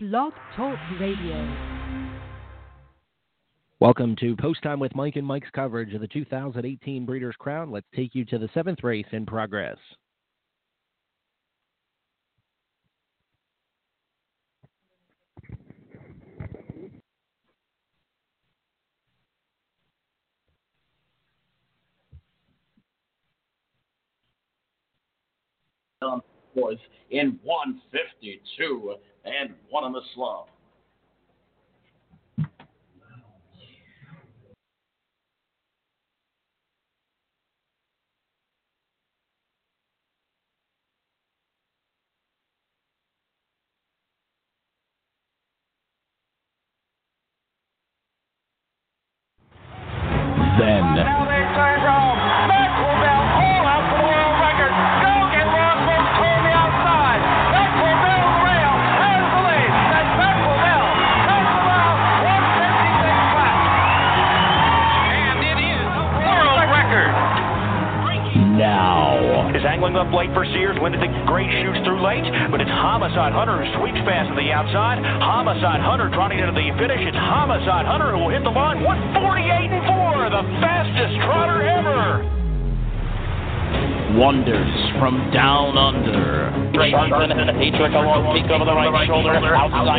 Blog Talk Radio. Welcome to Post Time with Mike and Mike's coverage of the 2018 Breeders' Crown. Let's take you to the seventh race in progress. boys in 152 and one on the slump.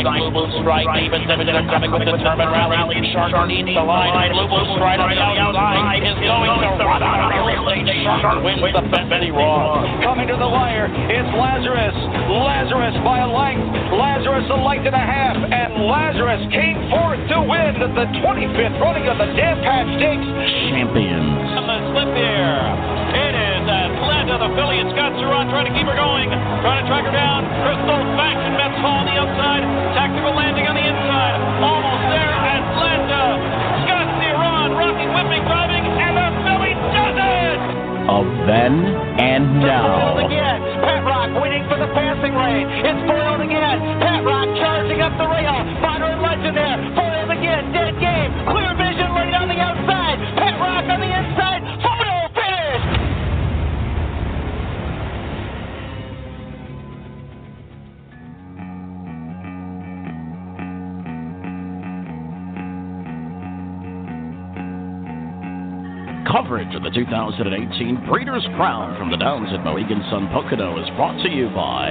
Blue Blue Strike. Even Dividend coming with a determined rally. Shark needs the line. Blue Blue Strike on the outside is going to run out of the lead. Shark wins the bet. Benny Ross. Coming to the wire, it's Lazarus. Lazarus by a length. Lazarus a length and a half. And Lazarus came forth to win the 25th running of the Dan Patch Stakes. Champions. The filly, and Scott Zeron trying to keep her going. Trying to track her down. Crystal Faction Mets Hall on the outside. Tactical landing on the inside. Almost there. Atlanta. Scott Zeron rocking, whipping, driving, and the filly does it! Of then and now. Again. Pet Rock waiting for the passing lane. It's foiled again. Pet Rock charging up the rail. Modern legend there. Foiled again. Dead Of the 2018 Breeders' Crown from the Downs at Mohegan Sun Pocono is brought to you by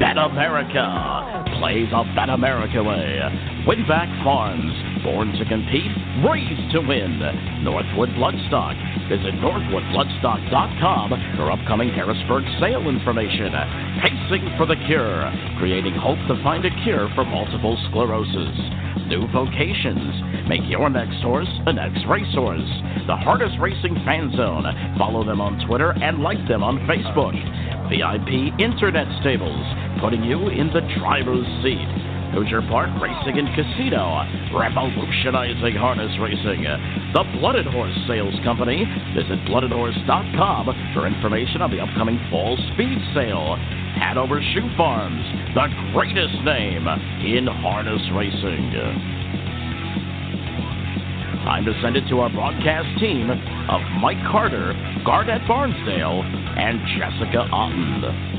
Bet America. Play the Bet America way. Winbak Farms. Born to compete, raised to win. Northwood Bloodstock. Visit northwoodbloodstock.com for upcoming Harrisburg sale information. Pacing for the Cure. Creating hope to find a cure for multiple sclerosis. New vocations. Make your next horse an ex racehorse. The harness racing fan zone. Follow them on Twitter and like them on Facebook. VIP Internet Stables, putting you in the driver's seat. Hoosier Park Racing and Casino, revolutionizing harness racing. The Blooded Horse Sales Company. Visit bloodedhorse.com for information on the upcoming fall speed sale. Hanover Shoe Farms, the greatest name in harness racing. Time to send it to our broadcast team of Mike Carter, Garnet Barnsdale, and Jessica Otten.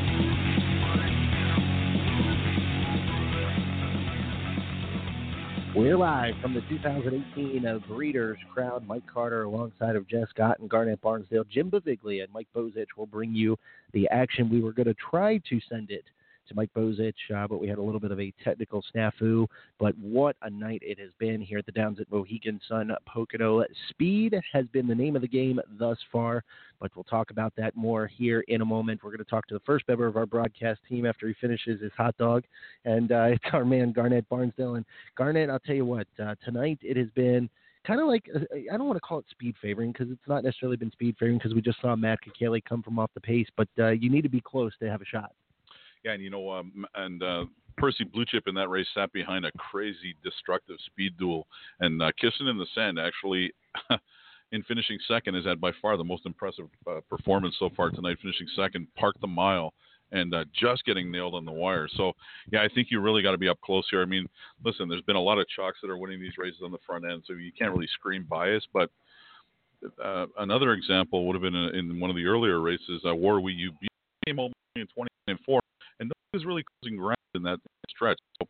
We're live from the 2018 uh, Breeders' Crown. Mike Carter alongside of Jess Scott and Garnet Barnsdale. Jim Beviglia and Mike Bozich will bring you the action. We were going to try to send it to Mike Bozich, uh, but we had a little bit of a technical snafu. But what a night it has been here at the Downs at Mohegan Sun Pocono. Speed has been the name of the game thus far, but we'll talk about that more here in a moment. We're going to talk to the first member of our broadcast team after he finishes his hot dog, and uh, it's our man Garnet Barnsdale. And Garnet, I'll tell you what, uh, tonight it has been kind of like uh, I don't want to call it speed favoring because it's not necessarily been speed favoring because we just saw Matt Kakaley come from off the pace, but uh, you need to be close to have a shot. Yeah, and you know, um, and uh, Percy Blue Chip in that race sat behind a crazy destructive speed duel, and uh, Kissing in the Sand actually. in finishing second is had by far the most impressive uh, performance so far tonight. Finishing second, parked the mile, and uh, just getting nailed on the wire. So, yeah, I think you really got to be up close here. I mean, listen, there's been a lot of chalks that are winning these races on the front end, so you can't really scream bias. But uh, another example would have been in, in one of the earlier races, uh, War We You came home in 20 and four, and nobody was really closing ground in that stretch. So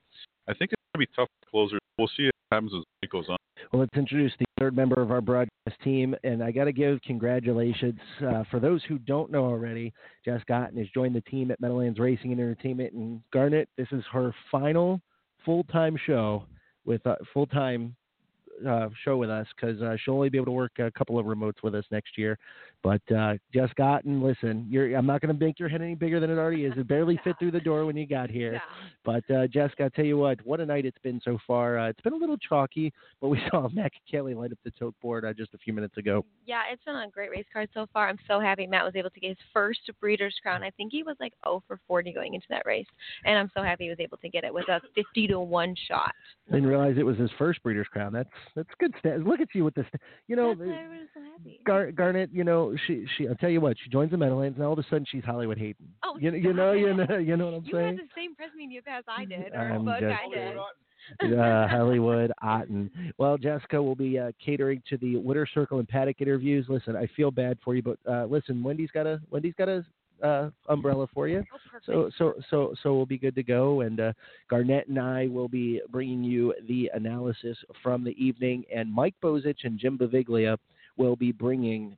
I think it's going to be tough closer. We'll see what happens as it goes on. Well, let's introduce the third member of our broadcast team, and I got to give congratulations uh, for those who don't know already. Jess Gotten has joined the team at Meadowlands Racing and Entertainment, and Garnet, this is her final full-time show with uh, full-time uh, show with us because uh, she'll only be able to work a couple of remotes with us next year. But uh, Jess Gotten, listen, you're, I'm not going to make your head any bigger than it already is. It barely fit through the door when you got here. But uh, Jessica, I'll tell you what, what a night it's been so far. Uh, it's been a little chalky, but we saw Matt Kelly light up the tote board uh, just a few minutes ago. Yeah, it's been a great race card so far. I'm so happy Matt was able to get his first Breeders' Crown. I think he was like 0 for 40 going into that race, and I'm so happy he was able to get it with a 50 to one shot. I Didn't realize it was his first Breeders' Crown. That's that's good. Look at you with this. You know, That's why everyone's so happy. Gar- Garnet. You know, she she. I'll tell you what. She joins the Meadowlands, and all of a sudden she's Hollywood Hayden. Oh, you, you know, you know, you know what I'm You saying? had the same press media pass I did, or I'm book just- I did. uh, Hollywood Otten. Well, Jessica will be uh, catering to the Winter Circle and Paddock interviews. Listen, I feel bad for you, but uh, listen, Wendy's got a Wendy's got a uh, umbrella for you. Oh. So so so so we'll be good to go. And uh, Garnet and I will be bringing you the analysis from the evening, and Mike Bozich and Jim Beviglia will be bringing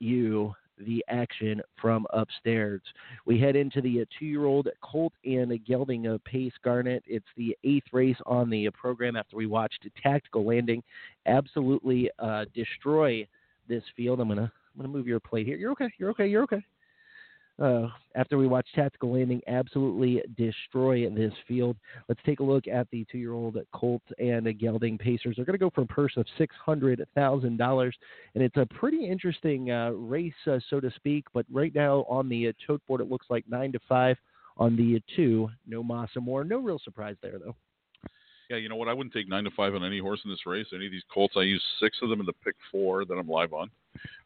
you the action from upstairs. We head into the uh, two-year-old Colt and Gelding uh, Pace Garnet. It's the eighth race on the uh, program after we watched Tactical Landing absolutely uh, destroy this field. I'm gonna I'm gonna move your plate here. You're okay. You're okay. You're okay. Uh, after we watch Tactical Landing absolutely destroy this field, let's take a look at the two-year-old Colt and Gelding Pacers. They're going to go for a purse of six hundred thousand dollars, and it's a pretty interesting uh, race, uh, so to speak. But right now on the uh, tote board, it looks like nine to five on the two. No Massa Moore. No real surprise there though. Yeah, you know what? I wouldn't take nine to five on any horse in this race. Any of these colts, I use six of them in the pick four that I'm live on.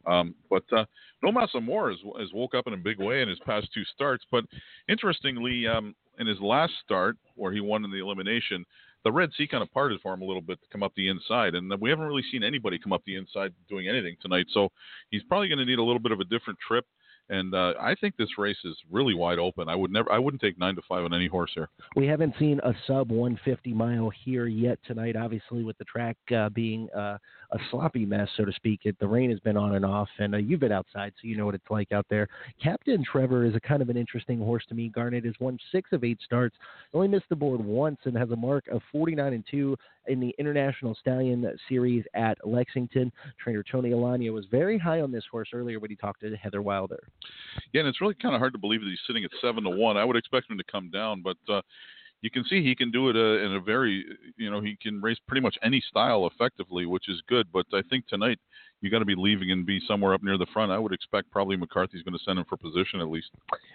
Um, but uh, No Massa Moore has, has woke up in a big way in his past two starts. But interestingly, um, in his last start where he won in the elimination, the Red Sea kind of parted for him a little bit to come up the inside, and we haven't really seen anybody come up the inside doing anything tonight. So he's probably going to need a little bit of a different trip. And uh, I think this race is really wide open. I would never, I wouldn't take nine to five on any horse here. We haven't seen a sub 150 mile here yet tonight. Obviously, with the track uh, being uh, a sloppy mess, so to speak. It, the rain has been on and off, and uh, you've been outside, so you know what it's like out there. Captain Trevor is a kind of an interesting horse to me. Garnet has won six of eight starts, only missed the board once, and has a mark of 49 and two in the International Stallion Series at Lexington. Trainer Tony Alagna was very high on this horse earlier when he talked to Heather Wilder. Yeah, and it's really kind of hard to believe that he's sitting at seven to one. I would expect him to come down, but uh, you can see he can do it uh, in a very, you know, he can race pretty much any style effectively, which is good. But I think tonight you got to be leaving and be somewhere up near the front. I would expect probably McCarthy's going to send him for position at least.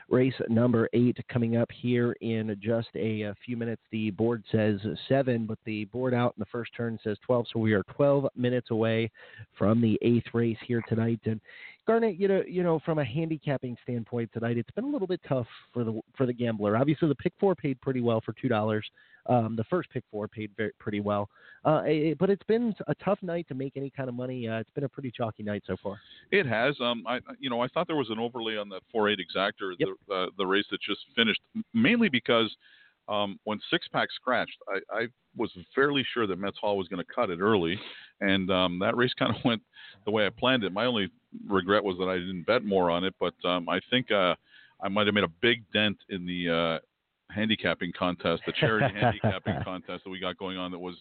Race number eight coming up here in just a, a, few minutes. The board says seven, but the board out in the first turn says 12. So we are 12 minutes away from the eighth race here tonight. And Garnet, you know, you know, from a handicapping standpoint tonight, it's been a little bit tough for the for the gambler. Obviously, the pick four paid pretty well for two dollars. Um, the first pick four paid very, pretty well, uh, it, but it's been a tough night to make any kind of money. Uh, it's been a pretty chalky night so far. It has. Um, I, you know, I thought there was an overlay on that four eight exactor, yep. the uh, the race that just finished, mainly because um, when six pack scratched, I, I was fairly sure that Metz Hall was going to cut it early, and um, that race kind of went the way I planned it. My only regret was that I didn't bet more on it, but um, I think uh, I might have made a big dent in the uh, handicapping contest, the charity handicapping contest that we got going on that was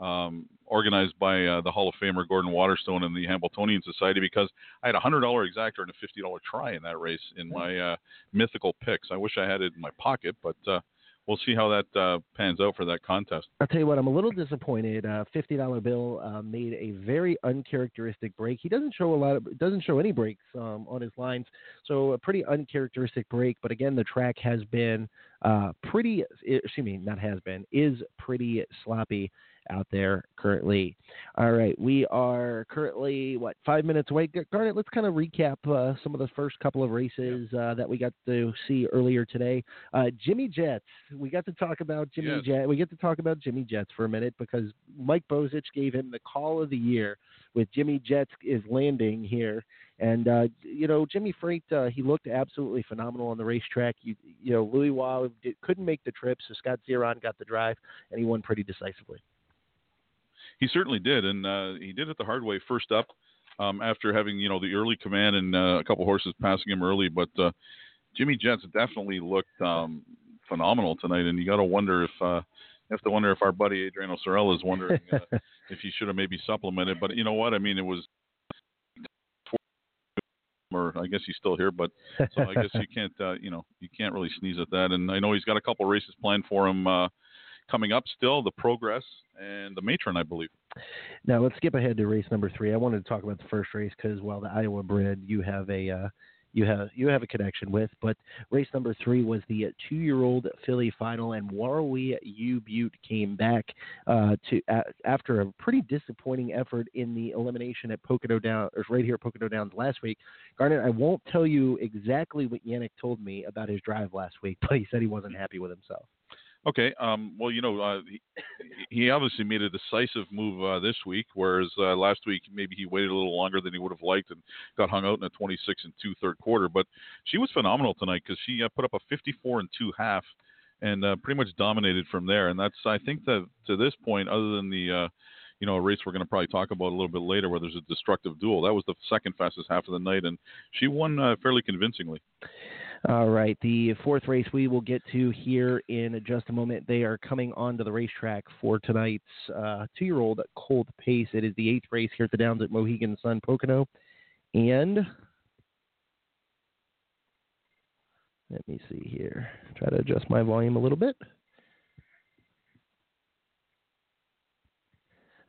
um, organized by uh, the Hall of Famer Gordon Waterstone and the Hambletonian Society because I had a hundred dollar exactor and a fifty dollar try in that race in my uh, mythical picks. I wish I had it in my pocket, but uh, we'll see how that uh, pans out for that contest. I'll tell you what, I'm a little disappointed. Uh, Fifty dollar bill uh, made a very uncharacteristic break. He doesn't show a lot of, doesn't show any breaks um, on his lines, so a pretty uncharacteristic break. But again, the track has been uh, pretty, excuse me, not has been, is pretty sloppy out there currently. All right, we are currently what five minutes away. Garnet, let's kind of recap uh, some of the first couple of races uh, that we got to see earlier today. Uh, Jimmy Jets, we got to talk about Jimmy yes. Jet. We get to talk about Jimmy Jets for a minute because Mike Bozich gave him the call of the year with Jimmy Jets is landing here And uh, you know, Jimmy Freight, uh, he looked absolutely phenomenal on the racetrack. You, you know, Louis did, couldn't make the trip, so Scott Zeron got the drive, and he won pretty decisively. He certainly did, and uh, he did it the hard way. First up, um, after having you know the early command and uh, a couple horses passing him early, but uh, Jimmy Jets definitely looked um, phenomenal tonight, and you got to wonder if. Uh, you have to wonder if our buddy Adriano Sorel is wondering uh, if he should have maybe supplemented. But you know what? I mean, it was or I guess he's still here, but so I guess you can't, uh, you know, you can't really sneeze at that. And I know he's got a couple races planned for him uh, coming up still, the Progress and the Matron, I believe. Now let's skip ahead to race number three. I wanted to talk about the first race because while the Iowa bred, you have a uh, you have you have a connection with. But race number three was the two-year-old filly final, and Warrawee U Butte came back uh, to uh, after a pretty disappointing effort in the elimination at Pocono Downs, or right here at Pocono Downs last week. Garnet, I won't tell you exactly what Yannick told me about his drive last week, but he said he wasn't happy with himself. Okay. Um, well, you know, uh, he, he obviously made a decisive move uh, this week, whereas uh, last week maybe he waited a little longer than he would have liked and got hung out in a 26 and two third quarter. But she was phenomenal tonight because she uh, put up a 54 and two half and uh, pretty much dominated from there. And that's I think that to this point, other than the uh, you know, a race we're going to probably talk about a little bit later where there's a destructive duel. That was the second fastest half of the night, and she won fairly convincingly. All right, the fourth race we will get to here in just a moment. They are coming onto the racetrack for tonight's uh, two-year-old Cold Pace. It is the eighth race here at the Downs at Mohegan Sun Pocono, and let me see here. Try to adjust my volume a little bit.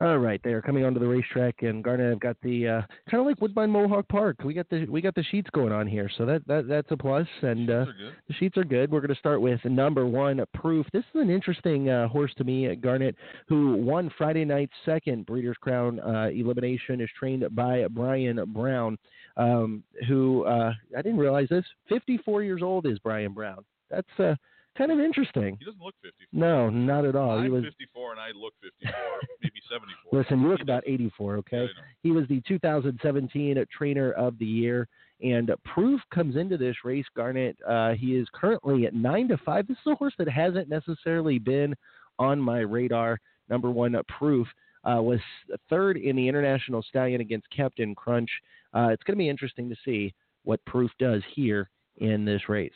All right, they are coming onto the racetrack, and Garnet, I've got the uh, kind of like Woodbine Mohawk Park. We got the we got the sheets going on here, so that, that that's a plus. And uh, the sheets are good. We're going to start with number one, Proof. This is an interesting uh, horse to me, Garnet, who won Friday night's second Breeders' Crown uh, elimination. Is trained by Brian Brown, um, who uh, I didn't realize this. 54 years old is Brian Brown. That's uh, kind of interesting. He doesn't look 54. No, not at all. I'm he was 54 and I look 54, maybe 74. Listen, you look about 84, okay? Yeah, he was the 2017 Trainer of the Year, and Proof comes into this race. Garnet, uh, he is currently at nine to five. This is a horse that hasn't necessarily been on my radar. Number one, Proof. Uh, was third in the International Stallion against Captain Crunch. Uh, it's going to be interesting to see what Proof does here in this race.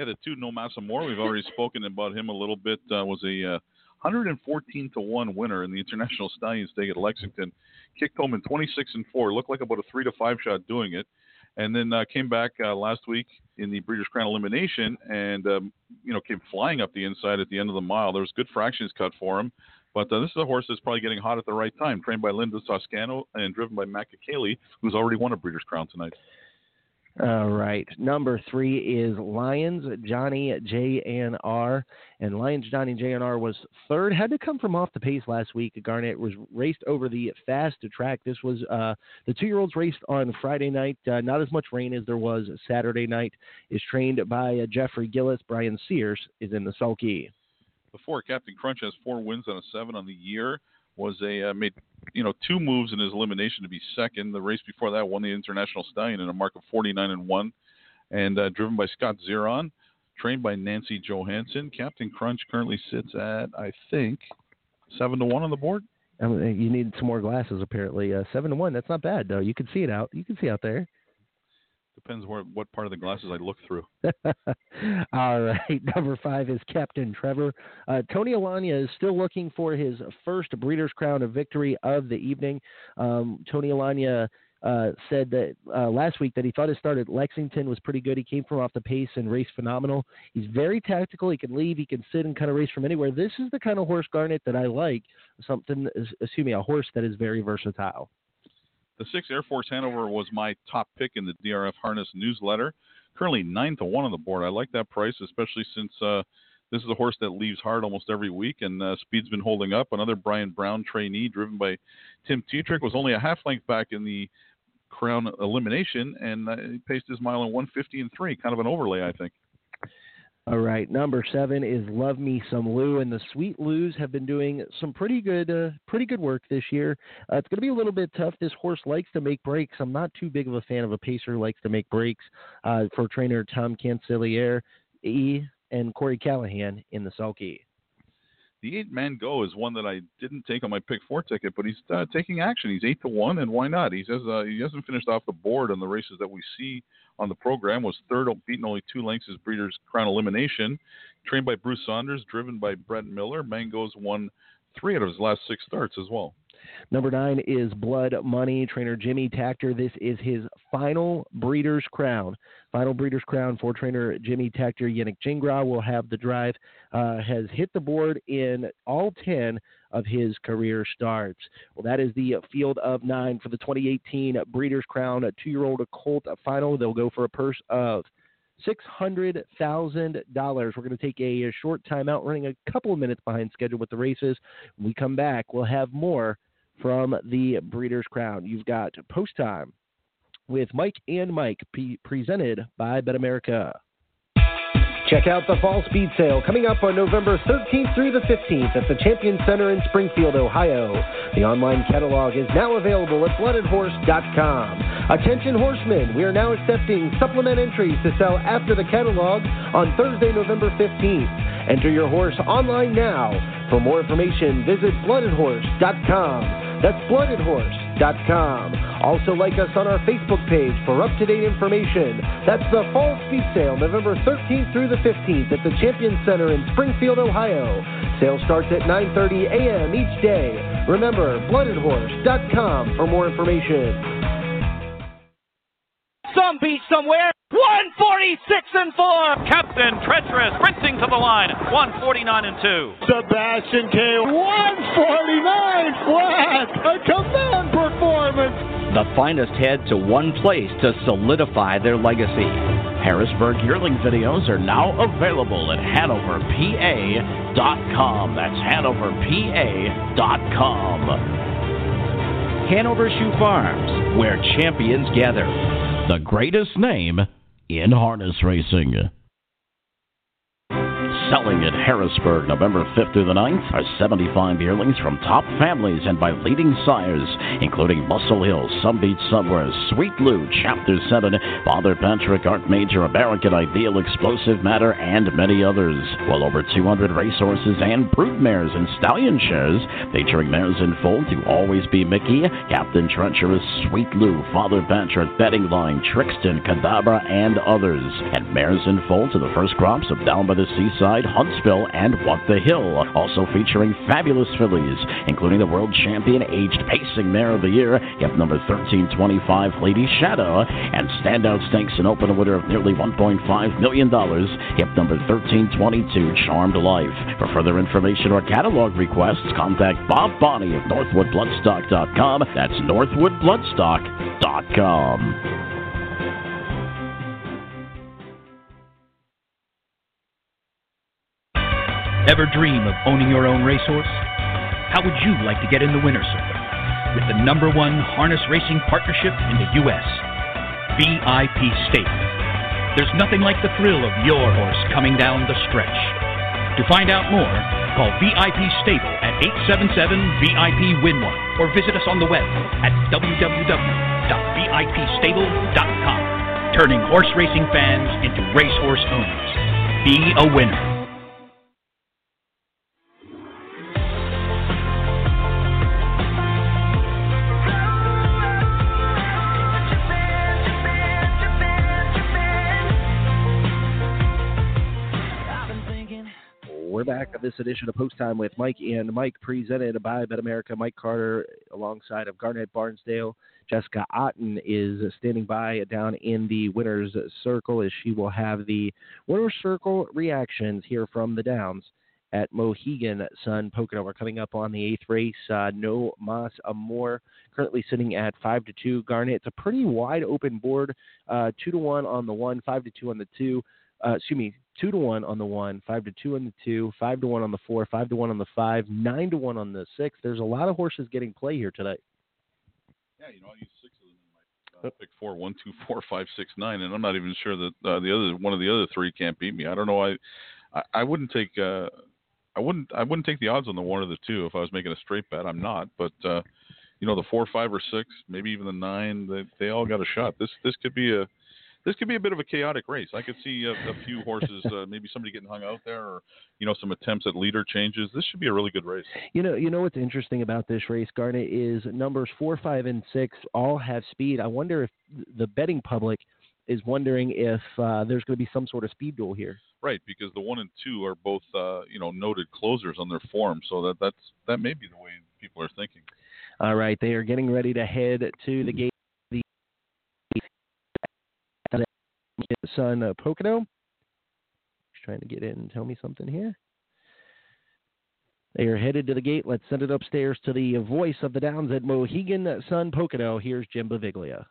Yeah, the two No Massa More, we've already spoken about him a little bit, uh, was a uh, 114 to 1 winner in the International Stallion Day at Lexington. Kicked home in 26 and 4. Looked like about a 3 to 5 shot doing it. And then uh, came back uh, last week in the Breeders' Crown elimination and, um, you know, came flying up the inside at the end of the mile. There was good fractions cut for him. But uh, this is a horse that's probably getting hot at the right time, trained by Linda Toscano and driven by Matt Kakaley, who's already won a Breeders' Crown tonight. All right. Number three is Lyons Johnny JNR. And Lyons Johnny JNR was third. Had to come from off the pace last week. Garnet was raced over the fast track. This was uh, the two year olds raced on Friday night. Uh, not as much rain as there was Saturday night. Is trained by uh, Jeffrey Gillis. Brian Sears is in the sulky. Before Captain Crunch has four wins on a seven on the year. Was a uh, made you know two moves in his elimination to be second. The race before that won the International Stallion in a mark of 49 and one, and uh, driven by Scott Zeron, trained by Nancy Johansson. Captain Crunch currently sits at I think seven to one on the board. Um, you need some more glasses, apparently. Uh, seven to one. That's not bad, though. You can see it out. You can see out there. Depends where what part of the glasses I look through. All right. Number five is Captain Trevor. Uh, Tony Alagna is still looking for his first Breeders' Crown of victory of the evening. Um, Tony Alagna uh, said that uh, last week that he thought his start at Lexington was pretty good. He came from off the pace and raced phenomenal. He's very tactical. He can leave. He can sit and kind of race from anywhere. This is the kind of horse Garnet that I like. Something, excuse me, a horse that is very versatile. The six Air Force Hanover was my top pick in the DRF Harness newsletter. Currently nine to one on the board. I like that price, especially since uh, this is a horse that leaves hard almost every week, and uh, speed's been holding up. Another Brian Brown trainee, driven by Tim Tetrick, was only a half length back in the Crown elimination, and uh, he paced his mile in 150 and three. Kind of an overlay, I think. All right, number seven is Love Me Some Lou, and the Sweet Lou's have been doing some pretty good, uh, pretty good work this year. Uh, it's going to be a little bit tough. This horse likes to make breaks. I'm not too big of a fan of a pacer who likes to make breaks. Uh, for trainer Tom Cancelliere, E and Corey Callahan in the sulky. The eight man go is one that I didn't take on my pick four ticket, but he's uh, taking action. He's eight to one, and why not? He says uh, he hasn't finished off the board on the races that we see on the program. Was third, beaten only two lengths his Breeders' Crown elimination. Trained by Bruce Saunders, driven by Brett Miller. Mango's won three out of his last six starts as well. Number nine is Blood Money. Trainer Jimmy Takter. This is his final Breeders' Crown. Final Breeders' Crown for trainer Jimmy Takter. Yannick Gingras will have the drive. Uh, has hit the board in all 10 of his career starts. Well, that is the field of nine for the 2018 Breeders' Crown A two-year-old colt final. They'll go for a purse of $600,000. We're going to take a, a, short timeout, running a couple of minutes behind schedule with the races. When we come back, we'll have more from the Breeders' Crown. You've got Post Time with Mike and Mike, P- presented by Bet America. Check out the Fall Speed Sale coming up on November 13th through the 15th at the Champion Center in Springfield, Ohio. The online catalog is now available at bloodedhorse.com. Attention horsemen, we are now accepting supplement entries to sell after the catalog on Thursday, November 15th. Enter your horse online now. For more information, visit bloodedhorse.com. That's bloodedhorse.com. Also, like us on our Facebook page for up to date information. That's the Fall Speed Sale, November 13th through the 15th at the Champion Center in Springfield, Ohio. Sale starts at 9:30 a.m. each day. Remember, bloodedhorse.com for more information. Some beach somewhere. 146 and 4. Captain Treacherous sprinting to the line. 149 and 2. Sebastian K. 149 flat. A command performance. The finest head to one place to solidify their legacy. Harrisburg yearling videos are now available at HanoverPA.com. That's HanoverPA.com. Hanover Shoe Farms, where champions gather. The greatest name in harness racing. Selling at Harrisburg November 5th through the 9th are 75 yearlings from top families and by leading sires, including Muscle Hill, Some Beach Somewhere, Sweet Lou, Chapter 7, Father Patrick, Art Major, American Ideal, Explosive Matter, and many others. Well over 200 racehorses and broodmares and stallion shares, featuring mares in full to Always B Miki, Captain Treacherous, Sweet Lou, Father Patrick, Betting Line, Trixton, Cadabra, and others. And mares in full to the first crops of Down by the Seaside, Huntsville, and What the Hill. Also featuring fabulous fillies, including the world champion aged pacing mare of the year, gift number 1325, Lady Shadow, and standout stakes and open winner of nearly $1.5 million, gift number 1322, Charmed Life. For further information or catalog requests, contact Bob Boni of NorthwoodBloodstock.com. That's NorthwoodBloodstock.com. Ever dream of owning your own racehorse? How would you like to get in the winner's circle? With the number one harness racing partnership in the U.S., VIP Stable. There's nothing like the thrill of your horse coming down the stretch. To find out more, call VIP Stable at 877-VIP-WIN-1 or visit us on the web at www.vipstable.com. Turning horse racing fans into racehorse owners. Be a winner. We're back on this edition of Post Time with Mike and Mike, presented by Bet America. Mike Carter, alongside of Garnet Barnsdale. Jessica Otten is standing by down in the winner's circle as she will have the winner's circle reactions here from the Downs at Mohegan Sun Pocono. We're coming up on the eighth race. Uh, no Mas Amor currently sitting at five to two. Garnet, it's a pretty wide open board. Uh, two to one on the one, five to two on the two. Uh, excuse me, two to one on the one, five to two on the two, five to one on the four, five to one on the five, nine to one on the six. There's a lot of horses getting play here tonight. Yeah, you know, I used six of them in my uh, pick four, one, two, four, five, six, nine, and I'm not even sure that uh, the other one of the other three can't beat me. I don't know. I I, I wouldn't take uh, I wouldn't I wouldn't take the odds on the one or the two if I was making a straight bet. I'm not, but uh, you know the four, five, or six, maybe even the nine, they they all got a shot. This this could be a this could be a bit of a chaotic race. I could see a, a few horses, uh, maybe somebody getting hung out there, or you know some attempts at leader changes. This should be a really good race. You know, you know what's interesting about this race, Garnet, is numbers four, five, and six all have speed. I wonder if the betting public is wondering if uh, there's going to be some sort of speed duel here. Right, because the one and two are both uh, you know noted closers on their form, so that that's that may be the way people are thinking. All right, they are getting ready to head to the gate. Son uh, Pocono. He's trying to get in and tell me something here. They are headed to the gate. Let's send it upstairs to the voice of the Downs at Mohegan Sun Pocono. Here's Jim Beviglia.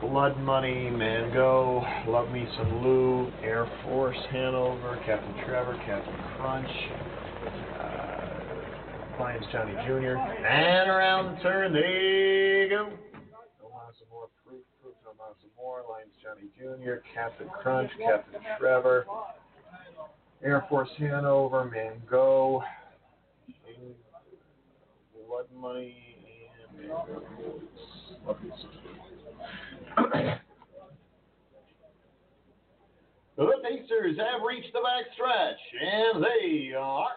Blood Money, Mango, Love Me Some Lou, Air Force Hanover, Captain Trevor, Captain Crunch, uh, Lyons Johnny Jr. And around the turn they go. No Massa More, Proof, Massa More, Lyons Johnny Jr., Captain Crunch, Captain Trevor, Air Force Hanover, Mango, Blood Money, and Mango. The Pacers have reached the back stretch, and they are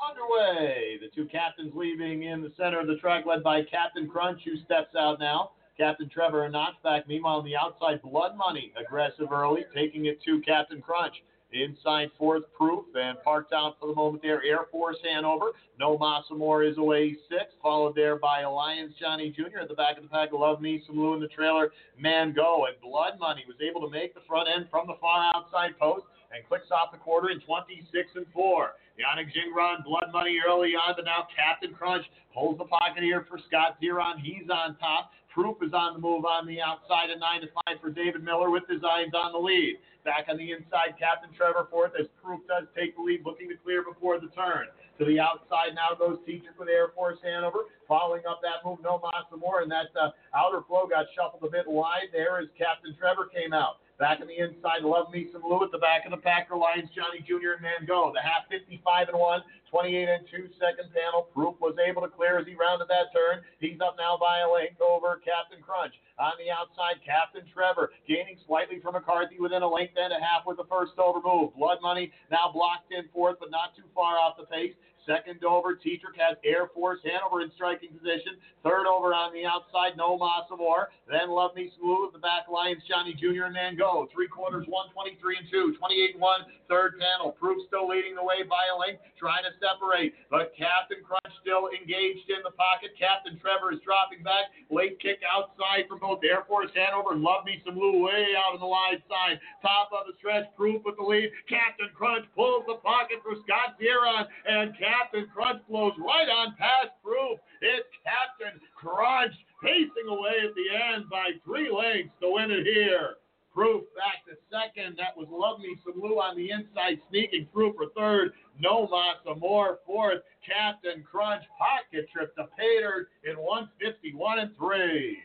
underway. The two captains leaving in the center of the track, led by Captain Crunch, who steps out now. Captain Trevor a notch back. Meanwhile, on the outside, Blood Money, aggressive early, taking it to Captain Crunch. Inside fourth proof and parked out for the moment there. Air Force Hanover. No Massamore is away sixth, followed there by Alliance Johnny Jr. at the back of the pack. Love Me Some Lou in the trailer. Man Go and Blood Money was able to make the front end from the far outside post and clicks off the quarter in 26 and 4. Yannick Gingras, Blood Money early on, but now Captain Crunch holds the pocket here for Scott Zeron. He's on top. Proof is on the move on the outside at 9 to 5 for David Miller with designs on the lead. Back on the inside, Captain Trevor fourth as Proof does take the lead, looking to clear before the turn. To the outside now goes Tetrick with Air Force Hanover. Following up that move, no Massamore, and that uh, outer flow got shuffled a bit wide there as Captain Trevor came out. Back on the inside, Love Me Some Lou at the back of the Packer Lyons, Johnny Jr. and Mango. The half 55 and 1, 28 and 2 second panel. Proof was able to clear as he rounded that turn. He's up now by a length over Captain Crunch. On the outside, Captain Trevor gaining slightly from McCarthy within a length and a half with the first over move. Blood Money now blocked in fourth, but not too far off the pace. Second over, Tetrick has Air Force Hanover in striking position. Third over on the outside, no Massamore. Then Love Me Smooth, the back Lyons, Johnny Jr. and Mango. Three quarters, 123 and 2, 28 and 1. Third panel, Proof still leading the way by a length, trying to separate. But Captain Crunch still engaged in the pocket. Captain Trevor is dropping back. Late kick outside from both Air Force Hanover and Love Me Some way out on the wide side. Top of the stretch, Proof with the lead. Captain Crunch pulls the pocket for Scott Zeron, and Captain Crunch blows right on past Proof. It's Captain Crunch pacing away at the end by three lengths to win it here. Proof back to second. That was Love Me Some Lou on the inside, sneaking through for third. No Massa Moore fourth. Captain Crunch pocket trip to Pater in 151 and 3.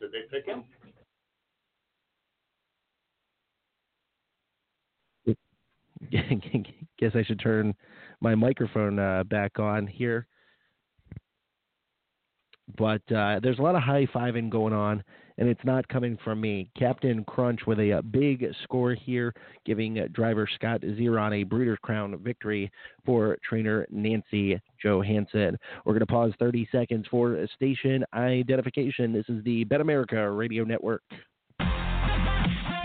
Did they pick him? Guess I should turn my microphone uh, back on here. But uh, there's a lot of high fiving going on, and it's not coming from me. Captain Crunch with a, uh big score here, giving uh, driver Scott Zeron a Breeders' Crown victory for trainer Nancy Johansson. We're going to pause 30 seconds for station identification. This is the Bet America Radio Network.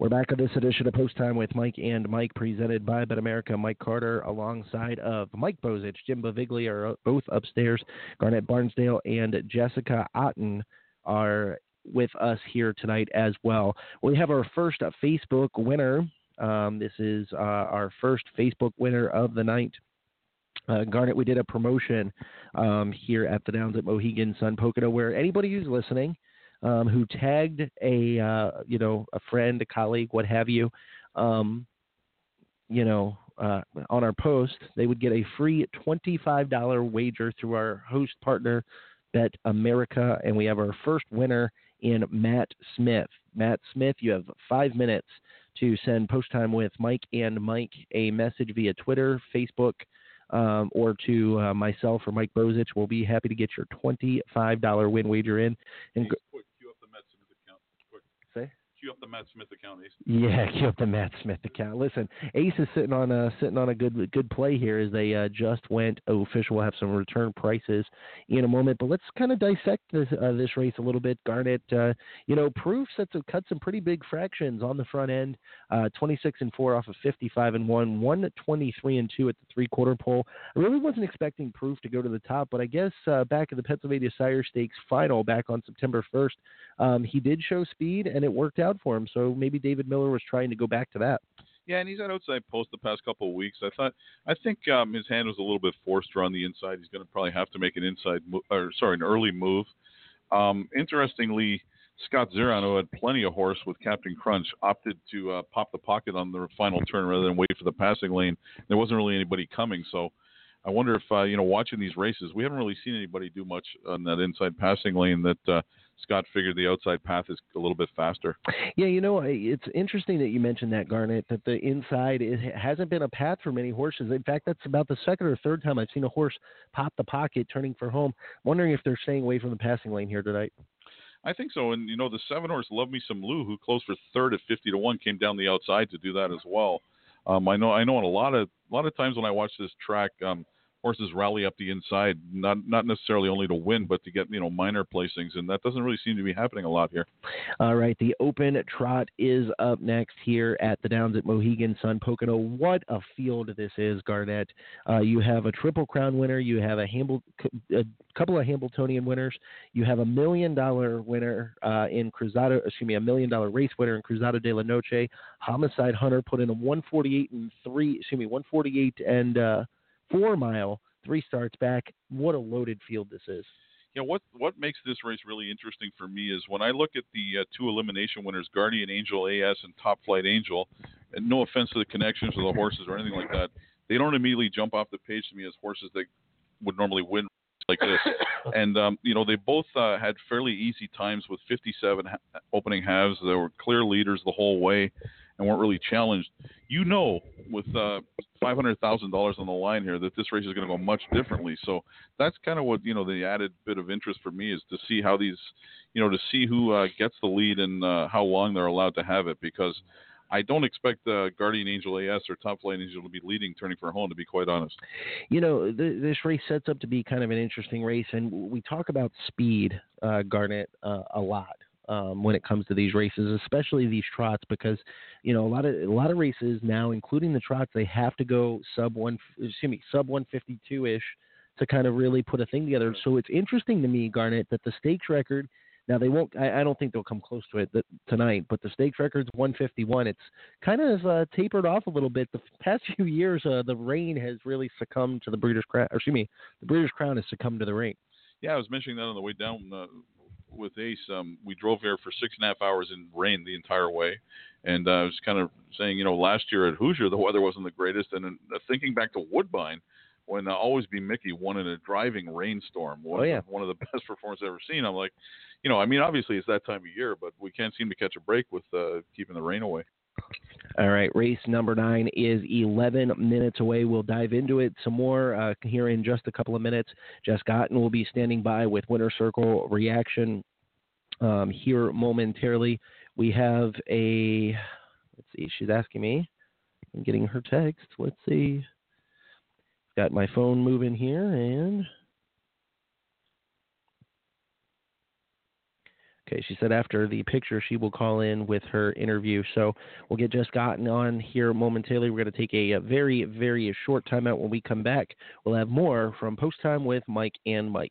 We're back on this edition of Post Time with Mike and Mike, presented by Bet America. Mike Carter, alongside of Mike Bozich, Jim Beviglia are both upstairs. Garnet Barnsdale and Jessica Otten are with us here tonight as well. We have our first Facebook winner. Um, this is uh, our first Facebook winner of the night. Uh, Garnet, we did a promotion um, here at the Downs at Mohegan Sun Pocono where anybody who's listening um, who tagged a uh, you know a friend, a colleague, what have you, um, you know, uh, on our post, they would get a free twenty-five dollar wager through our host partner, Bet America, and we have our first winner in Matt Smith. Matt Smith, you have five minutes to send post time with Mike and Mike a message via Twitter, Facebook, um, or to uh, myself or Mike Bozich. We'll be happy to get your $25 win wager in. And Quick, cue up the Matt Smith account. Quick. Say? Cue up the Matt Smith account, Ace. Yeah, cue up the Matt Smith account. Listen, Ace is sitting on a sitting on a good good play here as they uh, just went official. We'll have some return prices in a moment, but let's kind of dissect this uh, this race a little bit. Garnet, uh, you know, proof sets cut some pretty big fractions on the front end. Uh, 26 and four off of 55 and one, 123 and two at the three quarter pole. I really wasn't expecting proof to go to the top, but I guess uh, back at the Pennsylvania Sire Stakes final back on September 1st, um, he did show speed and it worked out for him. So maybe David Miller was trying to go back to that. Yeah, and he's had outside post the past couple of weeks. I thought, I think um, his hand was a little bit forced around the inside. He's going to probably have to make an inside, mo- or sorry, an early move. Um, interestingly, Scott Zeron, who had plenty of horse with Captain Crunch, opted to uh, pop the pocket on the final turn rather than wait for the passing lane. There wasn't really anybody coming, so I wonder if uh, you know, watching these races, we haven't really seen anybody do much on that inside passing lane. That uh, Scott figured the outside path is a little bit faster. Yeah, you know, it's interesting that you mentioned that, Garnet, that the inside it hasn't been a path for many horses. In fact, that's about the second or third time I've seen a horse pop the pocket turning for home. wondering if they're staying away from the passing lane here tonight. I think so. And you know, the seven horse Love Me Some Lou, who closed for third at fifty to one, came down the outside to do that as well. Um, I know. I know. In a lot of a lot of times when I watch this track, um, horses rally up the inside, not not necessarily only to win, but to get you know minor placings, and that doesn't really seem to be happening a lot here. All right, the open trot is up next here at the Downs at Mohegan Sun Pocono. What a field this is, Garnet. Uh, you have a Triple Crown winner, you have a, Hamble, a couple of Hambletonian winners, you have a million dollar winner uh, in Cruzado, excuse me, a million dollar race winner in Cruzado de la Noche. Homicide Hunter put in a 148 and three, excuse me, 148 and uh, four mile, three starts back. What a loaded field this is. Yeah, what what makes this race really interesting for me is when I look at the uh, two elimination winners, Guardian Angel AS and Top Flight Angel. And no offense to the connections or the horses or anything like that, they don't immediately jump off the page to me as horses that would normally win like this. and um, you know, they both uh, had fairly easy times with 57 ha- opening halves. They were clear leaders the whole way and weren't really challenged. You know, with uh, five hundred thousand dollars on the line here, that this race is going to go much differently. So that's kind of what you know the added bit of interest for me is to see how these, you know, to see who uh, gets the lead and uh, how long they're allowed to have it because. I don't expect uh, Guardian Angel AS or Top Flight Angel to be leading turning for home, to be quite honest. You know, th- this race sets up to be kind of an interesting race, and we talk about speed, uh, Garnet, uh, a lot um, when it comes to these races, especially these trots, because you know a lot of a lot of races now, including the trots, they have to go sub one, excuse me, sub one fifty two ish to kind of really put a thing together. So it's interesting to me, Garnet, that the stakes record. Now they won't. I, I don't think they'll come close to it tonight. But the stakes record's 151. It's kind of uh, tapered off a little bit. The past few years, uh, the rain has really succumbed to the Breeders' Crown. Excuse me, the Breeders' Crown has succumbed to the rain. Yeah, I was mentioning that on the way down uh, with Ace. Um, we drove here for six and a half hours in rain the entire way, and uh, I was kind of saying, you know, last year at Hoosier the weather wasn't the greatest, and uh, thinking back to Woodbine when uh, Always B Miki won in a driving rainstorm. One, Oh, yeah. one of the best performances I've ever seen. I'm like, you know, I mean, obviously it's that time of year, but we can't seem to catch a break with uh, keeping the rain away. All right, race number nine is 11 minutes away. We'll dive into it some more uh, here in just a couple of minutes. Jess Gotten will be standing by with Winter Circle reaction um, here momentarily. We have a, let's see, she's asking me. I'm getting her text. Let's see. Got my phone moving here and. Okay, she said after the picture she will call in with her interview. So we'll get Jess Gotten on here momentarily. We're going to take a, a very, very short timeout. When we come back, we'll have more from Post Time with Mike and Mike.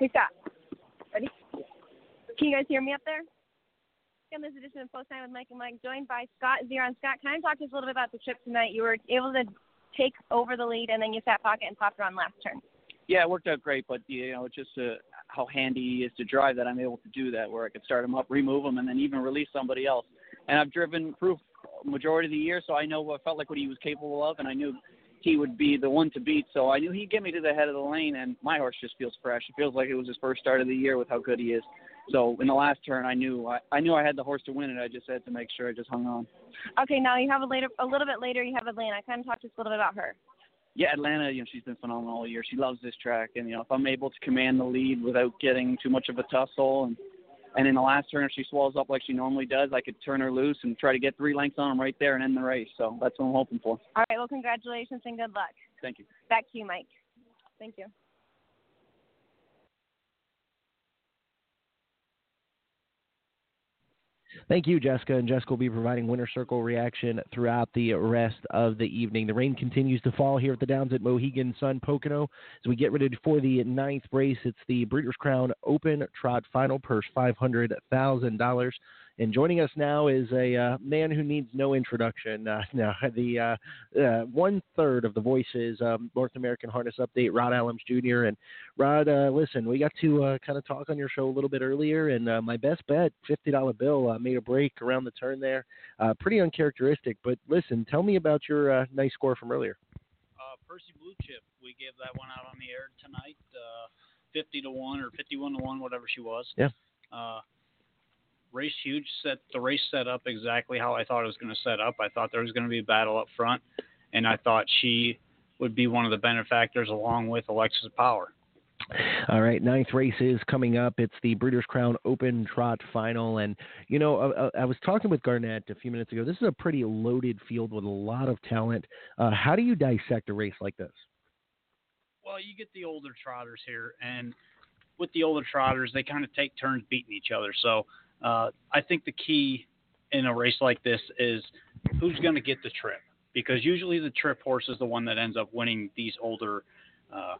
Hey, Scott. Ready? Can you guys hear me up there? In this edition of Post Time with Mike and Mike, joined by Scott Zeron. Scott, kind of talk to us a little bit about the trip tonight. You were able to take over the lead, and then you sat pocket and popped around last turn. Yeah, it worked out great, but you know, it's just uh, how handy he is to drive that I'm able to do that, where I could start him up, remove him, and then even release somebody else. And I've driven proof majority of the year, so I know what felt like what he was capable of, and I knew he would be the one to beat. So I knew he'd get me to the head of the lane, and my horse just feels fresh. It feels like it was his first start of the year with how good he is. So in the last turn, I knew I, I knew I had the horse to win it. I just had to make sure I just hung on. Okay, now you have a later, a little bit later, you have Atlanta. I kind of talk to us a little bit about her. Yeah, Atlanta, you know, she's been phenomenal all year. She loves this track, and you know, if I'm able to command the lead without getting too much of a tussle and and in the last turn, if she swells up like she normally does, I could turn her loose and try to get three lengths on them right there and end the race. So that's what I'm hoping for. All right, well, congratulations and good luck. Thank you. Back to you, Mike. Thank you. Thank you, Jessica. And Jessica will be providing Winter circle reaction throughout the rest of the evening. The rain continues to fall here at the Downs at Mohegan Sun Pocono as we get ready for the ninth race. It's the Breeders' Crown Open Trot Final, purse $500,000. And joining us now is a uh, man who needs no introduction. Uh, now, the uh, uh, one third of the voices, um, North American Harness Update, Rod Allums Jr. And Rod, uh, listen, we got to uh, kind of talk on your show a little bit earlier, and uh, my best bet, fifty dollar bill, uh, made a break around the turn there. Uh, pretty uncharacteristic, but listen, tell me about your uh, nice score from earlier. Uh, Percy Blue Chip, we gave that one out on the air tonight, uh, fifty to one or fifty-one to one, whatever she was. Yeah. Uh, race huge set the race set up exactly how I thought it was going to set up. I thought there was going to be a battle up front, and I thought she would be one of the benefactors along with Alexis Power. All right, ninth race is coming up. It's the Breeders' Crown Open Trot Final, and you know, uh, I was talking with Garnet a few minutes ago. This is a pretty loaded field with a lot of talent. Uh, how do you dissect a race like this? Well, you get the older trotters here, and with the older trotters, they kind of take turns beating each other. So uh, I think the key in a race like this is who's going to get the trip, because usually the trip horse is the one that ends up winning these older, uh,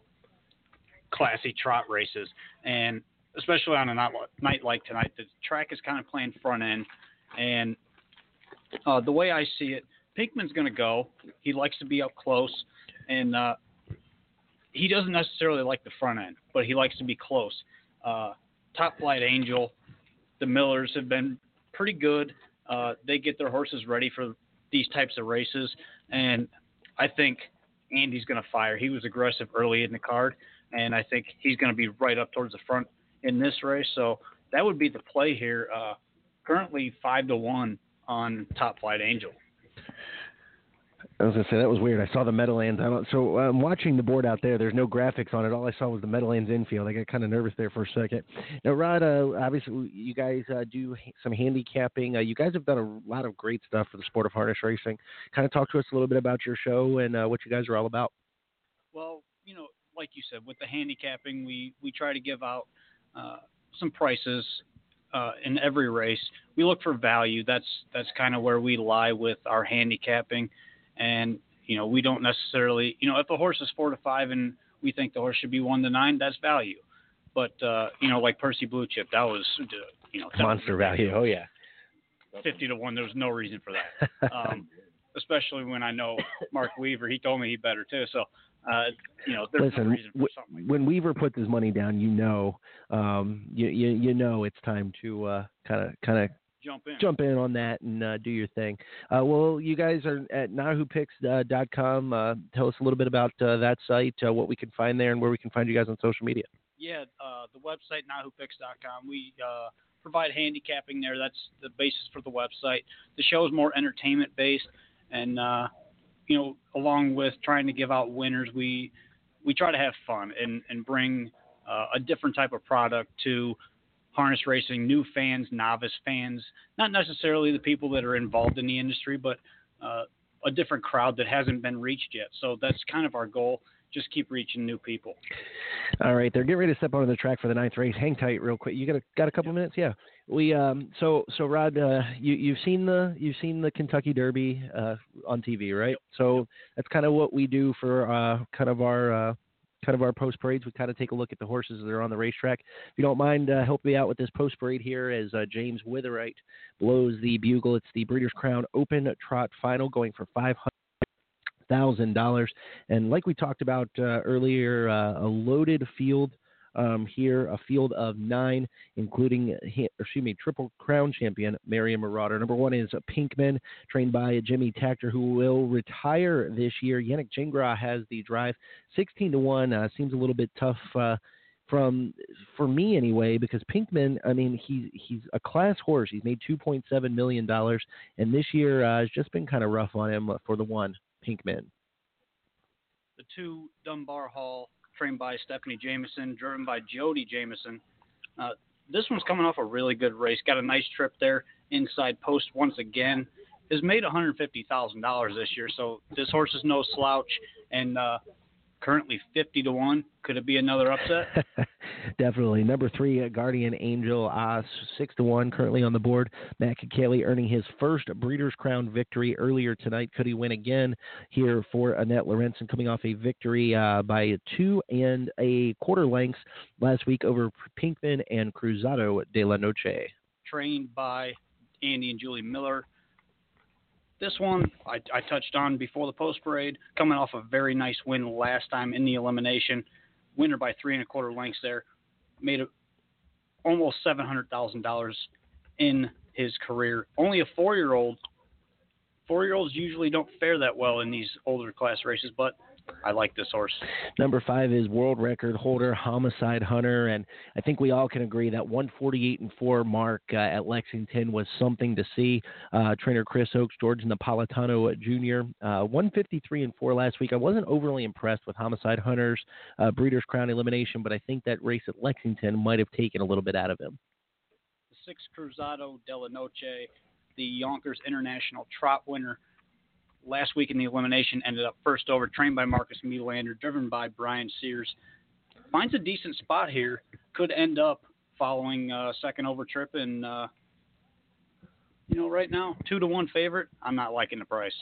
classy trot races, and especially on a night like tonight, the track is kind of playing front end, and uh, the way I see it, Pinkman's going to go. He likes to be up close, and uh, he doesn't necessarily like the front end, but he likes to be close. Uh, Top Flight Angel, the Millers have been pretty good. Uh, they get their horses ready for these types of races, and I think Andy's going to fire. He was aggressive early in the card, and I think he's going to be right up towards the front in this race. So that would be the play here. Uh, currently five to one on Top Flight Angel. I was gonna say that was weird. I saw the Meadowlands. I don't. So I'm watching the board out there. There's no graphics on it. All I saw was the Meadowlands infield. I got kind of nervous there for a second. Now, Rod, uh, obviously you guys uh, do some handicapping. Uh, you guys have done a lot of great stuff for the sport of harness racing. Kind of talk to us a little bit about your show and uh, what you guys are all about. Well, you know, like you said, with the handicapping, we we try to give out uh, some prices uh, in every race. We look for value. That's that's kind of where we lie with our handicapping, and you know we don't necessarily, you know, if a horse is four to five and we think the horse should be one to nine, that's value. But uh, you know, like Percy Bluechip, that was uh, you know Monster value. Oh yeah. fifty to one. There was no reason for that. Um, especially when I know Mark Weaver. He told me he better too. So uh, you know, there's no Listen, reason when Weaver puts his money down, you know, um, you, you you know it's time to kind of kind of jump in. jump in on that and uh, do your thing. Uh, well, you guys are at NahooPicks.com. Uh, tell us a little bit about uh, that site, uh, what we can find there, and where we can find you guys on social media. Yeah, uh, the website NahooPicks.com. We uh, provide handicapping there. That's the basis for the website. The show is more entertainment based, and uh, you know, along with trying to give out winners, we we try to have fun and and bring uh, a different type of product to harness racing, new fans, novice fans, not necessarily the people that are involved in the industry, but uh, a different crowd that hasn't been reached yet. So that's kind of our goal. Just keep reaching new people. All right, they're getting ready to step onto the track for the ninth race. Hang tight, real quick. You got a, got a couple minutes? Yeah. We um so so Rod, uh, you you've seen the you've seen the Kentucky Derby uh, on TV, right? So that's kind of what we do for uh, kind of our uh, kind of our post parades. We kind of take a look at the horses that are on the racetrack. If you don't mind, uh, help me out with this post parade here as uh, James Witherite blows the bugle. It's the Breeders' Crown Open Trot Final, going for five hundred thousand dollars. And like we talked about uh, earlier, uh, a loaded field. Um, here, a field of nine, including, excuse me, Triple Crown champion Marion Marauder. Number one is Pinkman, trained by Jimmy Takter, who will retire this year. Yannick Gingras has the drive, 16 to one. Uh, seems a little bit tough uh, from for me anyway, because Pinkman, I mean, he's he's a class horse. He's made 2.7 million dollars, and this year uh, has just been kind of rough on him for the one Pinkman. The two Dunbar Hall, trained by Stephanie Jameson, driven by Jody Jamieson. Uh, this one's coming off a really good race. Got a nice trip there inside post once again. Has made $150,000 this year, so this horse is no slouch. And uh, currently 50 to one. Could it be another upset? Definitely. Number three, uh, Guardian Angel, uh, six to one, currently on the board. Matt Kakaley earning his first Breeders' Crown victory earlier tonight. Could he win again here for Anette Lorentzon, coming off a victory uh, by two and a quarter lengths last week over Pinkman and Cruzado de la Noche. Trained by Andy and Julie Miller. This one I, I touched on before the post parade, coming off a very nice win last time in the elimination. Winner by three and a quarter lengths there. Made a, almost seven hundred thousand dollars in his career. Only a four year old. Four year olds usually don't fare that well in these older class races, but I like this horse. Number five is world record holder Homicide Hunter, and I think we all can agree that 148 and four mark uh, at Lexington was something to see. Uh, trainer Chris Oakes, George Napolitano Jr. Uh, 153 and four last week. I wasn't overly impressed with Homicide Hunter's uh, Breeders' Crown elimination, but I think that race at Lexington might have taken a little bit out of him. The six Cruzado de la Noche, the Yonkers International Trot winner last week in the elimination, ended up first over, trained by Marcus Melander, driven by Brian Sears. Finds a decent spot here. Could end up following uh, second over trip, and uh, you know, right now two to one favorite. I'm not liking the price.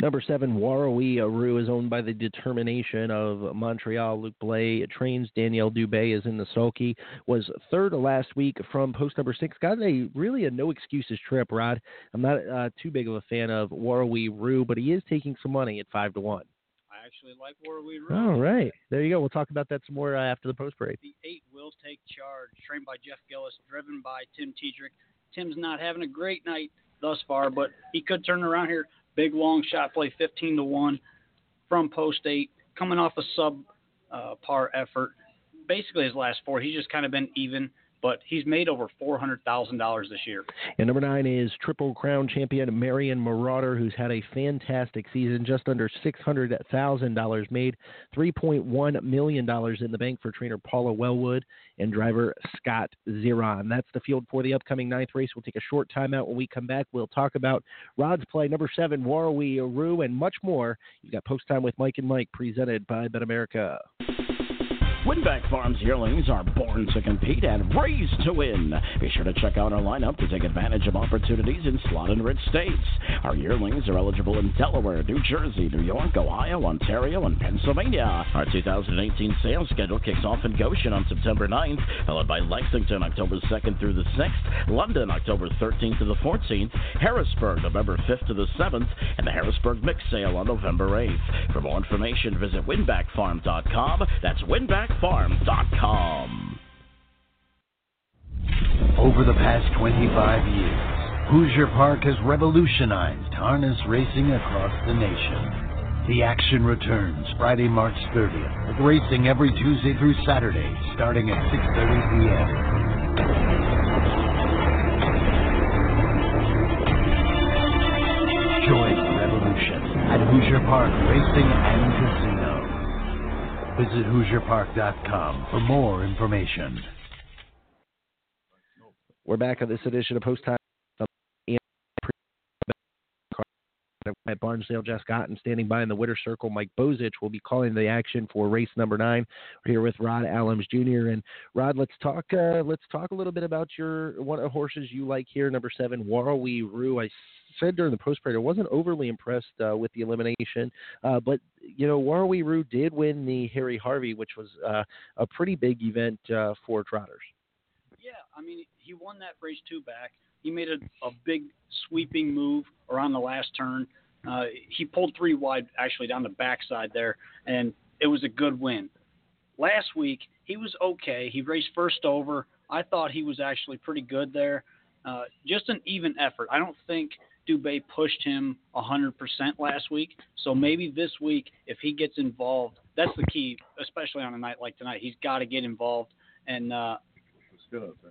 Number seven, Warrawee Roo is owned by the determination of Montreal. Luc Blais trains. Danielle Dubé is in the sulky. Was third last week from post number six. Got a really a no excuses trip, Rod. I'm not uh, too big of a fan of Warrawee Roo, but he is taking some money at five to one. I actually like where we All right, there you go. We'll talk about that some more uh, after the post parade. The eight will take charge, trained by Jeff Gillis, driven by Tim Tetrick. Tim's not having a great night thus far, but he could turn around here. Big long shot play, 15 to one from post eight, coming off a sub uh, par effort. Basically, his last four, he's just kind of been even, but he's made over four hundred thousand dollars this year. And number nine is Triple Crown champion Marion Marauder, who's had a fantastic season, just under six hundred thousand dollars made, three point one million dollars in the bank for trainer Paula Wellwood and driver Scott Zeron. That's the field for the upcoming ninth race. We'll take a short timeout. When we come back, we'll talk about Rod's play, number seven, Warrawee Roo, and much more. You've got post time with Mike and Mike, presented by BetAmerica. Winbak Farms yearlings are born to compete and raised to win. Be sure to check out our lineup to take advantage of opportunities in slot and rich states. Our yearlings are eligible in Delaware, New Jersey, New York, Ohio, Ontario, and Pennsylvania. Our 2018 sales schedule kicks off in Goshen on September 9th, followed by Lexington October 2nd through the 6th, London October 13th to the 14th, Harrisburg November 5th to the 7th, and the Harrisburg Mix Sale on November 8th. For more information, visit winbakfarm.com. That's winbakfarm.com. Over the past 25 years, Hoosier Park has revolutionized harness racing across the nation. The action returns Friday, March 30th, with racing every Tuesday through Saturday, starting at 6.30 p.m. Join the revolution at Hoosier Park Racing and Casino. Visit HoosierPark.com for more information. We're back on this edition of Post Time. At Barnsdale, Jess Otten standing by in the winter circle. Mike Bozich will be calling the action for race number nine. We're here with Rod Allums Jr. And Rod, let's talk. Uh, let's talk a little bit about your one of horses you like here, number seven, Warrawee Roo. I said during the post parade, I wasn't overly impressed uh, with the elimination, uh, but you know, Warrawee Roo did win the Harry Harvey, which was uh, a pretty big event uh, for trotters. Yeah, I mean, he won that race two back. He made a, a big sweeping move around the last turn. Uh, he pulled three wide actually down the backside there, and it was a good win. Last week he was okay. He raced first over. I thought he was actually pretty good there. Uh, just an even effort. I don't think Dubé pushed him 100% last week. So maybe this week, if he gets involved, that's the key, especially on a night like tonight. He's got to get involved. And uh,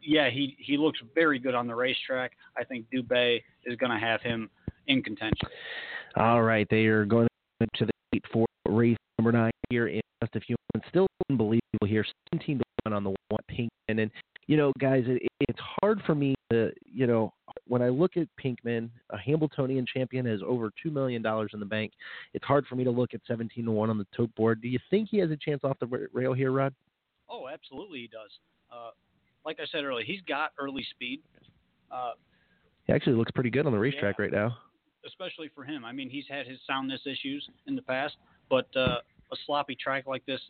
yeah, he he looks very good on the racetrack. I think Dubé is going to have him in contention. All right, they are going to the eight four race number nine here in just a few months. Still unbelievable here, seventeen to one on the one Pinkman, and you know, guys, it, it's hard for me to, you know, when I look at Pinkman, a Hambletonian champion has over two million dollars in the bank. It's hard for me to look at seventeen to one on the tote board. Do you think he has a chance off the rail here, Rod? Oh, absolutely, he does. Uh, like I said earlier, he's got early speed. Uh, he actually looks pretty good on the racetrack yeah. right now. Especially for him. I mean, he's had his soundness issues in the past, but uh, a sloppy track like this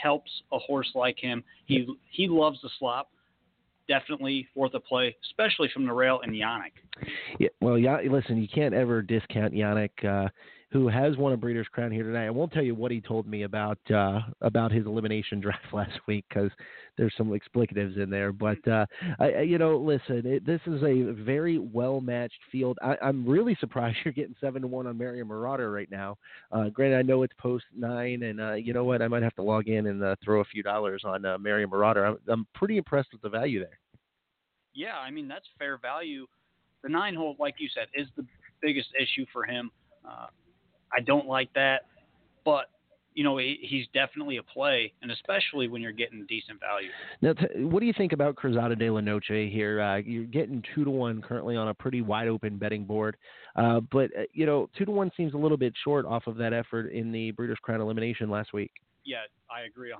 helps a horse like him. He he loves the slop. Definitely worth a play, especially from the rail and Yannick. Yeah, well, yeah. Listen, you can't ever discount Yannick. Uh, who has won a Breeders' Crown here tonight. I won't tell you what he told me about uh, about his elimination draft last week because there's some explicatives in there. But uh, I, you know, listen, it, this is a very well matched field. I, am really surprised you're getting seven to one on Marion Marauder right now. Uh, granted, I know it's post nine, and uh, you know what, I might have to log in and uh, throw a few dollars on uh, Marion Marauder. I'm, I'm pretty impressed with the value there. Yeah, I mean that's fair value. The nine hole, like you said, is the biggest issue for him. Uh, I don't like that, but you know he, he's definitely a play, and especially when you're getting decent value. Now, t- what do you think about Cruzado de la Noche here? Uh, you're getting two to one currently on a pretty wide open betting board, uh, but uh, you know two to one seems a little bit short off of that effort in the Breeders' Crown elimination last week. Yeah, I agree 100%.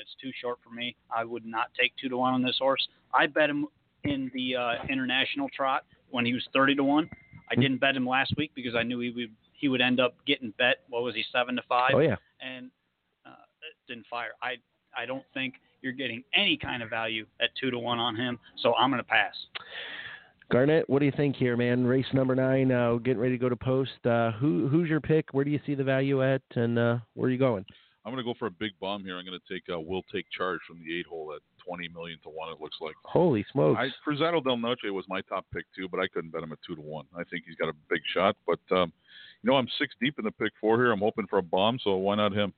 It's too short for me. I would not take two to one on this horse. I bet him in the uh, international trot when he was 30 to one. I Hmm. didn't bet him last week because I knew he would he would end up getting bet. What was he seven to five? Oh, yeah. and uh, it didn't fire. I I don't think you're getting any kind of value at two to one on him. So I'm going to pass. Garnet, what do you think here, man? Race number nine, uh, getting ready to go to post. Uh, who who's your pick? Where do you see the value at, and uh, where are you going? I'm going to go for a big bomb here. I'm going to take uh, Will Take Charge from the eight hole at 20 million to one. It looks like. Holy smokes! I, Cruzado de la Noche was my top pick too, but I couldn't bet him at two to one. I think he's got a big shot, but um, you know I'm six deep in the pick four here. I'm hoping for a bomb, so why not him?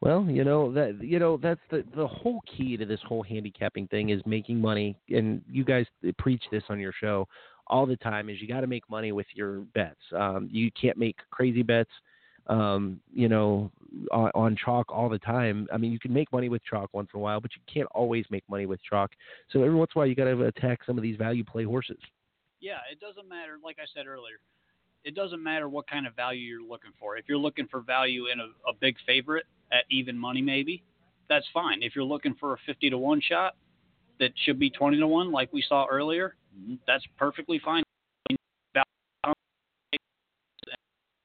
Well, you know that you know that's the the whole key to this whole handicapping thing is making money, and you guys preach this on your show all the time. Is you got to make money with your bets. Um, you can't make crazy bets, um, you know, on, on chalk all the time. I mean, you can make money with chalk once in a while, but you can't always make money with chalk. So every once in a while, you got to attack some of these value play horses. Yeah, it doesn't matter. Like I said earlier, it doesn't matter what kind of value you're looking for. If you're looking for value in a, a big favorite at even money, maybe that's fine. If you're looking for a 50 to one shot that should be 20 to one, like we saw earlier, mm-hmm. that's perfectly fine.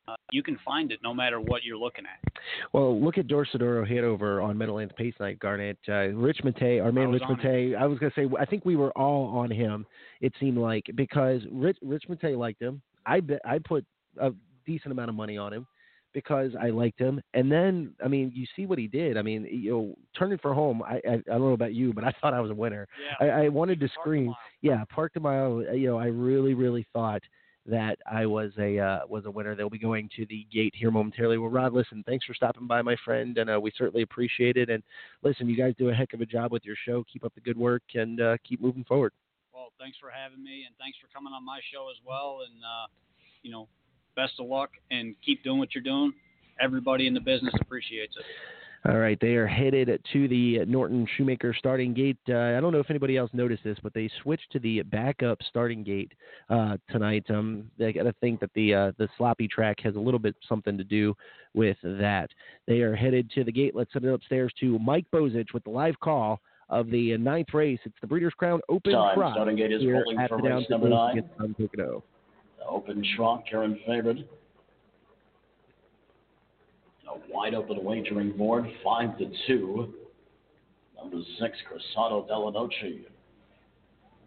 Uh, you can find it no matter what you're looking at. Well, look at Dorsoduro Hanover on Meadowlands Pace Night, Garnet. Uh, Rich Matei, our man Rich Matei, I was going to say, I think we were all on him, it seemed like, because Rich, Rich Matei liked him. I, bet, I put a decent amount of money on him because I liked him. And then, I mean, you see what he did. I mean, you know, turning for home. I, I, I don't know about you, but I thought I was a winner. I, I wanted to scream. Yeah, parked a mile. You know, I really, really thought that I was a uh, was a winner. They'll be going to the gate here momentarily. Well, Rod, listen, thanks for stopping by, my friend, and uh, we certainly appreciate it. And listen, you guys do a heck of a job with your show. Keep up the good work and uh, keep moving forward. Well, thanks for having me, and thanks for coming on my show as well. And uh, you know, best of luck, and keep doing what you're doing. Everybody in the business appreciates it. All right, they are headed to the Norton Shoemaker starting gate. Uh, I don't know if anybody else noticed this, but they switched to the backup starting gate uh, tonight. Um, they got to think that the uh, the sloppy track has a little bit something to do with that. They are headed to the gate. Let's send it upstairs to Mike Bozich with the live call of the ninth race. It's the Breeders' Crown Open Time. Trot Starting gate is rolling for the race number nine. Mohegan Sun Pocono. The open trot, Karen favored. A wide open wagering board, five to two. Number six, Cruzado de la Noche.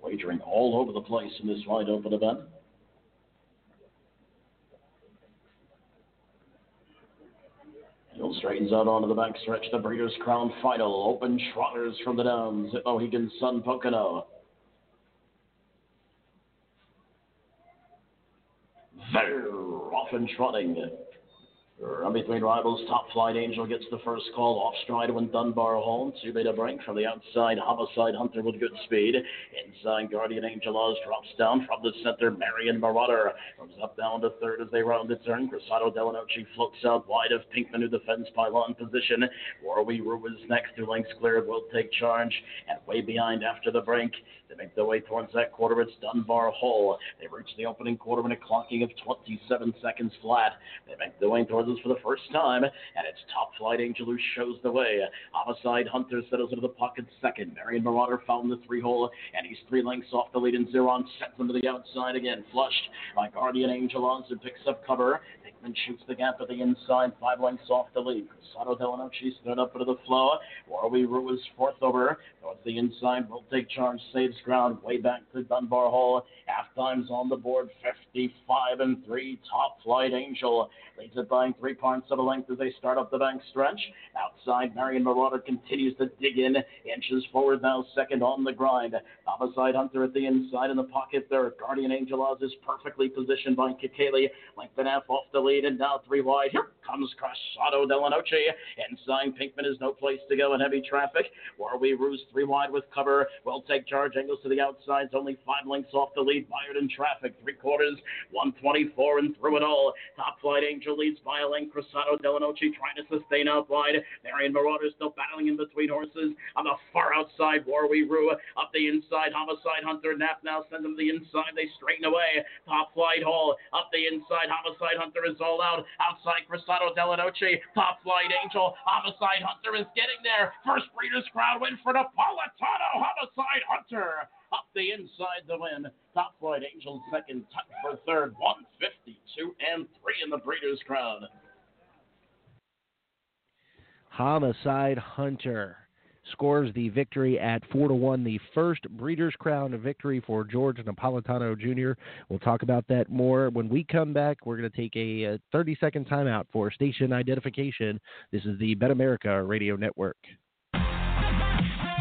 Wagering all over the place in this wide open event. Hill straightens out onto the back stretch. The Breeders' Crown Final. Open trotters from the Downs at Mohegan Sun Pocono. Very often trotting. Between rivals, Top Flight Angel gets the first call off stride when Dunbar Hall. Two beta break from the outside, Homicide Hunter with good speed. Inside, Guardian Angel As drops down from the center. Marion Marauder comes up down to third as they round the turn. Cruzado de la Noche floats out wide of Pinkman who defends pylon position. Warrawee Roo is next, two lengths cleared, will take charge. And way behind after the break, they make their way towards that quarter. It's Dunbar Hall. They reach the opening quarter in a clocking of 27 seconds flat. They make their way towards for the first time, and it's Top Flight Angel who shows the way. Homicide Hunter settles into the pocket second. Marion Marauder found the three hole, and he's three lengths off the lead, and Zeron sets him to the outside again. Flushed by Guardian Angel on, who picks up cover. Hickman shoots the gap at the inside, five lengths off the lead. Cruzado de la Noche stood up into the flow. Warrawee is fourth over. Towards the inside, will take charge, saves ground, way back to Dunbar Hall. Half times on the board, 55 and 3. Top Flight Angel leads it by three parts of a length as they start up the bank stretch. Outside, Marion Marauder continues to dig in, inches forward now, second on the grind. Homicide Hunter at the inside in the pocket there. Guardian Angel As is perfectly positioned by Kakaley. Length and half off the lead, and now three wide. Here comes Cruzado de la Noche. Inside, Pinkman is no place to go in heavy traffic. Warwi Ruse three wide with cover. Will take charge. Angles to the outsides, only five lengths off the lead. Byard in traffic. Three quarters, 124 and through it all. Top Flight Angel leads by a length. Cruzado de la Noche trying to sustain out wide. Marion Marauder still battling in between horses. On the far outside, Warrawee Roo up the inside. Homicide Hunter Nap now sends them to the inside. They straighten away. Top Flight Hall up the inside. Homicide Hunter is all out. Outside, Cruzado de la Noche. Top Flight Angel. Homicide Hunter is getting there. First Breeders' Crown win for Napolitano. Homicide Hunter up the inside the win. Top Flight Angel second, Tuck for third. 152 and 3 in the Breeders' Crown. Homicide Hunter scores the victory at four to one, the first Breeders' Crown victory for George Napolitano Jr. We'll talk about that more when we come back. We're going to take a uh, 30 second timeout for station identification. This is the BetAmerica Radio Network.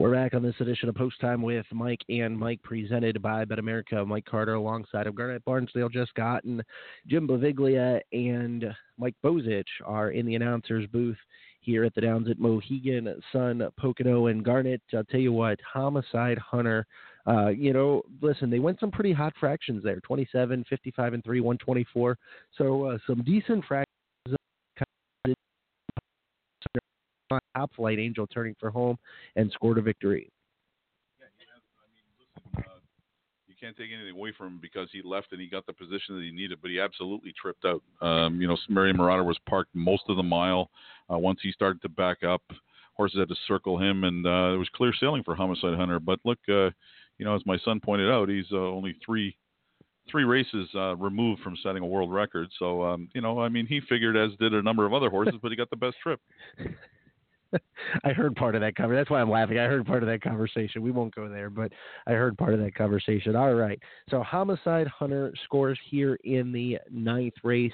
We're back on this edition of Post Time with Mike and Mike, presented by BetAmerica. Mike Carter alongside of Garnet Barnsdale, Jess Otten, Jim Beviglia, and Mike Bozich are in the announcers booth here at the Downs at Mohegan, Sun, Pocono, and Garnet. I'll tell you what, Homicide Hunter. Uh, you know, listen, they went some pretty hot fractions there 27, 55, and 3, 124. So uh, some decent fractions. Top flight angel turning for home and scored a victory. you can't take anything away from him because he left and he got the position that he needed, but he absolutely tripped out. Um, you know, Mary Marauder was parked most of the mile. Uh, once he started to back up, horses had to circle him, and uh, it was clear sailing for Homicide Hunter. But look, uh, you know, as my son pointed out, he's uh, only three three races uh, removed from setting a world record. So, um, you know, I mean, he figured, as did a number of other horses, but he got the best trip. I heard part of that cover. That's why I'm laughing. I heard part of that conversation. We won't go there, but I heard part of that conversation. All right. So Homicide Hunter scores here in the ninth race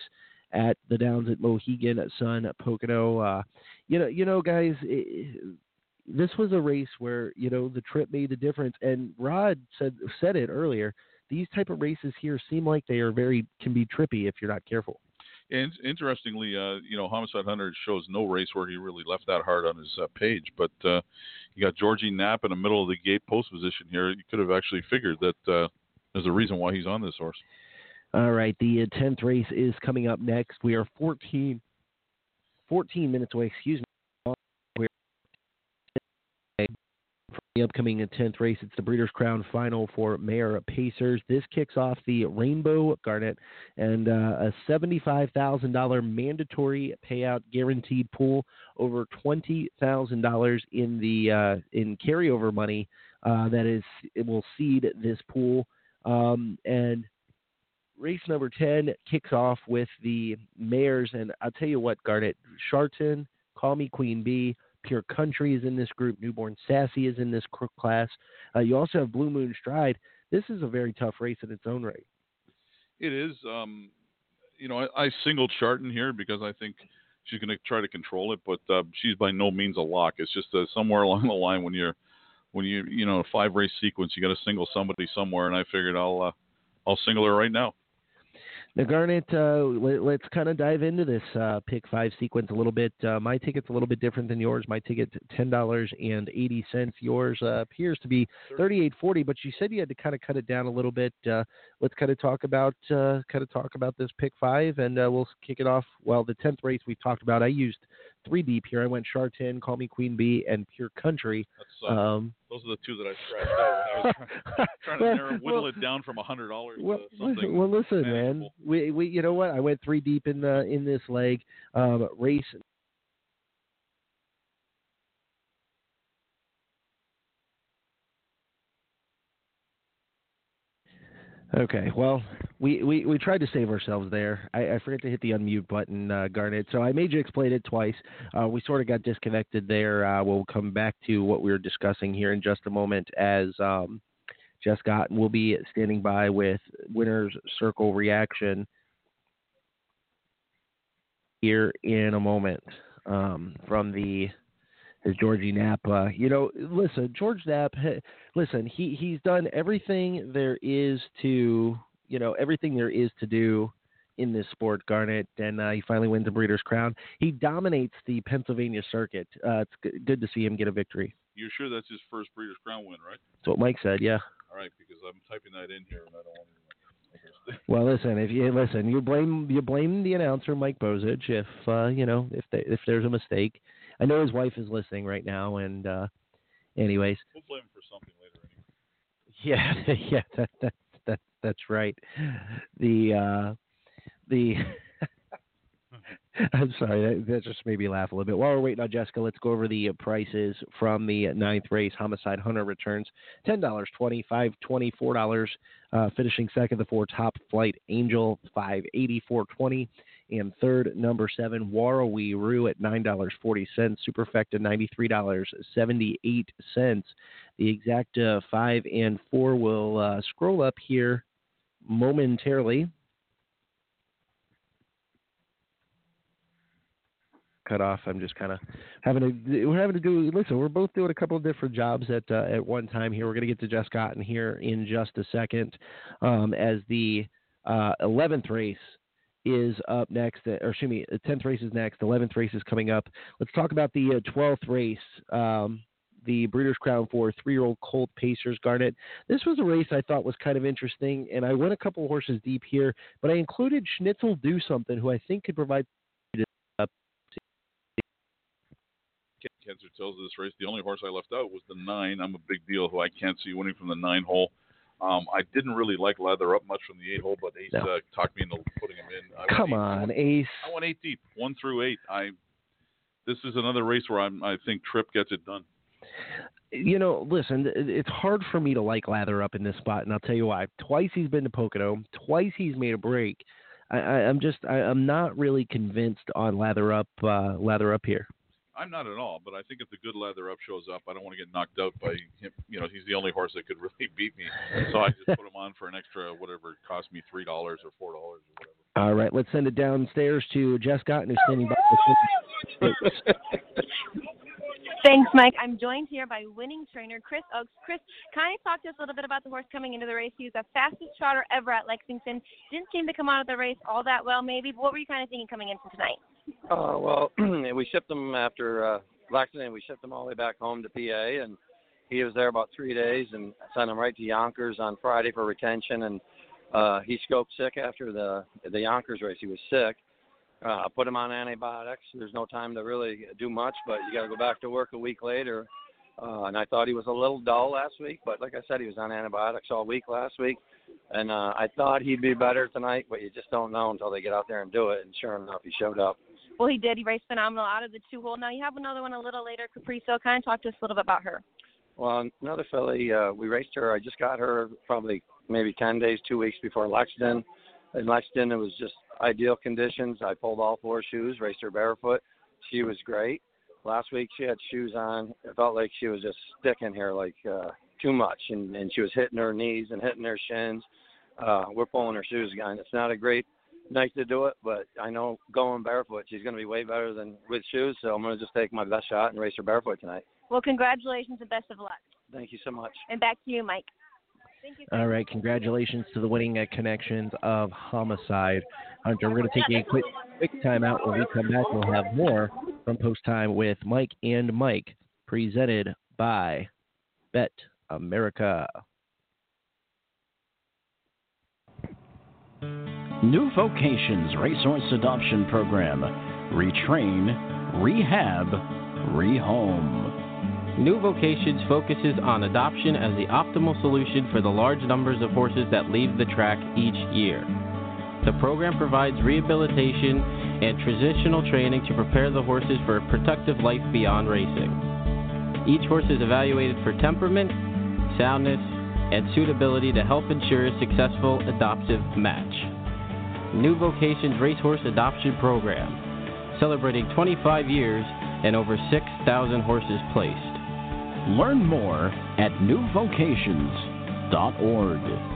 at the Downs at Mohegan Sun Pocono. Uh, you know, you know, guys. It, this was a race where you know the trip made the difference, and Rod said said it earlier. These type of races here seem like they are very can be trippy if you're not careful. And interestingly, uh, you know, Homicide Hunter shows no race where he really left that hard on his uh, page. But uh, you got Georgie Knapp in the middle of the gate post position here. You could have actually figured that uh, there's a reason why he's on this horse. All right, the 10th race is coming up next. We are 14, 14 minutes away, excuse me. We're from the upcoming 10th race. It's the Breeders' Crown Final for Mayor Pacers. This kicks off the Rainbow Garnet and uh, a $75,000 mandatory payout guaranteed pool, over $20,000 in the uh, in carryover money uh, that is it will seed this pool. Um, and race number 10 kicks off with the Mayors, And I'll tell you what, Garnet, Shartin, Call Me Queen Bee, Pure Country is in this group. Newborn Sassy is in this class. Uh, you also have Blue Moon Stride. This is a very tough race in its own right. It is. Um, you know, I, I singled Shartin here because I think she's going to try to control it, but uh, she's by no means a lock. It's just uh, somewhere along the line when you're when you you know a five race sequence, you got to single somebody somewhere, and I figured I'll uh, I'll single her right now. Now, Garnet, uh, let, us kind of dive into this uh, pick five sequence a little bit. Uh, my ticket's a little bit different than yours. My ticket ten dollars and eighty cents. Yours uh, appears to be thirty eight forty, but you said you had to kind of cut it down a little bit. Uh, let's kind of talk about uh, kind of talk about this pick five, and we'll kick it off. Well, the tenth race we've talked about, I used three deep here. I went Shartin, Call Me Queen Bee, and Pure Country. Um, those are the two that I scratched out. I was trying, trying to narrow, whittle well, it down from a hundred dollars well, something. Well, listen, manageable. man. We, we, you know what? I went three deep in the in this leg. Um, race Okay, well, we, we, we tried to save ourselves there. I, I forgot to hit the unmute button, uh, Garnet. So I made you explain it twice. Uh, we sort of got disconnected there. Uh, we'll come back to what we were discussing here in just a moment as um, Jess will be standing by with Winner's Circle reaction here in a moment um, from the is Georgie Knapp. Uh, you know, listen, George Knapp. Listen, he he's done everything there is to you know everything there is to do in this sport, Garnet, and uh, he finally wins the Breeders' Crown. He dominates the Pennsylvania circuit. Uh, it's g- good to see him get a victory. You're sure that's his first Breeders' Crown win, right? That's what Mike said. Yeah. All right, because I'm typing that in here and I don't want to. Well, listen. If you listen, you blame you blame the announcer Mike Bozich if uh, you know if they, if there's a mistake. I know his wife is listening right now, and uh, anyways. We'll blame him for something later. Anyway. Yeah, yeah, that, that that that's right. The uh, the I'm sorry, that, that, just made me laugh a little bit. While we're waiting on Jessica, let's go over the prices from the ninth race. Homicide Hunter returns ten dollars, twenty five, twenty four dollars. Uh, finishing second, the four Top Flight Angel, five eighty four twenty. And third, number seven, Warrawee Roo at $9.40. Superfecta, $93.78. The exact uh, five and four will uh, scroll up here momentarily. cut off. I'm just kind of having to we're having to do. Listen, we're both doing a couple of different jobs at uh, at one time here. We're going to get to Jess Otten here in just a second, um, as the uh, 11th race is up next, uh, or excuse me, the 10th race is next, 11th race is coming up. Let's talk about the uh, 12th race, um, the Breeders' Crown for three-year-old Colt Pacers Garnet. This was a race I thought was kind of interesting, and I went a couple horses deep here, but I included Schnitzel Do Something, who I think could provide. Cancer tells this race. The only horse I left out was the nine. I'm a big deal who I can't see winning from the nine hole. Um, I didn't really like Lather Up much from the eight hole, but Ace No. uh, talked me into putting him in. I Come on, Ace. I went eight deep, one through eight. I this is another race where I'm, I think Trip gets it done. you know, listen, it's hard for me to like Lather Up in this spot, and I'll tell you why. Twice he's been to Pocono, twice he's made a break. I, I, I'm just, I, I'm not really convinced on Lather Up, uh, Lather Up here. I'm not at all, but I think if the good Lather Up shows up, I don't want to get knocked out by him. You know, he's the only horse that could really beat me, so I just put him on for an extra whatever it cost me three dollars or four dollars or whatever. All right, let's send it downstairs to Jess Otten, who's standing by. Thanks, Mike. I'm joined here by winning trainer Chris Oakes. Chris, kind of talk to us a little bit about the horse coming into the race. He was the fastest trotter ever at Lexington. Didn't seem to come out of the race all that well, maybe. But what were you kind of thinking coming into tonight? Uh, well, we shipped him after uh, Lexington. We shipped him all the way back home to PA, and he was there about three days, and sent him right to Yonkers on Friday for retention. And uh, he scoped sick after the the Yonkers race. He was sick. Uh, I put him on antibiotics. There's no time to really do much, but you got to go back to work a week later. Uh, and I thought he was a little dull last week, but like I said, he was on antibiotics all week last week. And uh, I thought he'd be better tonight, but you just don't know until they get out there and do it. And sure enough, he showed up. Well, he did. He raced phenomenal out of the two hole. Now you have another one a little later, Capriso. Kind of talk to us a little bit about her. Well, another filly, uh, we raced her. I just got her probably maybe 10 days, two weeks before Lexington. In Lexington, it was just ideal conditions. I pulled all four shoes, raced her barefoot. She was great. Last week, she had shoes on. It felt like she was just sticking here like uh, too much, and, and she was hitting her knees and hitting her shins. Uh, we're pulling her shoes again. It's not a great night to do it, but I know going barefoot, she's going to be way better than with shoes. So I'm going to just take my best shot and race her barefoot tonight. Well, congratulations and best of luck. Thank you so much. And back to you, Mike. Thank you. All right, congratulations to the winning uh, connections of Homicide Hunter. We're going to take a quick quick time out. When we come back, we'll have more from Post Time with Mike and Mike, presented by Bet America. New Vocations Racehorse Adoption Program. Retrain, rehab, rehome. New Vocations focuses on adoption as the optimal solution for the large numbers of horses that leave the track each year. The program provides rehabilitation and transitional training to prepare the horses for a productive life beyond racing. Each horse is evaluated for temperament, soundness, and suitability to help ensure a successful adoptive match. New Vocations Racehorse Adoption Program, celebrating 25 years and over 6,000 horses placed. Learn more at newvocations.org.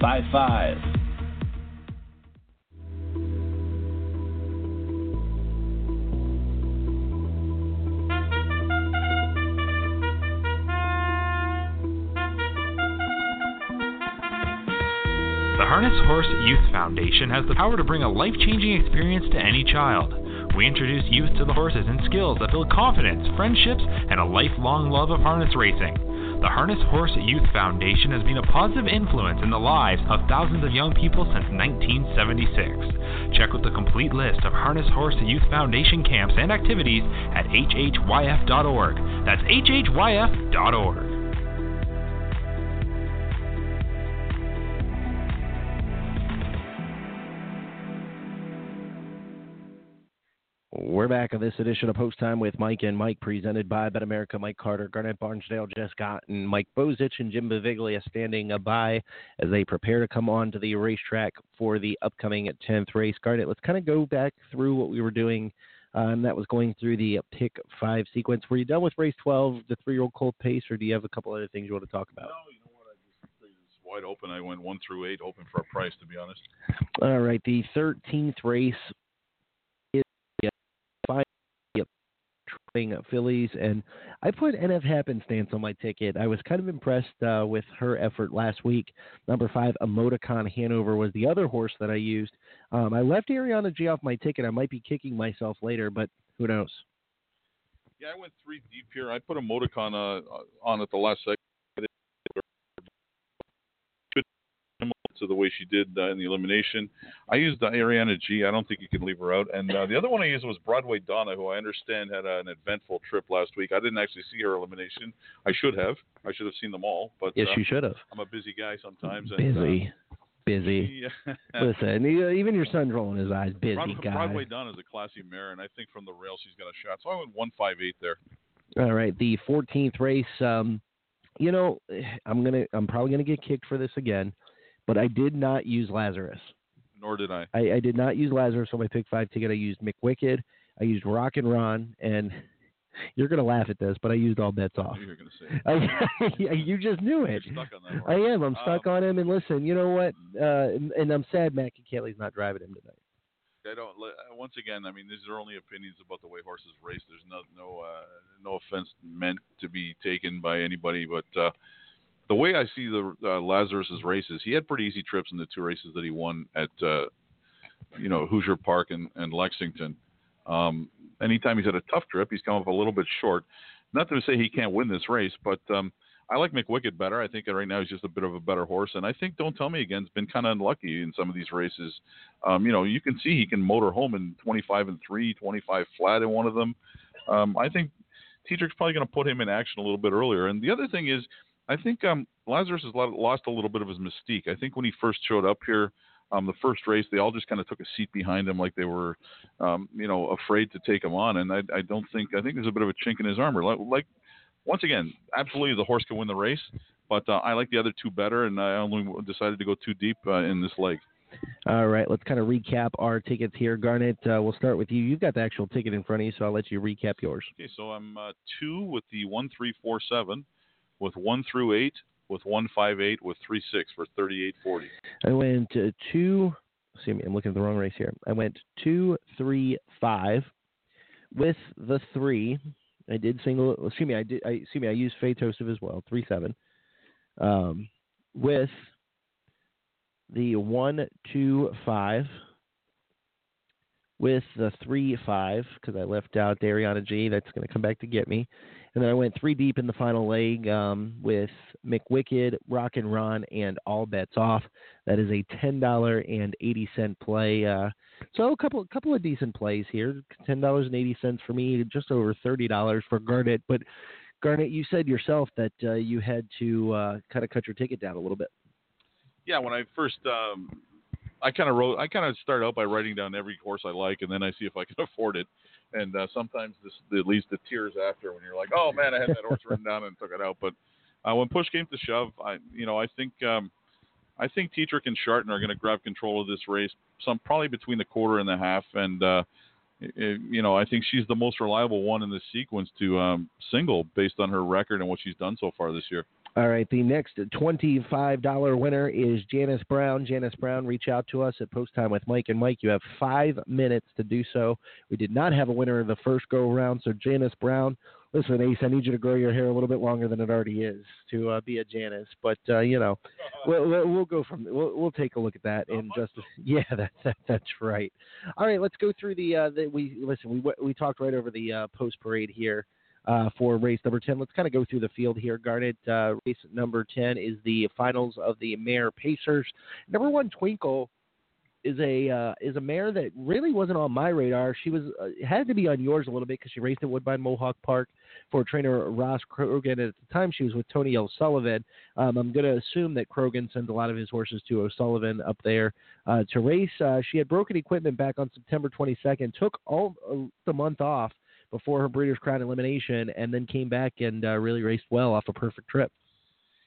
5555. The Harness Horse Youth Foundation has the power to bring a life changing experience to any child. We introduce youth to the horses and skills that build confidence, friendships, and a lifelong love of harness racing. The Harness Horse Youth Foundation has been a positive influence in the lives of thousands of young people since 1976. Check out the complete list of Harness Horse Youth Foundation camps and activities at hhyf.org. That's hhyf.org. We're back on this edition of Post Time with Mike and Mike, presented by BetAmerica. Mike Carter, Garnet Barnsdale, Jess Otten, Mike Bozich, and Jim Beviglia standing by as they prepare to come on to the racetrack for the upcoming 10th race. Garnet, let's kind of go back through what we were doing. Um, that was going through the pick five sequence. Were you done with race 12, the three year old Colt Pace, or do you have a couple other things you want to talk about? No, you know what? I just wide open. I went one through eight, open for a price, to be honest. All right, the 13th race final traveling Phillies, and I put NF Happenstance on my ticket. I was kind of impressed uh, with her effort last week. Number five, Emoticon Hanover was the other horse that I used. Um, I left Ariana G off my ticket. I might be kicking myself later, but who knows? Yeah, I went three deep here. I put Emoticon uh, on at the last second. To the way she did uh, in the elimination, I used uh, Ariana G. I don't think you can leave her out. And uh, the other one I used was Broadway Donna, who I understand had uh, an eventful trip last week. I didn't actually see her elimination. I should have. I should have seen them all. But Yes, uh, you should have. I'm a busy guy sometimes. And, Busy, busy. Listen, even your son's rolling his eyes. Busy Broadway, guy. Broadway Donna is a classy mare, and I think from the rail she's got a shot. So I went one five eight there. All right, the 14th race. Um, you know, I'm gonna, I'm probably gonna get kicked for this again, but I did not use Lazarus. Nor did I. I, I did not use Lazarus on my pick five ticket. I used McWicked. I used Rockin Ron, and you're gonna laugh at this, but I used all bets off. You're gonna say. I, you just knew it. You're stuck on that I am. I'm stuck on him. And listen, you know what? Uh, and, and I'm sad Matt Kakaley's not driving him tonight. I don't. uh, Once again, I mean, these are only opinions about the way horses race. There's no no uh, no offense meant to be taken by anybody, but uh, the way I see the uh, Lazarus's races, he had pretty easy trips in the two races that he won at uh, you know Hoosier Park and, and Lexington. Um, anytime he's had a tough trip, he's come up a little bit short. Not to say he can't win this race, but um, I like McWicked better. I think right now he's just a bit of a better horse, and I think Don't Tell Me Again's been kind of unlucky in some of these races. Um, you know, you can see he can motor home in 25 and three, 25 flat in one of them. Um, I think Tetrick's probably going to put him in action a little bit earlier. And the other thing is, I think um, Lazarus has lost a little bit of his mystique. I think when he first showed up here, um, the first race, they all just kind of took a seat behind him, like they were, um, you know, afraid to take him on. And I, I don't think I think there's a bit of a chink in his armor. Like, like once again, absolutely the horse can win the race, but uh, I like the other two better, and I only decided to go too deep uh, in this leg. All right, let's kind of recap our tickets here. Garnet, uh, we'll start with you. You've got the actual ticket in front of you, so I'll let you recap yours. Okay, so I'm uh, two with the one three four seven, with one through eight, with one five eight, with three six for thirty eight forty. I went uh, two. See me, I'm looking at the wrong race here. I went two, three, five. With the three, I did single. Excuse me, I did. I excuse me, I used Phaetosive as well. Three seven. Um, with the one, two, five. With the three, five, because I left out Dariana G. That's going to come back to get me. And then I went three deep in the final leg um, with McWicked, Rockin Ron, and All Bets Off. That is a ten dollar and eighty cent play. Uh, so a couple couple of decent plays here. Ten dollars and eighty cents for me, just over thirty dollars for Garnet. But Garnet, you said yourself that uh, you had to uh, kind of cut your ticket down a little bit. Yeah, when I first, um, I kind of wrote, I kind of start out by writing down every horse I like, and then I see if I can afford it. And uh, sometimes this it leads to tears after when you're like, oh man, I had that horse written down and took it out. But uh, when push came to shove, I, you know, I think. Um, I think Tetrick and Shartin are going to grab control of this race, some probably between the quarter and the half, and uh, it, you know I think she's the most reliable one in this sequence to um, single based on her record and what she's done so far this year. All right, the next $25 winner is Janice Brown. Janice Brown, reach out to us at Post Time with Mike and Mike. You have five minutes to do so. We did not have a winner in the first go around, so Janice Brown, listen, Ace, I need you to grow your hair a little bit longer than it already is to uh, be a Janice. But uh, you know, we'll, we'll go from we'll, we'll take a look at that in just yeah, that, that that's right. All right, let's go through the uh, the we listen. We we talked right over the uh, post parade here uh, for race number 10. Let's kind of go through the field here, Garnet. Uh, race number 10 is the finals of the Mare Pacers. Number one, Twinkle. is a uh, is a mare that really wasn't on my radar. She was uh, had to be on yours a little bit because she raced at Woodbine Mohawk Park for trainer Ross Croghan. At the time, she was with Tony O'Sullivan. Um, I'm going to assume that Croghan sends a lot of his horses to O'Sullivan up there uh, to race. Uh, she had broken equipment back on September 22nd. Took all the month off before her Breeders' Crown elimination, and then came back and uh, really raced well off a perfect trip.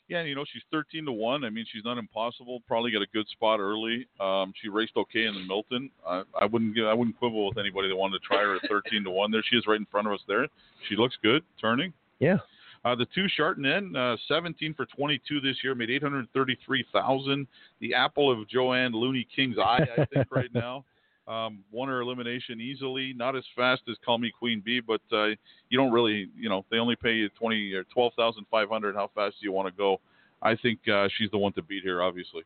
Yeah, you know she's thirteen to one. I mean, she's not impossible. Probably get a good spot early. Um, she raced okay in the Milton. I, I wouldn't I wouldn't quibble with anybody that wanted to try her at thirteen to one. There she is, right in front of us. There, she looks good turning. Yeah. Uh, the two Shartin N, uh, 17 for 22 this year, made 833,000. The apple of Joanne Looney King's eye, I think, right now. Um, won her elimination easily, not as fast as Call Me Queen Bee, but uh, you don't really, you know, they only pay you 20 or 12,500. How fast do you want to go? I think uh, she's the one to beat here, obviously.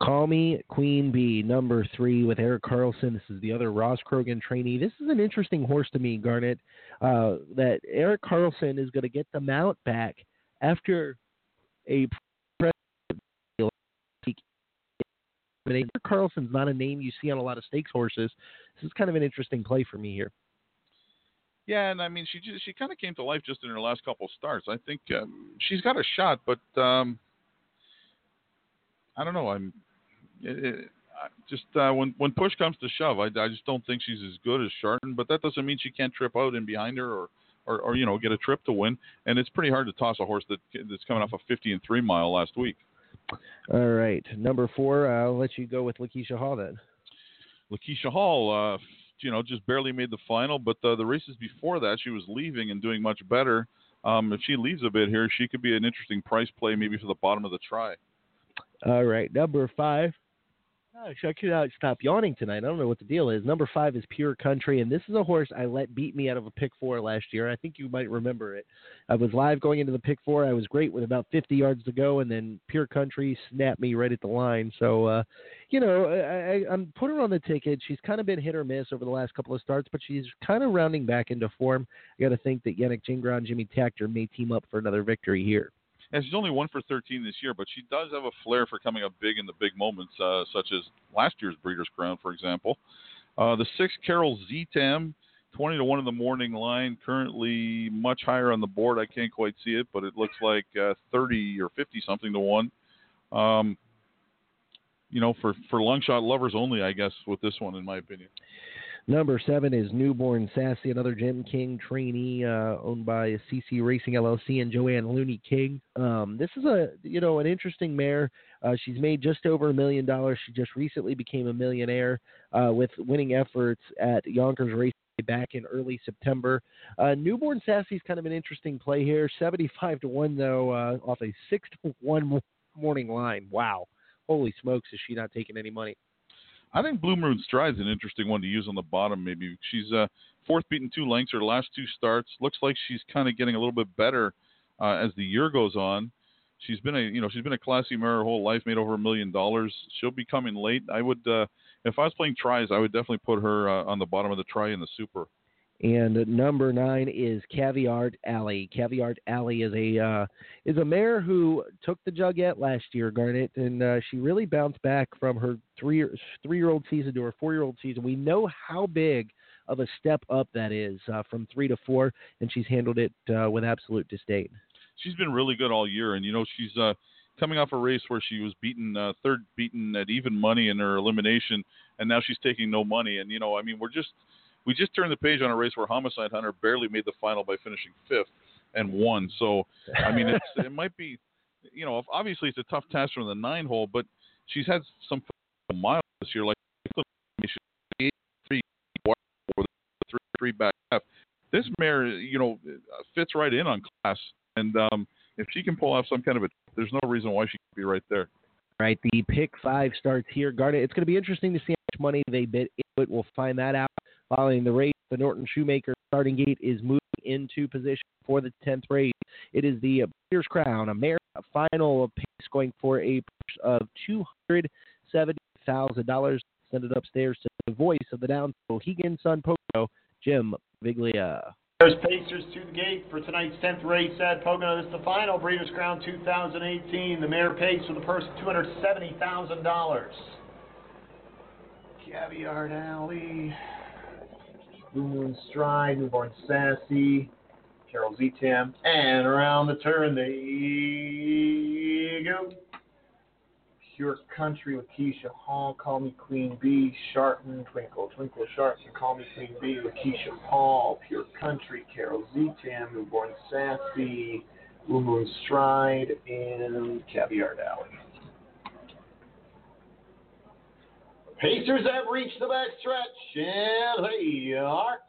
Call me Queen Bee, number three with Eric Carlson. This is the other Ross Croghan trainee. This is an interesting horse to me, Garnet. Uh, that Eric Carlson is going to get the mount back after a Eric Carlson's not a name you see on a lot of stakes horses. This is kind of an interesting play for me here. Yeah, and I mean, she just, she kind of came to life just in her last couple starts. I think um, she's got a shot, but um, I don't know. I'm it, it, just uh, when when push comes to shove, I, I just don't think she's as good as Shartin. But that doesn't mean she can't trip out in behind her or, or or you know get a trip to win. And it's pretty hard to toss a horse that that's coming off a 50 and three mile last week. All right, number four. Uh, I'll let you go with Lakeisha Hall then. Lakeisha Hall, uh, you know, just barely made the final, but uh, the races before that, she was leaving and doing much better. Um, if she leaves a bit here, she could be an interesting price play, maybe for the bottom of the try. All right, number five. Could not stop yawning tonight. I don't know what the deal is. Number five is Pure Country, and this is a horse I let beat me out of a pick four last year. I think you might remember it. I was live going into the pick four. I was great with about 50 yards to go, and then Pure Country snapped me right at the line. So, uh, you know, I, I, I'm put her on the ticket. She's kind of been hit or miss over the last couple of starts, but she's kind of rounding back into form. I got to think that Yannick Gingras and Jimmy Takter may team up for another victory here. And she's only one for 13 this year, but she does have a flair for coming up big in the big moments, uh, such as last year's Breeders' Crown, for example. Uh, the six Carol Zetam, 20 to 1 in the morning line, currently much higher on the board. I can't quite see it, but it looks like uh, 30 or 50 something to 1. Um, you know, for, for long shot lovers only, I guess, with this one, in my opinion. Number seven is Newborn Sassy, another Jim King trainee uh, owned by CC Racing LLC and Joanne Looney King. Um, this is a you know an interesting mare. Uh, she's made just over a million dollars. She just recently became a millionaire uh, with winning efforts at Yonkers Racing back in early September. Uh, Newborn Sassy's kind of an interesting play here. Seventy-five to one though, uh, off a six to one morning line. Wow, holy smokes, is she not taking any money? I think Blue Moon Stride's an interesting one to use on the bottom. Maybe she's uh, fourth beaten two lengths her last two starts. Looks like she's kind of getting a little bit better uh, as the year goes on. She's been a you know she's been a classy mare her whole life, made over a million dollars. She'll be coming late. I would uh, if I was playing tries, I would definitely put her uh, on the bottom of the try in the super. And number nine is Caviart Ally. Caviart Ally is a uh, is a mare who took the Jugette last year, Garnet, and uh, she really bounced back from her three three year old season to her four year old season. We know how big of a step up that is uh, from three to four, and she's handled it uh, with absolute disdain. She's been really good all year, and you know she's uh, coming off a race where she was beaten uh, third, beaten at even money in her elimination, and now she's taking no money. And you know, I mean, we're just we just turned the page on a race where Homicide Hunter barely made the final by finishing fifth and won. So, I mean, it's, it might be, you know, obviously it's a tough task from the nine hole, but she's had some miles this year, like three, three back half. This mare, you know, fits right in on class, and um, if she can pull off some kind of a, there's no reason why she can't be right there. Right, the pick five starts here. Garnet, it's going to be interesting to see how much money they bid into it. We'll find that out Following the race, the Norton Shoemaker starting gate is moving into position for the 10th race. It is the Breeders' Crown, a mare final pace going for a purse of $270,000. Send it upstairs to the voice of the down Mohegan Sun Pocono, Jim Viglia. There's Pacers to the gate for tonight's 10th race at Pocono. This is the final Breeders' Crown 2018. The mare pace for the purse of $270,000. Caviart Ally, Blue Moon Stride, Newborn Sassy, Carol Z-Tam, and around the turn they go. Pure Country with Keisha Hall, Call Me Queen Bee, Shartin, Twinkle, Twinkle Shartin, Call Me Queen Bee with Keisha Paul, Pure Country, Carol Z-Tam, Newborn Sassy, Blue Moon Stride, and Caviart Ally. Pacers have reached the backstretch, and they are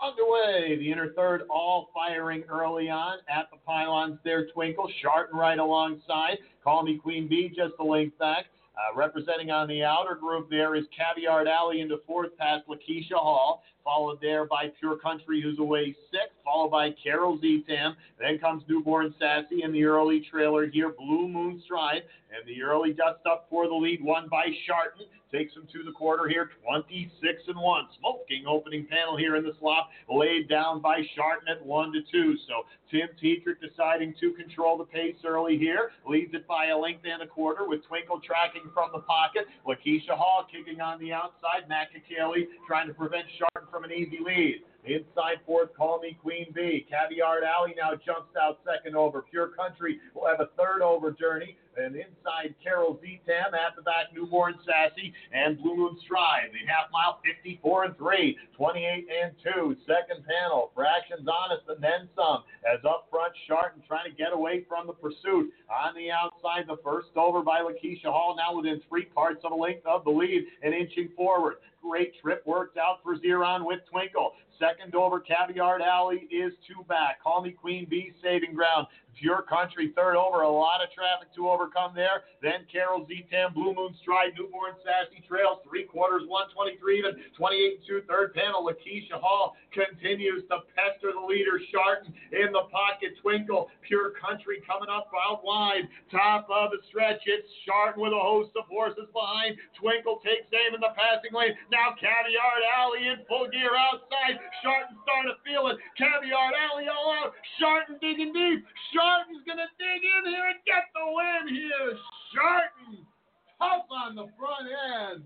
underway. The inner third all firing early on at the pylons there. Twinkle, Shartin right alongside. Call me Queen Bee, just a length back. Uh, representing on the outer group there is Caviart Ally into fourth past Lakeisha Hall, followed there by Pure Country, who's away sixth, followed by Carol Z-Tam. Then comes Newborn Sassy in the early trailer here, Blue Moon Stride, and the early dust up for the lead, won by Shartin. Takes him to the quarter here, 26 and 1. Smoking opening panel here in the slot, laid down by Shartin at 1 to 2. So Tim Tetrick deciding to control the pace early here, leads it by a length and a quarter with Twinkle tracking from the pocket. Lakeisha Hall kicking on the outside. Matt Kakaley trying to prevent Shartin from an easy lead. Inside fourth, Call Me Queen Bee. Caviart Ally now jumps out second over. Pure Country will have a third over journey. And inside Carol Z-Tam, at the back Newborn Sassy and Blue Moon Stride. The half mile 54 and 3, 28 and 2. Second panel, fractions honest and then some. As up front, Shartin trying to get away from the pursuit. On the outside, the first over by Lakeisha Hall, now within three parts of a length of the lead and inching forward. Great trip worked out for Zeron with Twinkle. Second over, Caviart Ally is two back. Call me Queen Bee, saving ground. Pure Country, third over. A lot of traffic to overcome there. Then Carol Z-Tam, Blue Moon Stride, Newborn Sassy Trails, three quarters, 123 even, 28 2, third panel. Lakeisha Hall continues to pester the leader, Shartin in the pocket. Twinkle, Pure Country coming up out wide. Top of the stretch, it's Shartin with a host of horses behind. Twinkle takes aim in the passing lane. Now Caviart Ally in full gear outside. Shartin starting to feel it. Caviart Ally all out. Shartin digging deep. Shartin's going to dig in here and get the win here. Shartin, tough on the front end.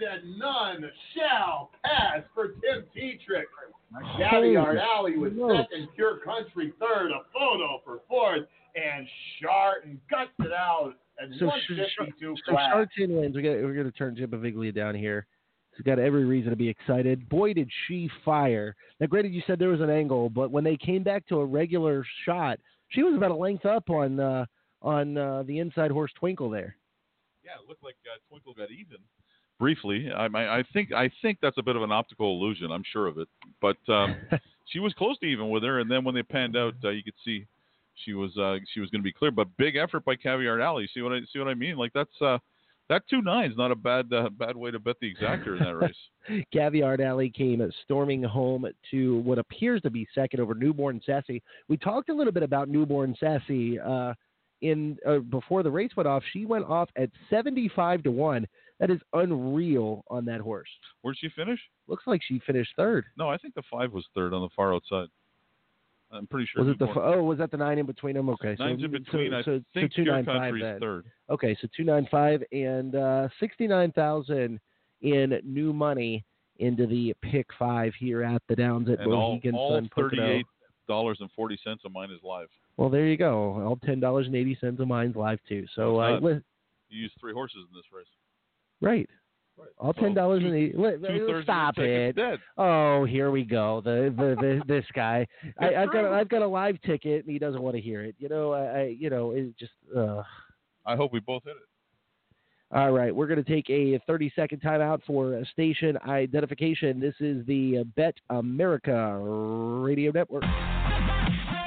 Said none shall pass for Tim Tetrick. Caviart Ally with smokes. second, Pure Country third, a photo for fourth, and Shartin guts it out at So, sh- so. Shartin wins. We're gonna we're gonna turn Jim Beviglia down here. He's got every reason to be excited. Boy, did she fire! Now, granted, you said there was an angle, but when they came back to a regular shot, she was about a length up on uh, on uh, the inside horse Twinkle there. Yeah, it looked like uh, Twinkle got even briefly. I, I, I think I think that's a bit of an optical illusion. I'm sure of it, but um, she was close to even with her. And then when they panned out, uh, you could see she was uh, she was going to be clear. But big effort by Caviart Ally. See what I see what I mean? Like that's uh, that two nine is not a bad uh, bad way to bet the exactor in that race. Caviart Ally came storming home to what appears to be second over Newborn Sassy. We talked a little bit about Newborn Sassy uh, in uh, before the race went off. She went off at seventy-five to one. That is unreal on that horse. Where'd she finish? Looks like she finished third. No, I think the five was third on the far outside. I'm pretty sure. Was it the f- oh was that the nine in between them? Okay, Nine's so, in between. So, I so, think so two nine five then. third. Okay, so two nine five and uh, sixty nine thousand in new money into the pick five here at the Downs at Mohegan Sun Pocono. dollars and forty cents of mine is live. Well, there you go. All ten dollars and eighty cents of mine's live too. So uh, You used three horses in this race. right. All ten dollars and eighty. li- li- two-thirds Stop it. Oh, here we go. The the, the this guy. I, I've got a. I've got a live ticket and he doesn't want to hear it. You know, I, I you know it just. Uh, I hope we both hit it. All right, we're going to take a 30 second timeout for station identification. This is the Bet America Radio Network.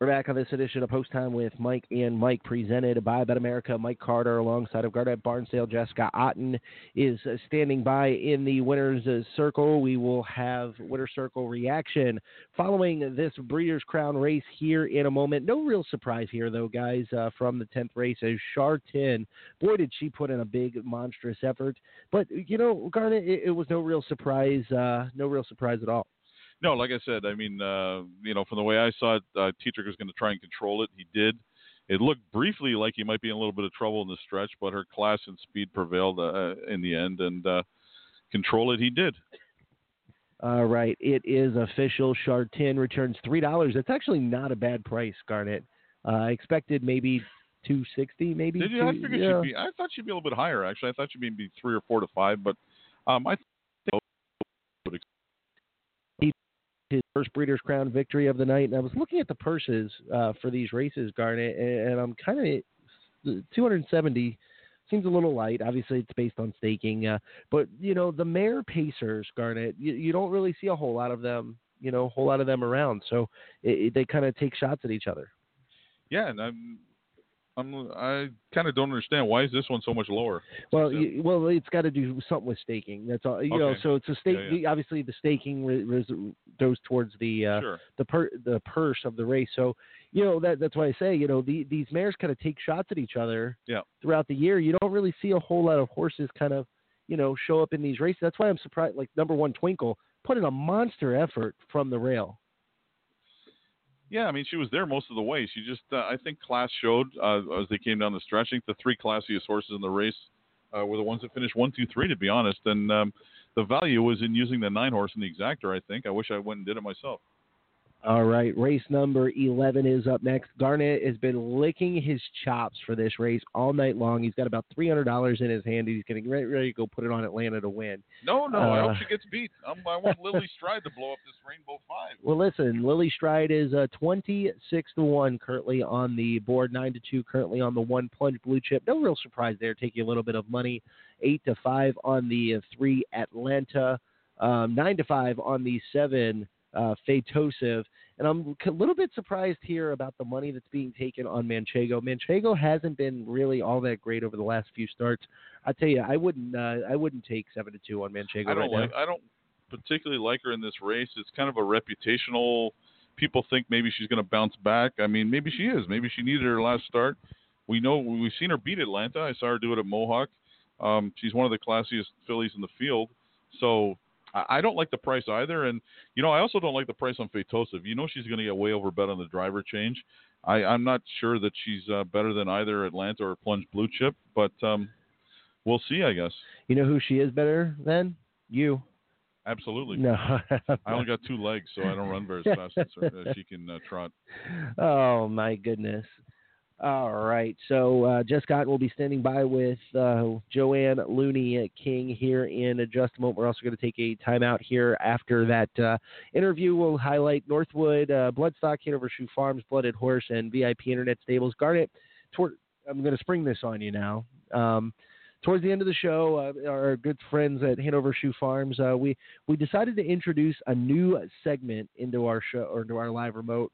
We're back on this edition of Post Time with Mike and Mike, presented by BetAmerica. Mike Carter, alongside of Garnet Barnsdale, Jessica Otten, is uh, standing by in the winners' uh, circle. We will have winner circle reaction following this Breeders' Crown race here in a moment. No real surprise here, though, guys, uh, from the tenth race. As Shartin, boy, did she put in a big, monstrous effort. But you know, Garnet, it, it was no real surprise. Uh, no real surprise at all. No, like I said, I mean, uh, you know, from the way I saw it, uh, was going to try and control it. He did. It looked briefly like he might be in a little bit of trouble in the stretch, but her class and speed prevailed uh, in the end, and uh, control it he did. All right, it is official. Shartin returns three dollars. That's actually not a bad price, Garnet. Uh, I expected maybe two sixty, maybe. Did you? two- I figured yeah. she'd be. I thought she'd be a little bit higher. Actually, I thought she'd be three or four to five, but um, I think would his first Breeders' Crown victory of the night. And I was looking at the purses uh, for these races, Garnet, and, I'm kind of 270 seems a little light. Obviously, it's based on staking, uh, but you know the mare pacers, Garnet, you, you don't really see a whole lot of them. You know, a whole lot of them around. So it, it, they kind of take shots at each other. Yeah, and I'm, I'm, I kind of don't understand why is this one so much lower. Well, you, well, it's got to do something with staking. That's all. You know, so it's a stake. Yeah, yeah. Obviously, the staking re- goes towards the uh, Sure. the per- the purse of the race. So you know that that's why I say you know the, these mares kind of take shots at each other Yeah. throughout the year. You don't really see a whole lot of horses kind of you know show up in these races. That's why I'm surprised. Like number one, Twinkle put in a monster effort from the rail. Yeah, I mean, she was there most of the way. She just, uh, I think, class showed uh, as they came down the stretch. I think the three classiest horses in the race uh, were the ones that finished one, two, three, to be honest. And um, the value was in using the nine horse in the exactor. I think. I wish I went and did it myself. All right, race number 11 is up next. Garnet has been licking his chops for this race all night long. He's got about $300 in his hand. He's getting ready, ready to go put it on Atlanta to win. No, no, I Uh, hope she gets beat. Um, I want Lily Stride to blow up this Rainbow Five. Well, listen, Lily Stride is uh, 26 to 1 currently on the board, 9 to 2 currently on the 1 plunge blue chip. No real surprise there, taking a little bit of money. 8 to 5 on the uh, 3 Atlanta, um, 9 to 5 on the 7 uh. And I'm a little bit surprised here about the money that's being taken on Manchego. Manchego hasn't been really all that great over the last few starts. I tell you, I wouldn't, uh, I wouldn't take seven to two on Manchego I don't right now. I don't particularly like her in this race. It's kind of a reputational. People think maybe she's going to bounce back. I mean, maybe she is. Maybe she needed her last start. We know we've seen her beat Atlanta. I saw her do it at Mohawk. Um, she's one of the classiest fillies in the field. So I, don't like the price either. And you know, I also don't like the price on Phaetosive. You know, she's going to get way over bet on the driver change. I, I'm not sure that she's uh, better than either Atlanta or Plunge Blue Chip, but um, we'll see. I guess. You know who she is better than? You. Absolutely. No. I only got two legs, so I don't run very fast as as she can uh, trot. Oh my goodness. All right. So uh, Jess Otten will be standing by with uh, Joanne Looney King here in just a moment. We're also going to take a timeout here after that uh, interview. We'll highlight Northwood, uh, Bloodstock, Hanover Shoe Farms, Blooded Horse, and VIP Internet Stables. Garnet, toward, I'm going to spring this on you now. Um, towards the end of the show, uh, our good friends at Hanover Shoe Farms, uh, we we decided to introduce a new segment into our show or into our live remote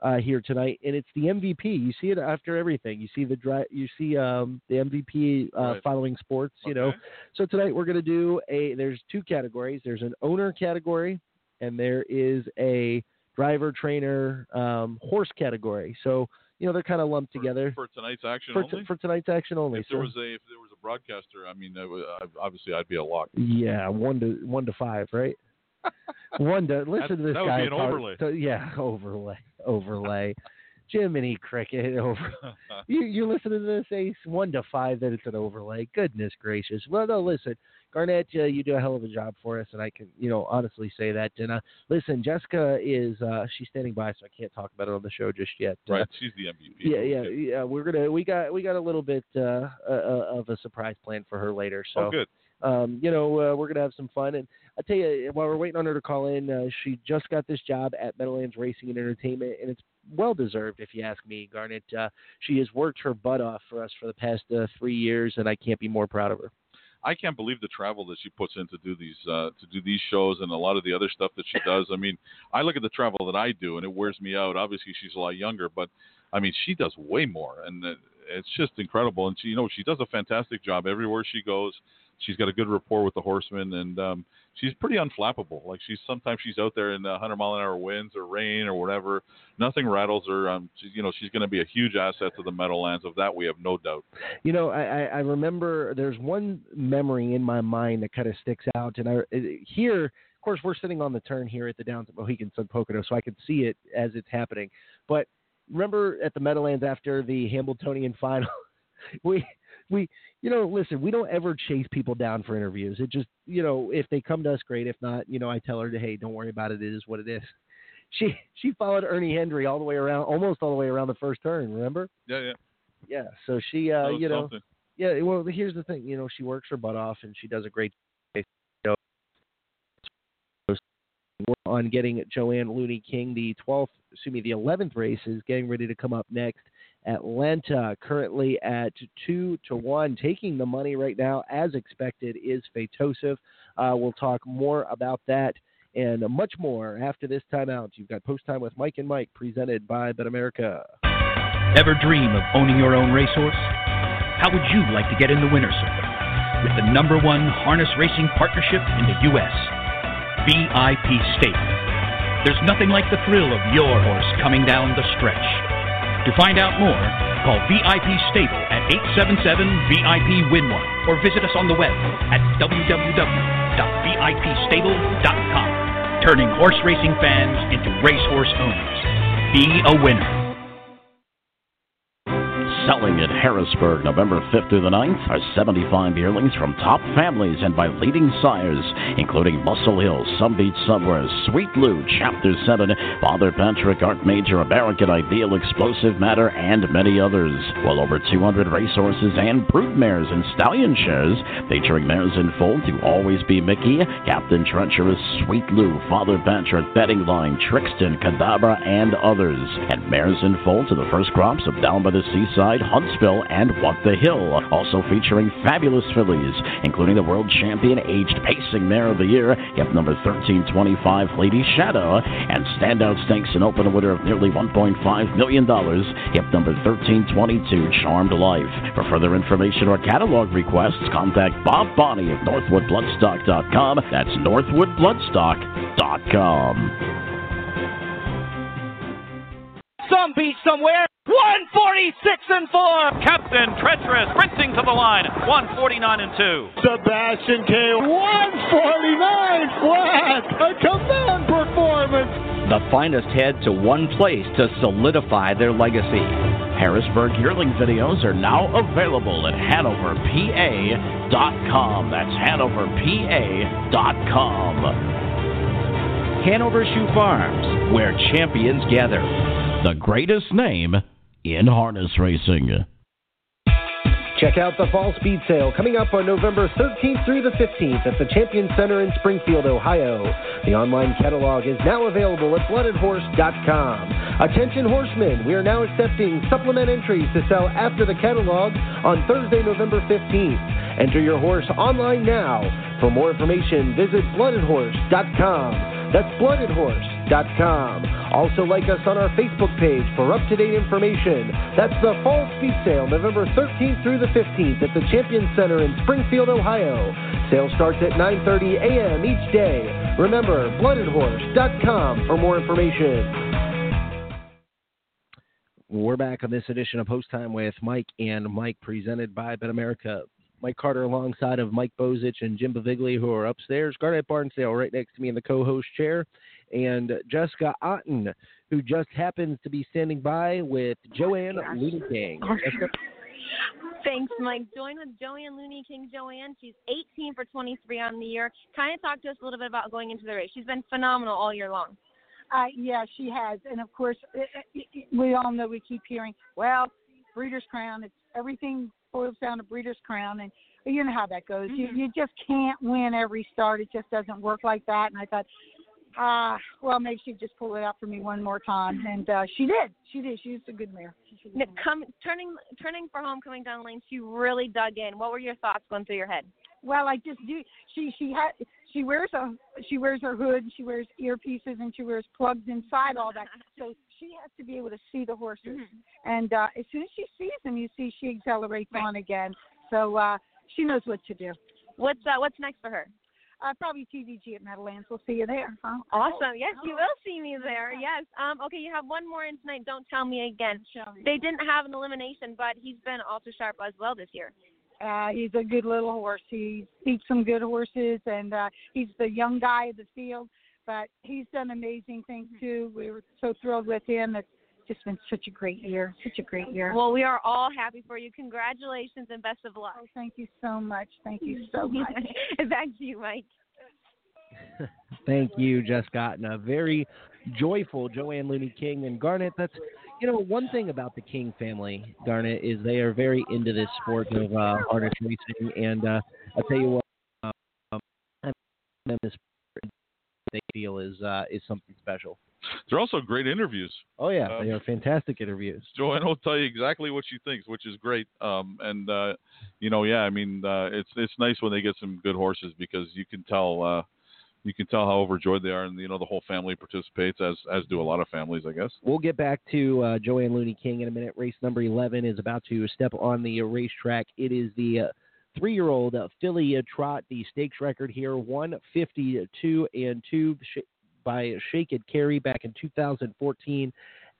uh, here tonight, and it's the MVP. You see it after everything. You see the dri- you see um, the MVP uh, Right. following sports. You know, so tonight we're going to do a. There's two categories. There's an owner category, and there is a driver, trainer, um, horse category. So you know they're kind of lumped together For tonight's action for, only. t- for tonight's action only. if there was a if there was a broadcaster, I mean, I obviously I'd be a lock. Yeah, one to one to five, right? One to listen to this that would guy. be an talk- overlay. to- yeah, overlay, overlay. Jiminy Cricket over. you you listen to this Ace one to five that it's an overlay. Goodness gracious. Well, no, listen, Garnet, uh, you do a hell of a job for us, and I can you know honestly say that. And uh, listen, Jessica is uh, she's standing by, so I can't talk about it on the show just yet. Uh, right, she's the MVP. yeah, yeah, yeah. We're gonna we got we got a little bit uh, uh, uh, of a surprise plan for her later. So Oh, good. Um, you know, uh, we're gonna have some fun. And I tell you, while we're waiting on her to call in, uh, she just got this job at Meadowlands Racing and Entertainment, and it's well deserved, if you ask me, Garnet. Uh, she has worked her butt off for us for the past uh, three years, and I can't be more proud of her. I can't believe the travel that she puts in to do these uh, to do these shows and a lot of the other stuff that she does. I mean, I look at the travel that I do and it wears me out. Obviously, she's a lot younger, but I mean, she does way more, and uh, it's just incredible. And she, you know, she does a fantastic job everywhere she goes. She's got a good rapport with the horsemen, and um, she's pretty unflappable. Like she's sometimes she's out there in the 100 mile an hour winds or rain or whatever. Nothing rattles her. Um, she, you know, she's going to be a huge asset to the Meadowlands. Of that, we have no doubt. You know, I, I remember there's one memory in my mind that kind of sticks out, and I here, of course, we're sitting on the turn here at the Downs at Mohegan Sun Pocono, so I can see it as it's happening. But remember at the Meadowlands after the Hambletonian final, we we you know listen we don't ever chase people down for interviews it just you know if they come to us great if not you know i tell her to, hey don't worry about it it is what it is she she followed ernie hendry all the way around almost all the way around the first turn remember Yeah, yeah. yeah so she uh you know something. yeah well here's the thing you know she works her butt off and she does a great job on getting Joanne Looney King. The 12th, excuse me, the 11th race is getting ready to come up next. Atlanta currently at two to one, taking the money right now as expected is Phaetosive. Uh, we'll talk more about that and much more after this timeout. You've got post time with Mike and Mike, presented by BetAmerica. Ever dream of owning your own racehorse? How would you like to get in the winner's circle? With the number one harness racing partnership in the U.S., VIP Stable? There's nothing like the thrill of your horse coming down the stretch. To find out more, call VIP Stable at 877-VIP-WIN-1 or visit us on the web at www.vipstable.com. Turning horse racing fans into racehorse owners. Be a winner. Selling at Harrisburg November 5th through the 9th are 75 yearlings from top families and by leading sires, including Muscle Hill, Some Beach Somewhere, Sweet Lou, Chapter 7, Father Patrick, Art Major, American Ideal, Explosive Matter, and many others. Well over 200 racehorses and broodmares and stallion shares, featuring mares in full to Always B Miki, Captain Treacherous, Sweet Lou, Father Patrick, Betting Line, Trixton, Cadabra, and others. And mares in full to the first crops of Down by the Seaside, Huntsville, and What the Hill. Also featuring fabulous fillies, including the world champion aged pacing mare of the year, gift number 1325, Lady Shadow, and standout stakes and open winner of nearly $1.5 million, gift number 1322, Charmed Life. For further information or catalog requests, contact Bob Boni of NorthwoodBloodstock.com. That's NorthwoodBloodstock.com. Some beach somewhere. 146 and 4. Captain Treacherous sprinting to the line. 149 and 2. Sebastian K. 149 flat. A command performance. The finest head to one place to solidify their legacy. Harrisburg yearling videos are now available at HanoverPA.com. That's HanoverPA.com. Hanover Shoe Farms, where champions gather. The greatest name in harness racing. Check out the Fall Speed Sale coming up on November 13th through the 15th at the Champion Center in Springfield, Ohio. The online catalog is now available at bloodedhorse.com. Attention horsemen, we are now accepting supplement entries to sell after the catalog on Thursday, November 15th. Enter your horse online now. For more information, visit bloodedhorse.com. That's bloodedhorse.com. Also, like us on our Facebook page for up to date information. That's the Fall Speed Sale, November 13th through the 15th at the Champion Center in Springfield, Ohio. Sale starts at 9:30 a.m. each day. Remember, bloodedhorse.com for more information. We're back on this edition of Post Time with Mike and Mike, presented by BetAmerica. Mike Carter alongside of Mike Bozich and Jim Beviglia, who are upstairs. Garnet Barnsdale right next to me in the co-host chair, and Jessica Otten, who just happens to be standing by with Joanne Looney King. Jessica? Thanks, Mike. Join with Joanne Looney King. Joanne, she's 18 for 23 on the year. Kind of talk to us a little bit about going into the race. She's been phenomenal all year long. Uh, yeah, she has, and of course, it, it, it, we all know we keep hearing, well, Breeders' Crown. It's everything boils down to Breeders' Crown, and you know how that goes. Mm-hmm. You you just can't win every start. It just doesn't work like that. And I thought, ah, well, maybe she'd just pull it out for me one more time, and uh, she did. She did. She was a good mare. She was a Now. Come, turning, turning for home, coming down the lane, she really dug in. What were your thoughts going through your head? Well, I just do. She she had she wears a she wears her hood, she wears earpieces, and she wears plugs inside all that. So she has to be able to see the horses. Mm-hmm. And uh, as soon as she sees them, you see she accelerates on again. So uh, she knows what to do. What's uh, what's next for her? Uh, probably TVG at Meadowlands. We'll see you there. Huh? Awesome. Yes, you will see me there. Yes. Um, okay, you have one more in tonight. Don't tell me again. They didn't have an elimination, but he's been ultra sharp as well this year. Uh, he's a good little horse. He beats some good horses, and uh, he's the young guy of the field. But he's done amazing things too. We were so thrilled with him. It's just been such a great year. Such a great year. Well, we are all happy for you. Congratulations and best of luck. Oh, thank you so much. Thank you so much. Back to you, Mike. Thank you, Jess Otten, and a very joyful Joanne Looney King and Garnet. That's you know one thing about the King family, Garnet, is they are very into this sport of uh, harness racing, and uh, I'll tell you what, um, this they feel is uh, is something special. They're also great interviews. Oh yeah, Um, they are fantastic interviews. Joanne will tell you exactly what she thinks, which is great. Um, and uh, you know, yeah, I mean, uh, it's it's nice when they get some good horses because you can tell uh, you can tell how overjoyed they are, and you know, the whole family participates as as do a lot of families, I guess. We'll get back to uh, Joanne Looney King in a minute. Race number 11 is about to step on the racetrack. It is the uh, three year old uh, Filly uh, Trot, the stakes record here 152 and 2 sh- by Shake It Cerry back in 2014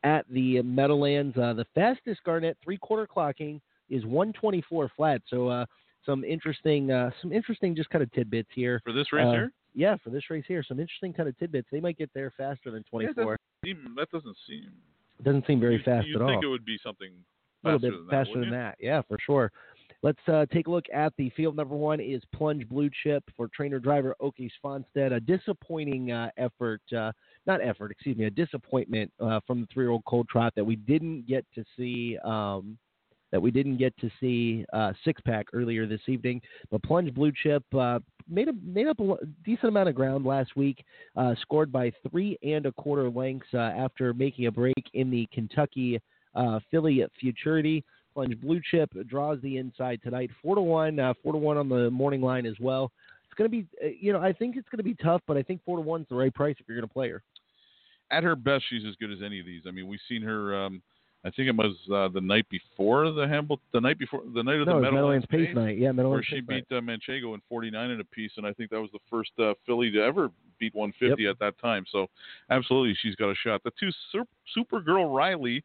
at the Meadowlands. Uh, the fastest Garnet three quarter clocking is 124 flat. So, uh, some interesting, uh, some interesting, just kind of tidbits here For this race Uh, here? Yeah, for this race here, some interesting kind of tidbits. They might get there faster than Yeah, 24. that, seem, that doesn't seem. Doesn't seem very you, fast you at all. You think it would be something a little bit than faster that, than that. Yeah, for sure. Let's uh, take a look at the field. Number one is Plunge Blue Chip for trainer driver Ake Svanstedt. A disappointing uh, effort, uh, not effort, excuse me, a disappointment uh, from the three-year-old Cold Trot that we didn't get to see. Um, that we didn't get to see uh, six pack earlier this evening. But Plunge Blue Chip uh, made a, made up a decent amount of ground last week. Scored by three and a quarter lengths after making a break in the Kentucky Filly Futurity. Plunge Blue Chip draws the inside tonight, four to one, uh, four to one on the morning line as well. It's going to be, uh, you know, I think it's going to be tough, but I think four to one's the right price if you're going to play her. At her best, she's as good as any of these. I mean, we've seen her. Um, I think it was uh, the night before the Hamilton, the night before the night of No, the Meadowlands Pace night. Yeah, Meadowlands where she beat uh, Manchego in 49 in a piece, and I think that was the first uh, filly to ever beat 150 at that time. So, absolutely, she's got a shot. The two Super Supergirl Riley,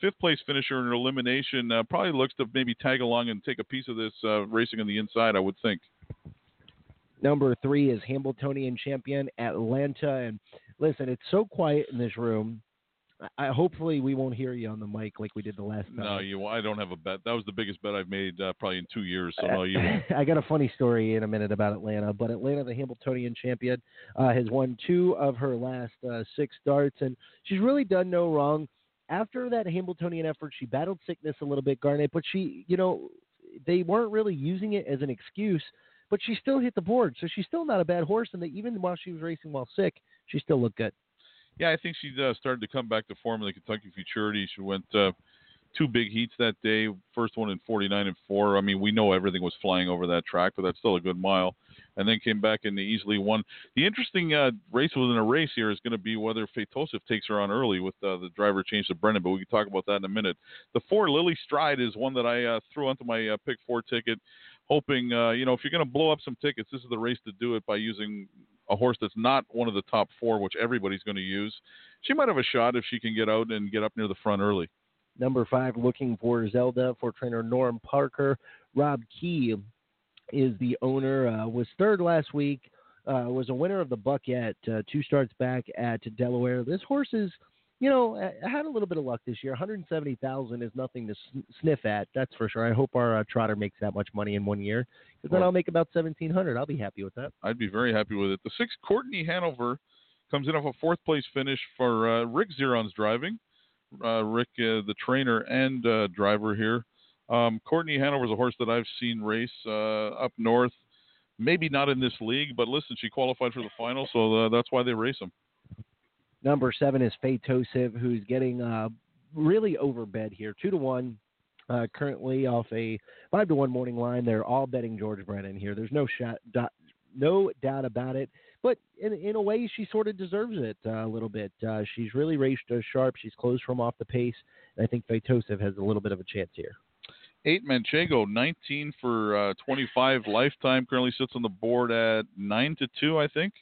fifth place finisher in her elimination, uh, probably looks to maybe tag along and take a piece of this uh, racing on the inside. I would think. Number three is Hambletonian champion Atlanta. And listen, it's so quiet in this room. I, hopefully we won't hear you on the mic like we did the last time. No, you. I don't have a bet. That was the biggest bet I've made uh, probably in two years. So no, you. I got a funny story in a minute about Atlanta, but Atlanta, the Hambletonian champion, uh, has won two of her last uh, six starts, and she's really done no wrong. After that Hambletonian effort, she battled sickness a little bit, Garnet, but she, you know, they weren't really using it as an excuse, but she still hit the board, so she's still not a bad horse, and they, even while she was racing while sick, she still looked good. Yeah, I think she uh, started to come back to form in the Kentucky Futurity. She went uh, two big heats that day. First one in 49 and four. I mean, we know everything was flying over that track, but that's still a good mile. And then came back and easily won. The interesting uh, race within a race here is going to be whether Phaetosive takes her on early with uh, the driver change to Brennan, but we can talk about that in a minute. The four Lily Stride is one that I uh, threw onto my uh, pick four ticket, hoping uh, you know if you're going to blow up some tickets, this is the race to do it by using a horse that's not one of the top four, which everybody's going to use. She might have a shot if she can get out and get up near the front early. Number five, looking for Zelda for trainer Norm Parker. Rob Key is the owner. Uh, was third last week. Uh, was a winner of the Bucket uh, two starts back at Delaware. This horse is, you know, had a little bit of luck this year. 170,000 is nothing to sn- sniff at. That's for sure. I hope our uh, trotter makes that much money in one year because then Well- I'll make about 1,700. I'll be happy with that. I'd be very happy with it. The six, Courtney Hanover, comes in off a fourth place finish for uh, Rick Zeron's driving. Uh, Rick, uh, the trainer and uh, driver here. Um, Courtney Hanover's a horse that I've seen race uh, up north. Maybe not in this league, but listen, she qualified for the final, so uh, that's why they race them. Number seven is Phaetosive, who's getting uh, really overbed here, two to one. Uh, currently off a five to one morning line. They're all betting George Brennan here. There's no shot, dot, no doubt about it. But in in a way, she sort of deserves it uh, a little bit. Uh, she's really raced sharp. She's closed from off the pace, and I think Phaetosive has a little bit of a chance here. Eight Manchego, 19 for uh, 25 lifetime. Currently sits on the board at nine to two, I think.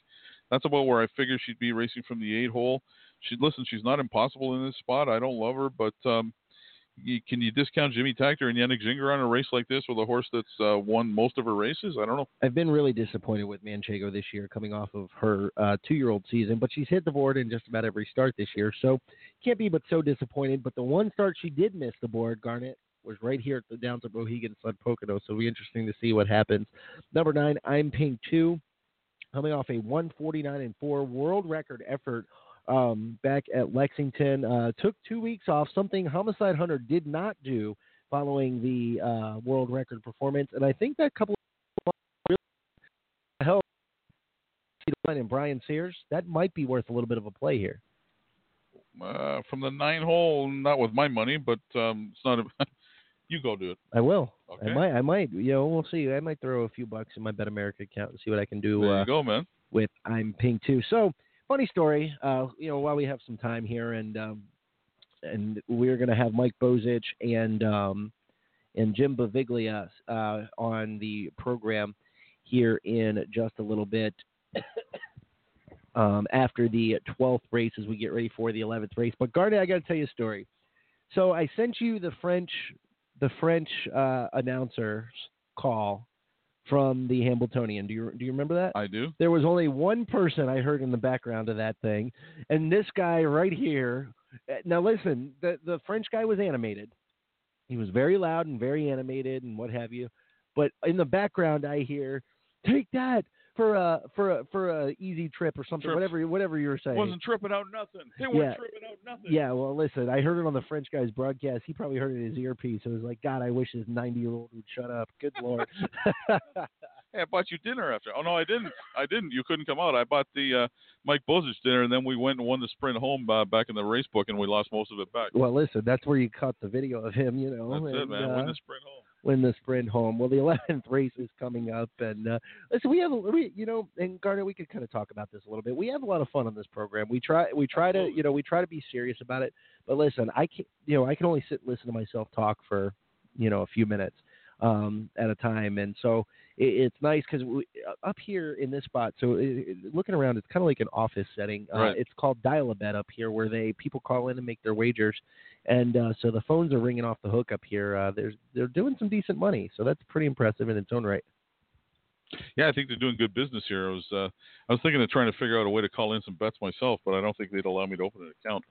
That's about where I figure she'd be racing from the eight hole. She listen, she's not impossible in this spot. I don't love her, but um, you, can you discount Jimmy Takter and Yannick Gingras on a race like this with a horse that's uh, won most of her races? I don't know. I've been really disappointed with Manchego this year, coming off of her uh, two-year-old season, but she's hit the board in just about every start this year, so can't be but so disappointed. But the one start she did miss the board, Garnet, was right here at the Downs of Mohegan Sun Pocono, so it'll be interesting to see what happens. Number nine, I'm Pink Two, coming off a 149 and four world record effort um, back at Lexington. Uh, took two weeks off, something Homicide Hunter did not do following the uh, world record performance, and I think that couple of really helped and Brian Sears. That might be worth a little bit of a play here. Uh, from the nine hole, not with my money, but um, it's not. A, you go do it. I will. Okay. I might. I might. You know, we'll see. I might throw a few bucks in my BetAmerica account and see what I can do. There you uh, go, man. With I'm Pink too. So funny story. Uh, you know, while we have some time here, and um, and we're going to have Mike Bozich and um, and Jim Beviglia uh, on the program here in just a little bit. um, after the 12th race, as we get ready for the 11th race. But Garnet, I got to tell you a story. So I sent you the French, the French uh, announcer's call from the Hambletonian. Do you do you remember that? I do. There was only one person I heard in the background of that thing, and this guy right here. uh, Now listen, the the French guy was animated. He was very loud and very animated and what have you. But in the background, I hear, "Take that for a for a for a easy trip or something, Trip. whatever whatever you were saying." Wasn't tripping out nothing. They weren't Yeah. tripping out nothing. Yeah, well, listen, I heard it on the French guy's broadcast. He probably heard it in his earpiece. It was like, God, I wish this 90 year old would shut up. Good Lord. Hey, I bought you dinner after. Oh no, I didn't. I didn't. You couldn't come out. I bought the uh, Mike Bozich dinner, and then we went and won the sprint home uh, back in the race book, and we lost most of it back. well, listen, that's where you caught the video of him, you know. That's it, man. uh, Win the sprint home. Win the sprint home. Well, the 11th race is coming up, and uh, listen, we have a- we you know, and Garner, we could kind of talk about this a little bit. We have a lot of fun on this program. We try we try to you know we try to be serious about it, but listen, I can you know I can only sit and listen to myself talk for you know a few minutes um, at a time, and so it, it's nice because up here in this spot. So it, it- looking around, it's kind of like an office setting. Uh, Right. It's called Dial a Bet up here, where they people call in and make their wagers, and uh, so the phones are ringing off the hook up here. Uh, there's they're doing some decent money, so that's pretty impressive in its own right. Yeah, I think they're doing good business here. I was uh, I was thinking of trying to figure out a way to call in some bets myself, but I don't think they'd allow me to open an account.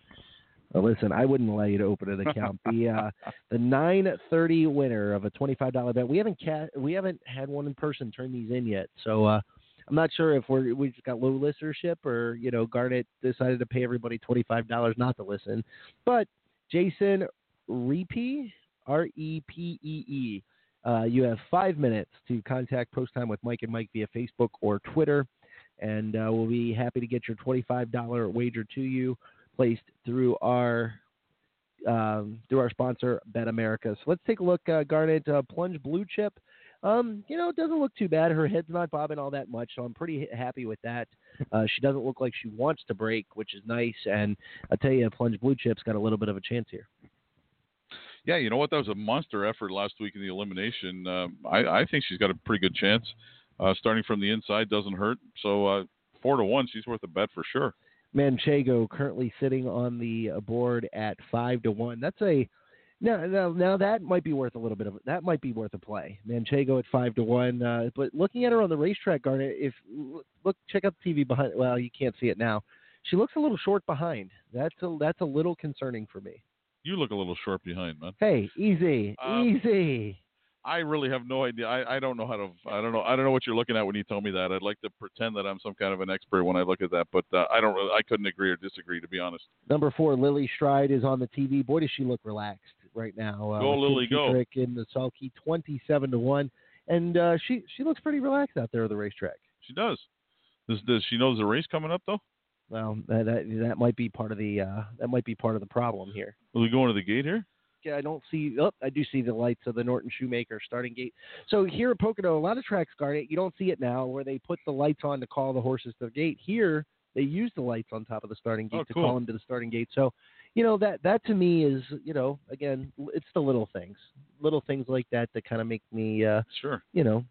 Well, listen, I wouldn't allow you to open an account. the uh, the nine thirty winner of a twenty five dollar bet. We haven't ca- we haven't had one in person turn these in yet, so uh, I'm not sure if we're we just got low listenership or you know Garnet decided to pay everybody twenty five dollars not to listen. But Jason Repe R E P E E. Uh, you have five minutes to contact Post Time with Mike and Mike via Facebook or Twitter, and uh, we'll be happy to get your $25 wager to you placed through our um, through our sponsor BetAmerica. So let's take a look, uh, Garnet uh, Plunge Blue Chip. Um, you know, it doesn't look too bad. Her head's not bobbing all that much, so I'm pretty happy with that. Uh, she doesn't look like she wants to break, which is nice. And I tell you, Plunge Blue Chip's got a little bit of a chance here. Yeah, you know what? That was a monster effort last week in the elimination. Um, I, I think she's got a pretty good chance. Uh, starting from the inside doesn't hurt. So uh, four to one, she's worth a bet for sure. Manchego currently sitting on the uh, board at five to one. That's a now, now, now that might be worth a little bit of that might be worth a play. Manchego at five to one. Uh, but looking at her on the racetrack, Garnet, if look, check out the TV behind. Well, you can't see it now. She looks a little short behind. That's a that's a little concerning for me. You look a little short behind, man. Hey, easy, Um, easy. I really have no idea. I, I don't know how to. I don't know. I don't know what you're looking at when you tell me that. I'd like to pretend that I'm some kind of an expert when I look at that, but uh, I don't. Really, I couldn't agree or disagree, to be honest. Number four, Lily Stride is on the TV. Boy, does she look relaxed right now. Uh, Go, Lily, go. In the sulky, twenty-seven to one, and uh, she she looks pretty relaxed out there on the racetrack. She does. Does, does she know there's a race coming up though? Well, that, that that might be part of the uh, that might be part of the problem here. Are we going to the gate here? I don't see. Oh, I do see the lights of the Norton Shoemaker starting gate. So here at Pocono, a lot of tracks, Garnet, you don't see it now where they put the lights on to call the horses to the gate. Here, they use the lights on top of the starting gate Oh, to cool. call them to the starting gate. So, you know that that to me is, you know, again, it's the little things, little things like that that kind of make me, uh, sure, you know,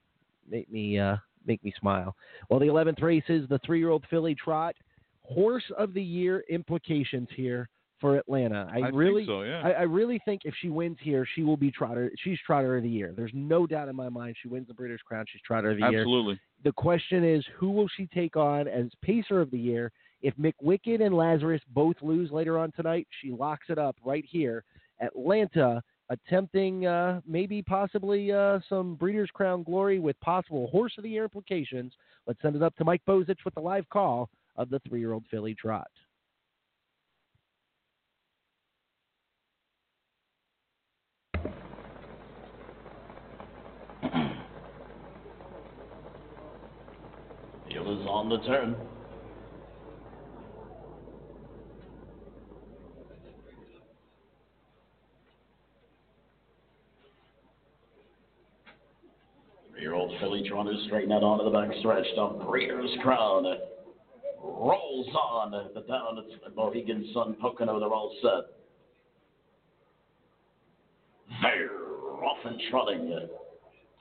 make me uh, make me smile. Well, the 11th race is the three-year-old filly trot. Horse of the year implications here for Atlanta. I, I really, so, yeah. I, I really think if she wins here, she will be trotter. She's trotter of the year. There's no doubt in my mind. She wins the Breeders' Crown. She's trotter of the year. Absolutely. The question is, who will she take on as pacer of the year? If McWicked and Lazarus both lose later on tonight, she locks it up right here. Atlanta attempting uh, maybe possibly uh, some Breeders' Crown glory with possible Horse of the Year implications. Let's send it up to Mike Bozich with the live call of the three-year-old filly trot. Is on the turn. Three-year-old filly trying to straighten out onto the back stretch. The Breeders' Crown rolls on. The down at Mohegan Sun Pocono. They're all set. They're off and trotting.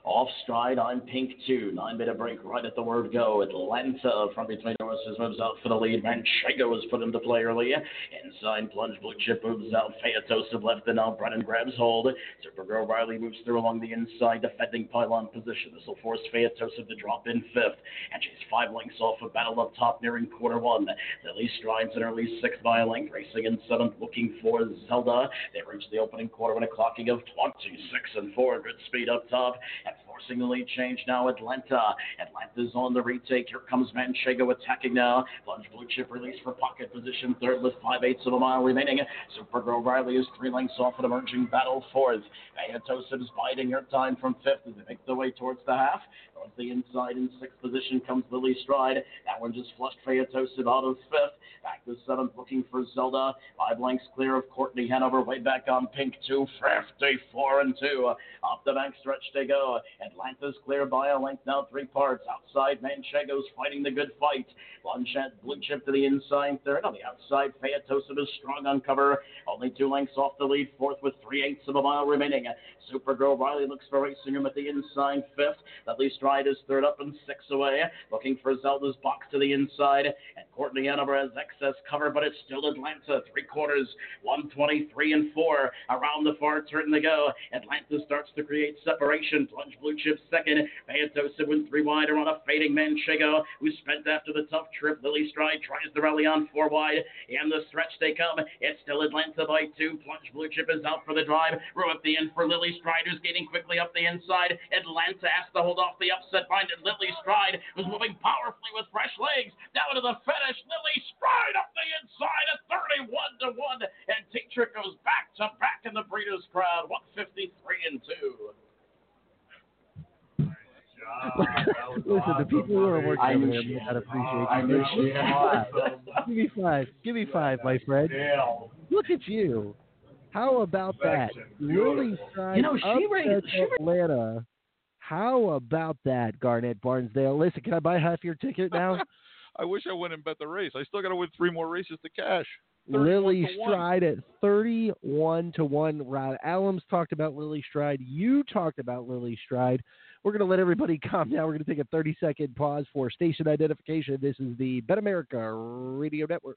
Off stride, I'm pink two. Nine bit of break right at the word go. Atlanta from between the horses moves out for the lead. Manchego was put into play earlier. Inside plunge, blue chip moves out. Phaetosive left and now Brennan grabs hold. Supergirl Riley moves through along the inside, defending pylon position. This will force Phaetosive to drop in fifth. And she's five lengths off of battle up top, nearing quarter one. Lily strides in early sixth by a length, racing in seventh, looking for Zelda. They reach the opening quarter with a clocking of 26 and 4. Good speed up top. And forcing the lead change now, Atlanta. Atlanta's on the retake. Here comes Manchego attacking now. Plunge blue chip release for pocket position third with five eighths of a mile remaining. Supergirl Riley is three lengths off an emerging battle fourth. Phaetosive is biding her time from fifth as they make their way towards the half. Towards the inside in sixth position comes Lily Stride. That one just flushed Phaetosive out of fifth. Back to seventh, looking for Zelda. Five lengths clear of Courtney Hanover. Way back on pink two. Thrifty four and two. Up the bank stretch they go. Atlanta's clear by a length now, three parts. Outside, Manchego's fighting the good fight. Plunge blue chip to the inside third. On the outside, Phaetosive is strong on cover. Only two lengths off the lead, fourth with three eighths of a mile remaining. Supergirl Riley looks for racing him at the inside fifth. Dudley Stride is third up and six away. Looking for Zelda's box to the inside. And Courtney Hanover has excess cover, but it's still Atlanta. Three quarters, 123 and four. Around the far turn they go. Atlanta starts to create separation. Plunge blue chip second. Phaetosive went three wide around a fading Manchego, who spent after the tough trip. Lily Stride tries the rally on four wide. And the stretch they come. It's still Atlanta by two. Plunge blue chip is out for the drive. Row at the end for Lily Stride, who's getting quickly up the inside. Atlanta has to hold off the upset minded Lily Stride, who's moving powerfully with fresh legs. Down to the finish. Lily Stride up the inside at 31 to 1. And Tetrick goes back to back in the Breeders' Crown. 153 and 2. Listen, the people who are working I over knew there may had not appreciate I you. knew she had Give me five. Give me five, my friend. Look at you. How about that? Lily Stride You know, she ran- upsets she ran- Atlanta. How about that, Garnet Barnsdale? Listen, can I buy half your ticket now? I wish I went and bet the race. I still got to win three more races to cash. 31 Lily. Stride at 31 to 1. Rod Allums talked about Lily Stride. You talked about Lily Stride. We're going to let everybody calm down. We're going to take a 30 second pause for station identification. This is the BetAmerica Radio Network.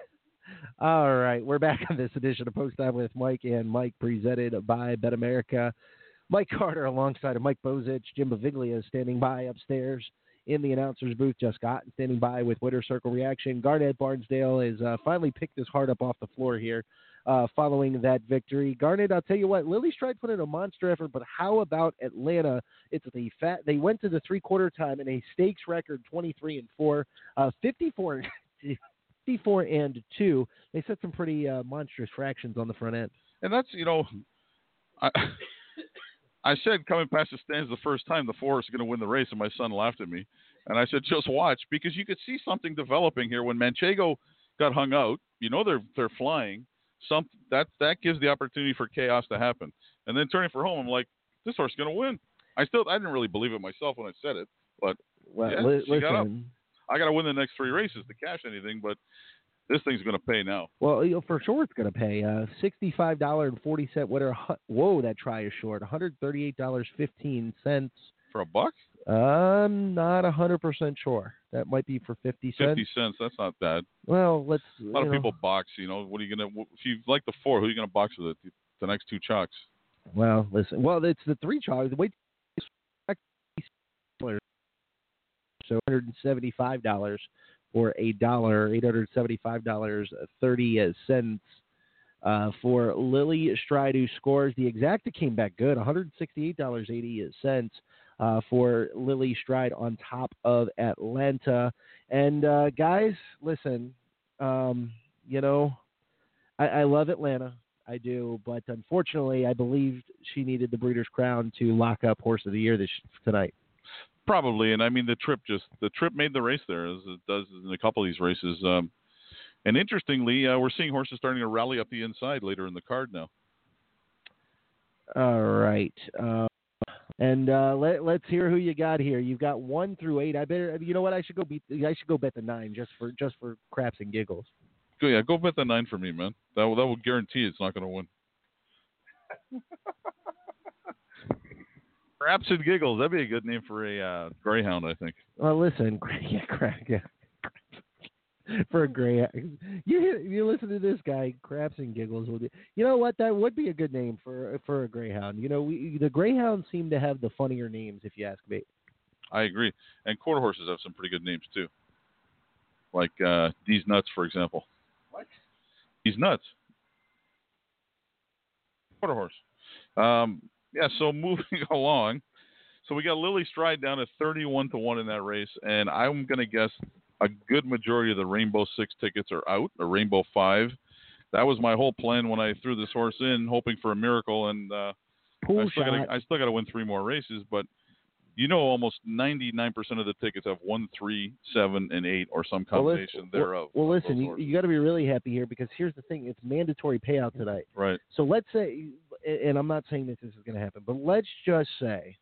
All right, we're back on this edition of Post Time with Mike and Mike, presented by BetAmerica. Mike Carter alongside of Mike Bozich, Jim Beviglia is standing by upstairs in the announcer's booth. Jess Otten standing by with Winter Circle Reaction. Garnet Barnsdale has uh, finally picked his heart up off the floor here. uh, following that victory. Garnet, I'll tell you what, Lily Stride put in a monster effort, but how about Atlanta? It's the fat. They went to the three quarter time in a stakes record, 23 and four, uh, 54. 54 and 2 they set some pretty uh, monstrous fractions on the front end and that's you know I I said coming past the stands the first time the four is going to win the race, and my son laughed at me. And I said, just watch because you could see something developing here. When Manchego got hung out, you know they're they're flying. Some that that gives the opportunity for chaos to happen. And then turning for home, I'm like, this horse is going to win. I still I didn't really believe it myself when I said it, but well, yeah, li- she got up. listen. I got to win the next three races to cash anything, but this thing's going to pay now. Well, you know, for sure it's going to pay. Uh, Sixty-five dollar and forty cent winner. Whoa, that try is short. One hundred thirty-eight dollars fifteen cents. For a buck? I'm not hundred percent sure. That might be for fifty cents. Fifty cents. That's not bad. Well, let's. A lot of know, people box. You know, what are you going to? If you like the four, who are you going to box with it? The next two chalks. Well, listen. Well, it's the three chalk. The wait. So one hundred and seventy-five dollars for a dollar. Eight hundred seventy-five dollars thirty cents. Uh, for Lily Stride, who scores the exacta came back good, one hundred sixty-eight dollars eighty cents uh, for Lily Stride on top of Atlanta. And uh, guys, listen, um, you know, I, I love Atlanta, I do, but unfortunately, I believed she needed the Breeders' Crown to lock up Horse of the Year this tonight. Probably, and I mean the trip just the trip made the race there as it does in a couple of these races. Um, and interestingly, uh, we're seeing horses starting to rally up the inside later in the card now. All right. Uh, and uh, let, let's hear who you got here. You've got one through eight. I better. You know what? I should go beat. I should go bet the nine just for just for craps and giggles. Go yeah, go bet the nine for me, man. That will, that will guarantee it's not going to win. Craps and giggles. That'd be a good name for a uh, greyhound, I think. Well, listen, yeah, crack, yeah. For a gray, you you listen to this guy, craps and giggles. Would be, you know what? That would be a good name for for a greyhound. You know, we the greyhounds seem to have the funnier names, if you ask me. I agree. And quarter horses have some pretty good names too. Like uh, these nuts, for example. What? These nuts. Quarter horse. Um, yeah. So moving along, so we got Lily Stride down at thirty-one to one in that race, and I'm going to guess a good majority of the Rainbow Six tickets are out, or Rainbow Five. That was my whole plan when I threw this horse in, hoping for a miracle, and uh, I still gotta, I still got to win three more races, but you know, almost 99% of the tickets have one, three, seven, and eight, or some combination well- thereof. Well, of listen, you, you got to be really happy here because here's the thing: it's mandatory payout tonight. right. So let's say, and I'm not saying that this is going to happen, but let's just say,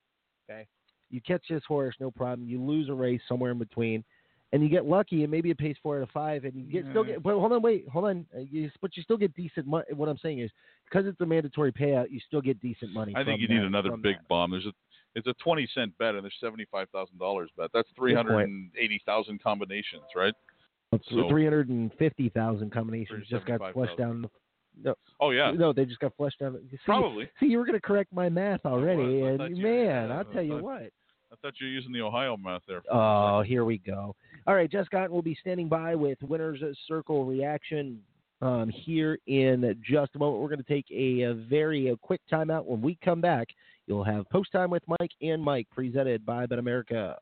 okay, you catch this horse, no problem. You lose a race somewhere in between, and you get lucky, and maybe it pays four out of five, and you get still get. But hold on, wait, hold on. Uh, You, but you still get decent money. What I'm saying is, because it's a mandatory payout, you still get decent money. I think you need another big bomb. There's a it's a 20 cent bet and there's 75,000 dollars bet. That's 380,000 combinations, right? So- Three hundred and fifty thousand combinations just got flushed 375,000. down. No, Oh yeah. no, they just got flushed down. See, Probably. See, you were going to correct my math already, I and man, yeah, I'll tell you thought- what. I thought you were using the Ohio math there. Oh, here we go. All right, Jess Otten will be standing by with Winners Circle reaction um, here in just a moment. We're going to take a, a very uh quick timeout. When we come back, you'll have Post Time with Mike and Mike presented by BetAmerica.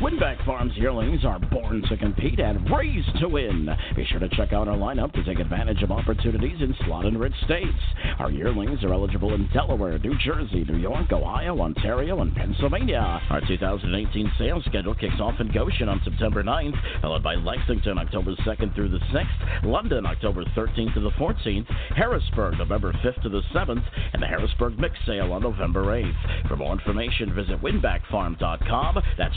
Winbak Farms yearlings are born to compete and raised to win. Be sure to check out our lineup to take advantage of opportunities in slot and rich states. Our yearlings are eligible in Delaware, New Jersey, New York, Ohio, Ontario, and Pennsylvania. Our 2018 sales schedule kicks off in Goshen on September 9th, followed by Lexington October 2nd through the 6th, London October 13th to the 14th, Harrisburg November 5th to the 7th, and the Harrisburg Mix Sale on November 8th. For more information, visit winbakfarm.com. That's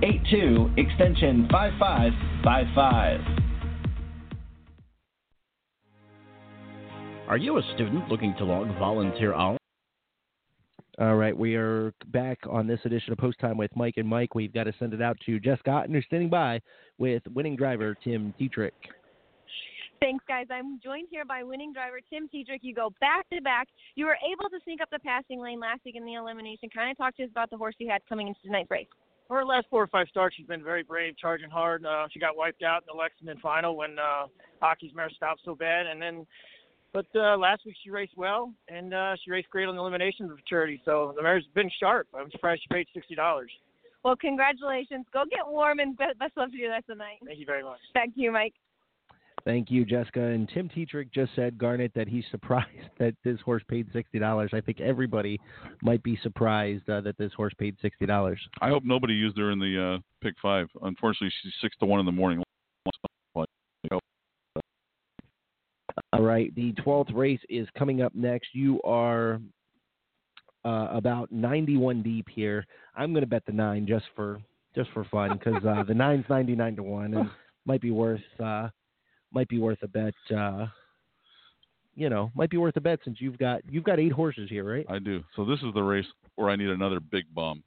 8782 extension 5555. Are you a student looking to log volunteer hours? All right, we are back on this edition of Post Time with Mike and Mike. We've got to send it out to Jess Otten, who's standing by with winning driver Tim Tetrick. Thanks, guys. I'm joined here by winning driver Tim Tetrick. You go back to back. You were able to sneak up the passing lane last week in the elimination. Kind of talk to us about the horse you had coming into tonight's race. Her last four or five starts, she's been very brave, charging hard. Uh, she got wiped out in the Lexington final when uh, Hockey's mare stopped so bad, and then but uh, last week she raced well, and uh, she raced great on the elimination charity. So the mare's been sharp. I'm surprised she paid sixty dollars. Well, congratulations. Go get warm and best of luck to you the rest of the night. Thank you very much. Thank you, Mike. Thank you, Jessica. And Tim Tetrick just said, Garnet, that he's surprised that this horse paid sixty dollars. I think everybody might be surprised uh, that this horse paid sixty dollars. I hope nobody used her in the uh, pick five. Unfortunately, she's six to one in the morning. All right, the twelfth race is coming up next. You are uh, about ninety-one deep here. I'm going to bet the nine just for just for fun because uh, the nine's ninety-nine to one and might be worth uh, might be worth a bet. Uh, you know, might be worth a bet since you've got you've got eight horses here, right? I do. So this is the race where I need another big bomb.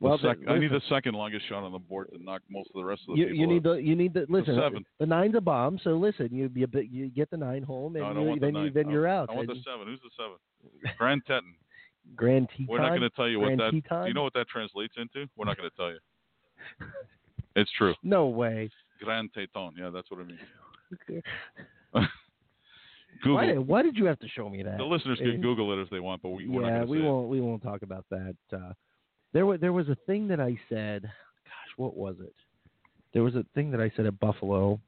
The Well, sec- I need the second longest shot on the board to knock most of the rest of the You, people you need the you need the listen. seven. The nine's a bomb, so listen. You you, you get the nine home, and No, you, want the then you then I, you're out. I want the seven. Who's the seven? Grand Teton. Grand Teton. We're not going to tell you what Grand that. Teton? Do you know what that translates into? We're not going to tell you. It's true. No way. Grand Teton. Yeah, that's what it means. Google. Why, did- why did you have to show me that? The listeners can Google it if they want, but we, we're yeah, we won't we won't talk about that. Uh, there was there was a thing that I said. Gosh, what was it? There was a thing that I said at Buffalo.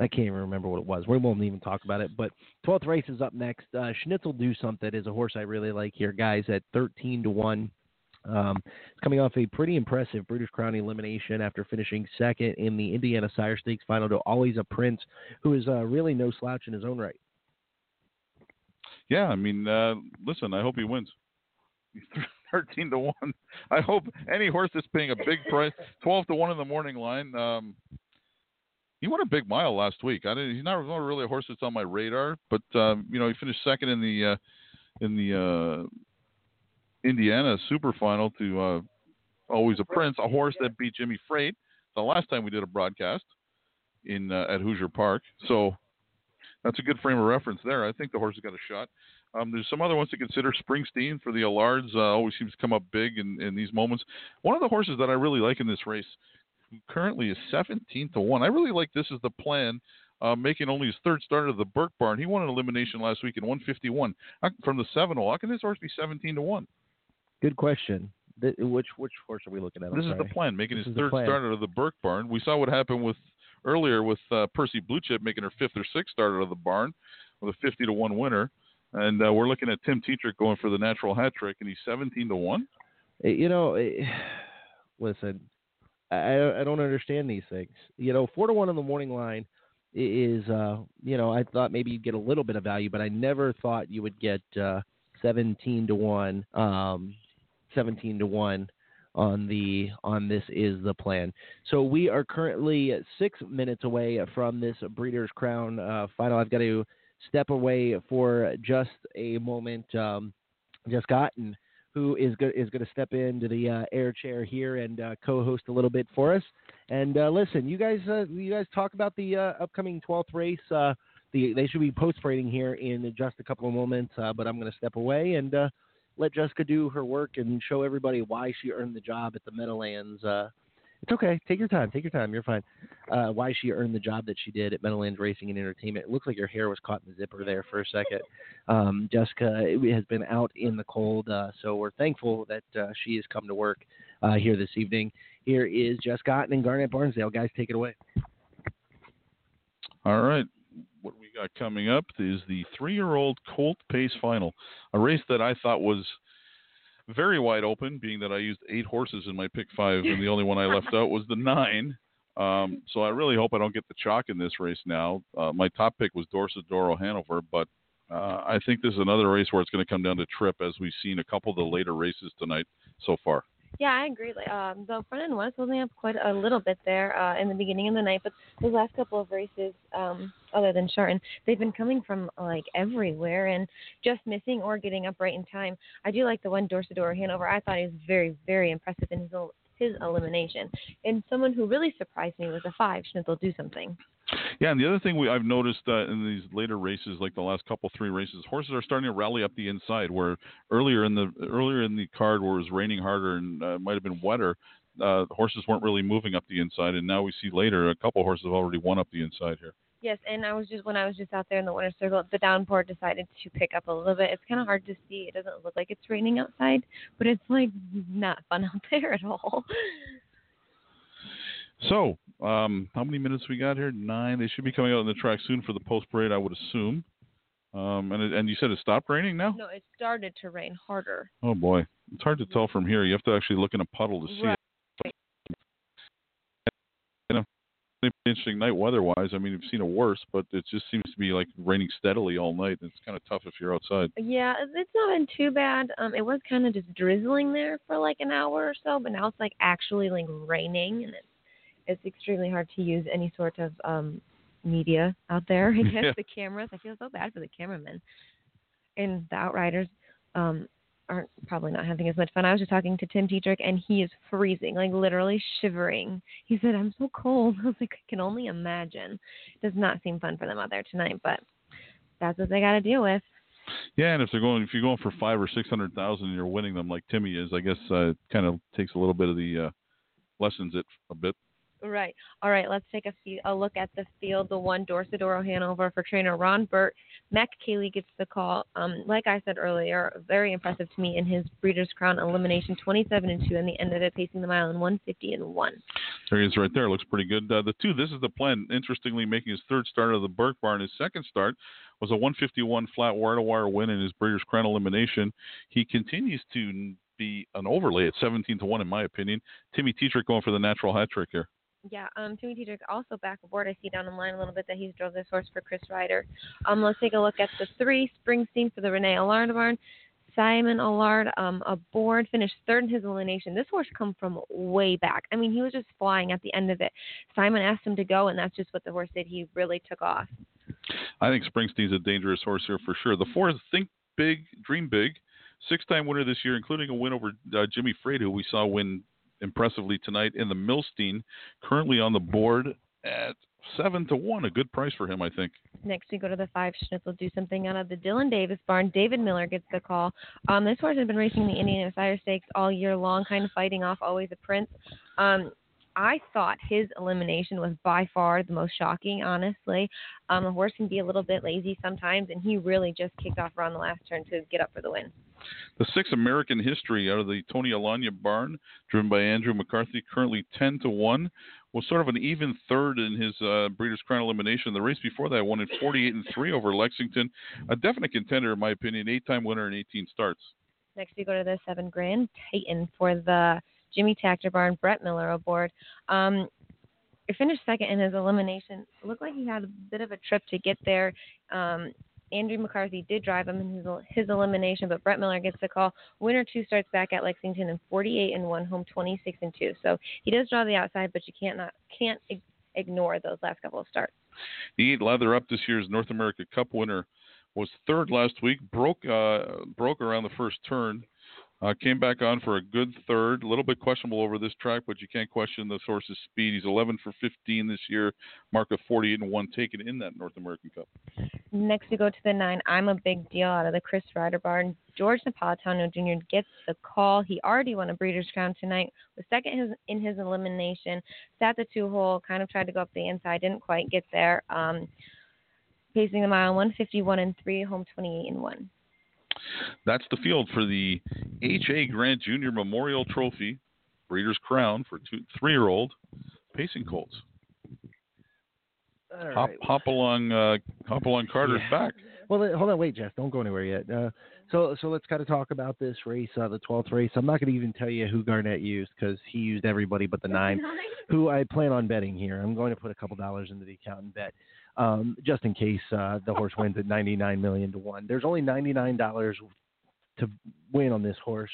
I can't even remember what it was. We won't even talk about it. But 12th race is up next. Uh, Schnitzel Do Something is a horse I really like here, guys, at 13 to 1. Um, coming off a pretty impressive Breeders' Crown elimination after finishing second in the Indiana Sire Stakes final to Always a Prince, who is uh, really no slouch in his own right. Yeah, I mean, uh, listen, I hope he wins. He's thirteen to one. I hope any horse that's paying a big price, twelve to one in the morning line. Um, he won a big mile last week. I didn't, he's not really a horse that's on my radar, but um, you know, he finished second in the uh, in the uh, Indiana Super Final to uh, Always a Prince, a horse that beat Jimmy Freight the last time we did a broadcast in uh, at Hoosier Park. So that's a good frame of reference there. I think the horse has got a shot. Um, there's some other ones to consider. Springsteen for the Allards uh, always seems to come up big in, in these moments. One of the horses that I really like in this race, who currently is 17 to one. I really like this as the plan. Uh, making only his third start of the Burke Barn. He won an elimination last week in 151 from the seven hole. How can this horse be 17 to one? Good question. Th- which which horse are we looking at? I'm This is the plan, making This his third plan. start out of the Burke barn. We saw what happened with earlier with uh, Percy Bluechip making her fifth or sixth start out of the barn with a fifty to one winner, and uh, we're looking at Tim Tetrick going for the natural hat trick, and he's seventeen to one. Eh, You know, eh, listen, I I don't understand these things. You know, four to one on the morning line is, uh, you know, I thought maybe you'd get a little bit of value, but I never thought you would get uh, seventeen to one, um, seventeen to one on the on this is the plan. So we are currently six minutes away from this Breeders' Crown uh, final. I've got to step away for just a moment. Um, Jess Otten who is go- is going to step into the uh, air chair here and uh, co-host a little bit for us. And uh, listen, you guys, uh, you guys talk about the uh, upcoming 12th race. Uh, the they should be post freighting here in just a couple of moments, but I'm going to step away and let Jessica do her work and show everybody why she earned the job at the Meadowlands. Uh, it's okay. Take your time. Take your time. You're fine. Uh, why she earned the job that she did at Meadowlands Racing and Entertainment. It looks like her hair was caught in the zipper there for a second. Um, Jessica has been out in the cold, uh, so we're thankful that uh, she has come to work uh, here this evening. Here is Jess Otten and Garnet Barnsdale. Guys, take it away. All right. Got coming up is the three year old Colt Pace Final, a race that I thought was very wide open, being that I used eight horses in my pick five, and the only one I left out was the nine. Um, so I really hope I don't get the chalk in this race now. Uh, my top pick was Dorsoduro Hanover, but uh, I think this is another race where it's going to come down to trip, as we've seen a couple of the later races tonight so far. Yeah, I agree. Like, um, the front end was holding up quite a little bit there uh, in the beginning of the night, but the last couple of races, um, other than Shartin, they've been coming from like everywhere and just missing or getting up right in time. I do like the one Dorsoduro Hanover. I thought he was very, very impressive in his his elimination. And someone who really surprised me was a five Schnitzel do something. Yeah, and the other thing we, I've noticed uh, in these later races, like the last couple three races, horses are starting to rally up the inside. Where earlier in the earlier in the card, where it was raining harder and uh, might have been wetter, uh, horses weren't really moving up the inside. And now we see later a couple horses have already won up the inside here. Yes, and I was just when I was just out there in the winter circle, the downpour decided to pick up a little bit. It's kind of hard to see. It doesn't look like it's raining outside, but it's like not fun out there at all. So, um, how many minutes we got here? Nine. They should be coming out on the track soon for the post parade, I would assume. Um, and it, and you said it stopped raining now? No, it started to rain harder. Oh boy, it's hard to tell from here. You have to actually look in a puddle to see Right. it. You interesting night weather-wise. I mean, you've seen it worse, but it just seems to be like raining steadily all night. It's kind of tough if you're outside. Yeah, it's not been too bad. Um, it was kind of just drizzling there for like an hour or so, but now it's like actually like raining, and it's it's extremely hard to use any sort of um media out there. I guess Yeah. the cameras. I feel so bad for the cameramen and the outriders. Um, aren't probably not having as much fun. I was just talking to Tim Tetrick, and he is freezing, like literally shivering. He said, "I'm so cold." I was like, "I can only imagine." It does not seem fun for them out there tonight, but that's what they got to deal with. Yeah, and if they're going, if you're going for five or six hundred thousand and you're winning them like Timmy is, I guess uh, it kind of takes a little bit of the uh, lessens it a bit. Right. All right. Let's take a, fe- a look at the field. The one Dorsoduro Hanover for trainer Ron Burke. Matt Kakaley gets the call. Um, like I said earlier, very impressive to me in his Breeders' Crown elimination, 27 and two, and the ended up pacing the mile in 150 and one. There he is right there. Looks pretty good. Uh, the two, this is the plan. Interestingly, making his third start of the Burke Barn. His second start was a 151 flat wire to wire win in his Breeders' Crown elimination. He continues to be an overlay at 17 to 1, in my opinion. Timmy Tetrick going for the natural hat trick here. Yeah, um, Timmy Tetrick also back aboard. I see down the line a little bit that he's drove this horse for Chris Ryder. Um, let's take a look at the three Springsteen for the Renee Allard barn. Simon Allard um, aboard, finished third in his elimination. This horse come from way back. I mean, he was just flying at the end of it. Simon asked him to go, and that's just what the horse did. He really took off. I think Springsteen's a dangerous horse here for sure. The four Think Big, Dream Big, six time winner this year, including a win over uh, Jimmy Freight, who we saw win impressively tonight in the Milstein, currently on the board at seven to one. A good price for him, I think. Next, we go to the five Schnitzel do something out of the Dylan Davis barn. David Miller gets the call. Um, this horse has been racing the Indian Sire Stakes all year long, kind of fighting off always a prince. Um, I thought his elimination was by far the most shocking, honestly. Um, the horse can be a little bit lazy sometimes, and he really just kicked off around the last turn to get up for the win. The six American history out of the Tony Alagna barn, driven by Andrew McCarthy, currently 10 to 1, was sort of an even third in his uh, Breeders' Crown elimination. The race before that won in 48 and 3 over Lexington. A definite contender, in my opinion, eight time winner in 18 starts. Next, we go to the seven Grand Teton for the Jimmy Takter barn. Brett Miller aboard. Um, he finished second in his elimination. It looked like he had a bit of a trip to get there. Um, Andrew McCarthy did drive him in his, his elimination, but Brett Miller gets the call. Winner two starts back at Lexington in 48 and one, home 26 and two. So he does draw the outside, but you can't not can't ignore those last couple of starts. The eight lather up this year's North America Cup winner was third last week. Broke uh, broke around the first turn. Uh, came back on for a good third. A little bit questionable over this track, but you can't question the horse's speed. He's 11 for 15 this year, mark of 48 and one taken in that North American Cup. Next, we go to the nine. I'm a big deal out of the Chris Ryder barn. George Napolitano Jr. gets the call. He already won a Breeders' Crown tonight. Was second in his elimination. Sat the two hole. Kind of tried to go up the inside. Didn't quite get there. Um, pacing the mile 151 and three, home 28 and one. That's the field for the H.A. Grant Jr. Memorial Trophy, Breeders' Crown for two, three-year-old pacing colts. All hop, right. hop along, uh, hop along Carter's Yeah. back. Well, hold on, wait, Jeff, don't go anywhere yet. Uh, so, so let's kind of talk about this race, uh, the 12th race. I'm not going to even tell you who Garnet used because he used everybody but the nine, who I plan on betting here. I'm going to put a couple dollars into the account and bet, um, just in case uh, the horse wins at 99 million to one. There's only 99 dollars to win on this horse.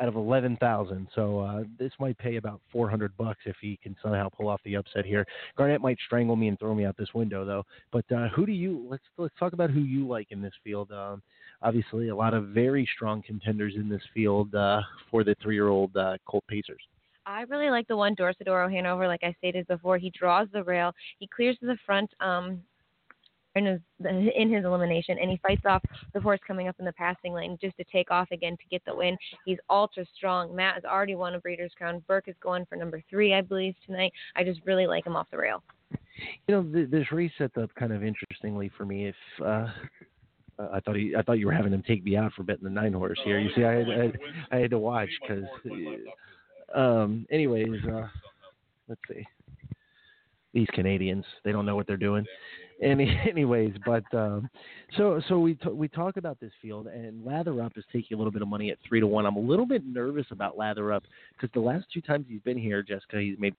out of eleven thousand. So uh, this might pay about four hundred bucks if he can somehow pull off the upset here. Garnet might strangle me and throw me out this window though. But uh, who do you? Let's let's talk about who you like in this field. Um, obviously, a lot of very strong contenders in this field uh, for the three-year-old uh, Colt Pacers. I really like the one Dorsoduro Hanover. Like I stated before, he draws the rail. He clears to the front um, in his in his elimination, and he fights off the horse coming up in the passing lane just to take off again to get the win. He's ultra strong. Matt has already won a Breeders' Crown. Burke is going for number three, I believe, tonight. I just really like him off the rail. You know, th- this race sets up kind of interestingly for me. If uh, I thought he, I thought you were having him take me out for betting the nine horse here. You see, I had, I, I had to watch because. Um. Anyways, uh, let's see. These Canadians, they don't know what they're doing. Any, anyways, but um, so so we t- we talk about this field, and Lather Up is taking a little bit of money at three to one. I'm a little bit nervous about Lather Up because the last two times he's been here, Jessica, he's made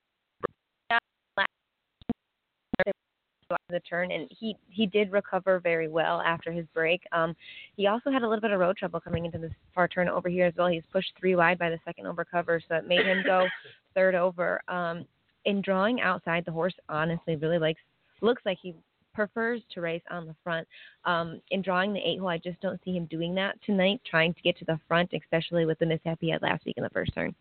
the turn and he he did recover very well after his break. Um he also had a little bit of road trouble coming into this far turn over here as well. He's pushed three wide by the second over cover so it made him go third over. Um in drawing outside the horse honestly really likes looks like he prefers to race on the front. Um in drawing the eight hole i just don't see him doing that tonight trying to get to the front especially with the mishap he had last week in the first turn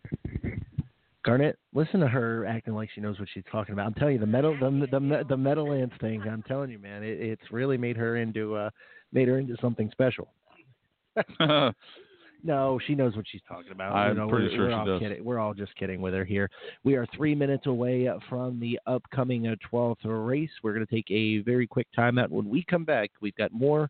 Garnet, listen to her acting like she knows what she's talking about. I'm telling you, the metal, the the the Meadowlands thing. I'm telling you, man, it, it's really made her into uh made her into something special. no, she knows what she's talking about. I'm you know, pretty we're, sure we're she all does. Kidding. We're all just kidding with her here. We are three minutes away from the upcoming uh, 12th race. We're going to take a very quick timeout. When we come back, we've got more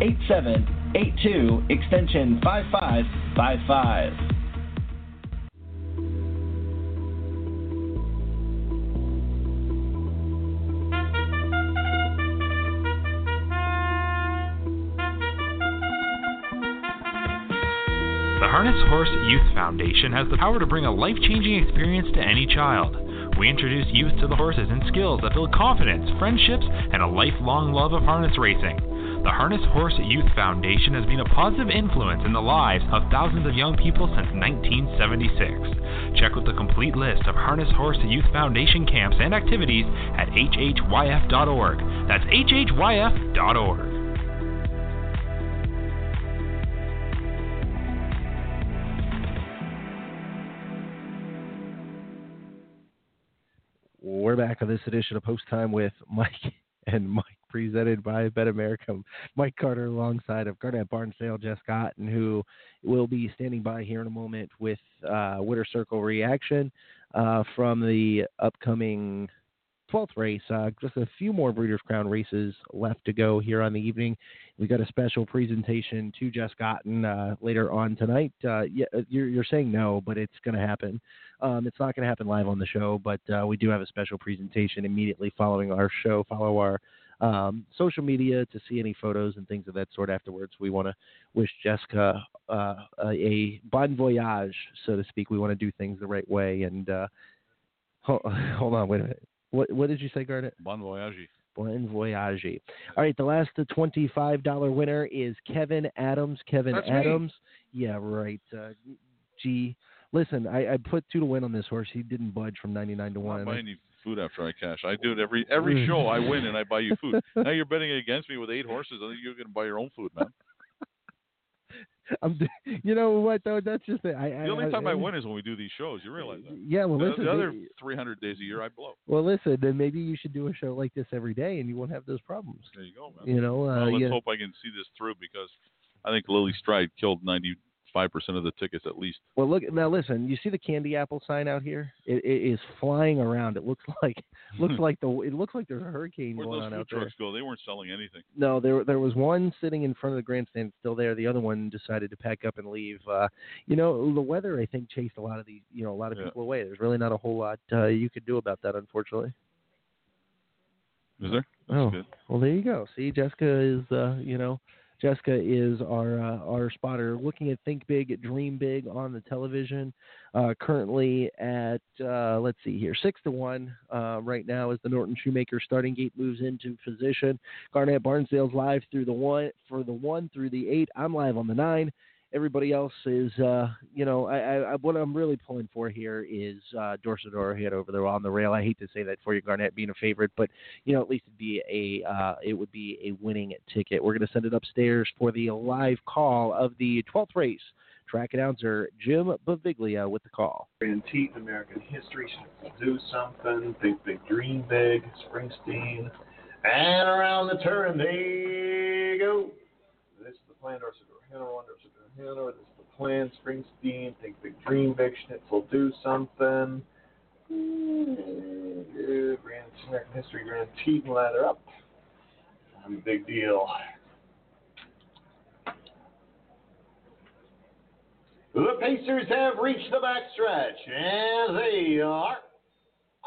8782 extension 5555. The Harness Horse Youth Foundation has the power to bring a life changing experience to any child. We introduce youth to the horses and skills that build confidence, friendships, and a lifelong love of harness racing. The Harness Horse Youth Foundation has been a positive influence in the lives of thousands of young people since 1976. Check out the complete list of Harness Horse Youth Foundation camps and activities at hhyf.org. That's hhyf.org. We're back on this edition of Post Time with Mike and Mike, presented by BetAmerica. Mike Carter alongside of Garnet Barnsdale, Jess Otten, who will be standing by here in a moment with uh, Winter Circle reaction uh, from the upcoming 12th race. Uh, just a few more Breeders' Crown races left to go here on the evening. We got a special presentation to Jess Otten uh, later on tonight. Uh, yeah, you're, you're saying no, but it's going to happen. Um, it's not going to happen live on the show, but uh, we do have a special presentation immediately following our show. Follow our um, social media to see any photos and things of that sort afterwards. We want to wish Jessica uh, a bon voyage, so to speak. We want to do things the right way. And uh, hold, hold on, wait a minute. What, what did you say, Garnet? Bon voyage. Bon voyage. All right, the last $25 winner is Kevin Adams. Kevin That's me. Adams. Yeah, right. Uh, gee, listen, I, I put two to win on this horse. He didn't budge from 99 to 1. Not and I- buying you food after I cash. I do it every every show. I win and I buy you food. now you're betting against me with eight horses. I think you're going to buy your own food, man. I'm, you know what though? That's just it. I, The only time I win is when we do these shows. You realize that? Yeah, well, the, listen, the other maybe- 300 days a year I blow. Well, listen, then maybe you should do a show like this every day, and you won't have those problems. There you go, man. You know, uh, well, let's yeah. hope I can see this through because I think Lily Stride killed 95% five percent of the tickets at least. Well, look now. Listen, you see the candy apple sign out here? It, it is flying around. It looks like looks like the it looks like there's a hurricane Where'd going on out there. trucks go? They weren't selling anything. No, there there was one sitting in front of the grandstand still there. The other one decided to pack up and leave. Uh, you know, the weather I think chased a lot of these, you know, a lot of Yeah. people away. There's really not a whole lot uh, you could do about that, unfortunately. Is there? That's oh, good. well, there you go. See, Jessica is, uh, you know, Jessica is our uh, our spotter. Looking at Think Big, Dream Big on the television. Uh, currently at uh, let's see here, six to one uh, right now as the Norton Shoemaker starting gate moves into position. Garnet Barnsdale's live through the one for the one through the eight. I'm live on the nine. Everybody else is, uh, you know, I, I, what I'm really pulling for here is uh, Dorsoduro Hanover there on the rail. I hate to say that for you, Garnet being a favorite, but you know, at least it'd be a, uh, it would be a winning ticket. We're going to send it upstairs for the live call of the 12th race. Track announcer Jim Beviglia with the call. Antique American history do something. Think big, dream big. Springsteen. And around the turn they go. This is the plan, Dorsoduro. Hanover, one, Dorsoduro, Hanover. This is the plan, Springsteen. Think big, dream big. Schnitzel, do something. Grand American history, Grand Teton Lather Up. I'm a big deal. The Pacers have reached the backstretch, and they are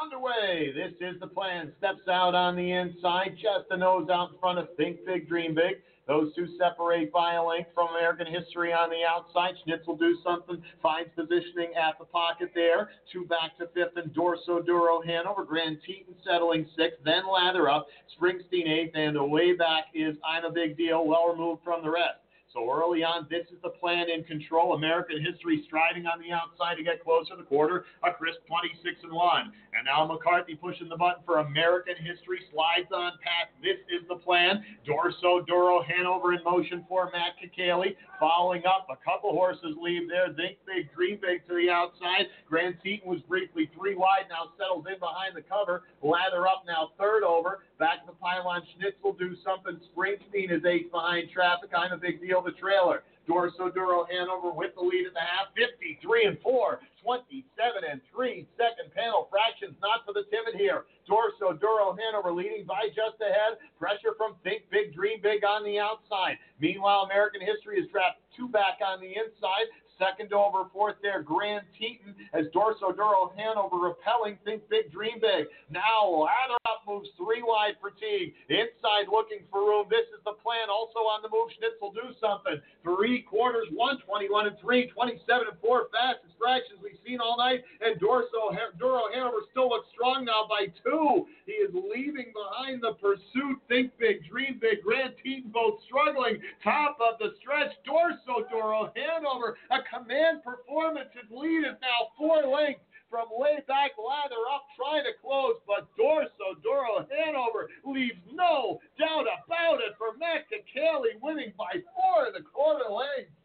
underway. This is the plan. Steps out on the inside, just a nose out in front of Think Big, Dream Big. Those two separate length from American history on the outside. Schnitzel do something, finds positioning at the pocket there. Two back to fifth, and Dorsoduro Hanover. Grand Teton settling sixth, then Lather up. Springsteen eighth, and the way back is I'm a Big Deal, well removed from the rest. So early on, this is the plan in control. American history striding on the outside to get closer to the quarter. A crisp 26 and 1. And now McCarthy pushing the button for American history. Slides on past. This is the plan. Dorsoduro, Hanover in motion for Matt Kakaley. Following up, a couple horses leave there. Think big, dream big to the outside. Grand Teton was briefly three wide, now settles in behind the cover. Lather up now third over. Back to the pylon. Schnitzel do something. Springsteen is eighth behind traffic. I'm a big deal. The trailer. Dorsoduro Hanover with the lead at the half. 53 and 4. 27 and 3. Second panel fractions not for the timid here. Dorsoduro Hanover leading by just ahead. Pressure from Think Big, Dream Big on the outside. Meanwhile, American history is trapped two back on the inside. Second over, fourth there, Grand Teton as Dorsoduro Hanover repelling Think Big, Dream Big. Now Lather Up moves three wide for Teague. Inside looking for room. This is the plan. Also on the move, Schnitzel do something. Three quarters, 121 and 3, 27 and 4 fastest fractions we've seen all night. And Dorso Duro Hanover still looks strong now by two. He is leaving behind the pursuit. Think Big, Dream Big, Grand Teton both struggling. Top of the stretch, Dorsoduro Hanover. A command performance. His lead is now four lengths from way back lather up, trying to close, but Dorsoduro Hanover leaves no doubt about it for Matt Kakaley winning by four and a quarter lengths.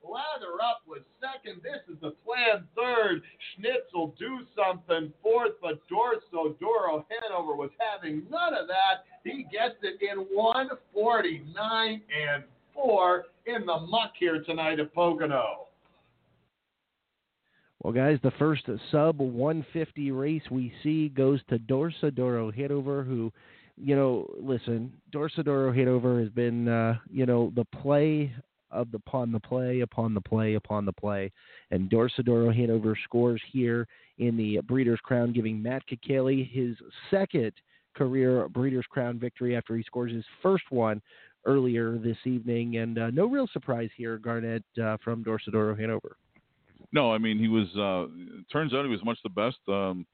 Lather up was second. This is the plan third. Schnitzel do something fourth, but Dorsoduro Hanover was having none of that. He gets it in 149 and 4 in the muck here tonight at Pocono. Well, guys, the first sub 150 race we see goes to Dorsoduro Hanover, who, you know, listen, Dorsoduro Hanover has been, uh, you know, the play of the upon the play upon the play upon the play, and Dorsoduro Hanover scores here in the Breeders' Crown, giving Matt Kakaley his second career Breeders' Crown victory after he scores his first one earlier this evening, and uh, no real surprise here, Garnet uh, from Dorsoduro Hanover. No, I mean he was. Uh, turns out he was much the best. Um,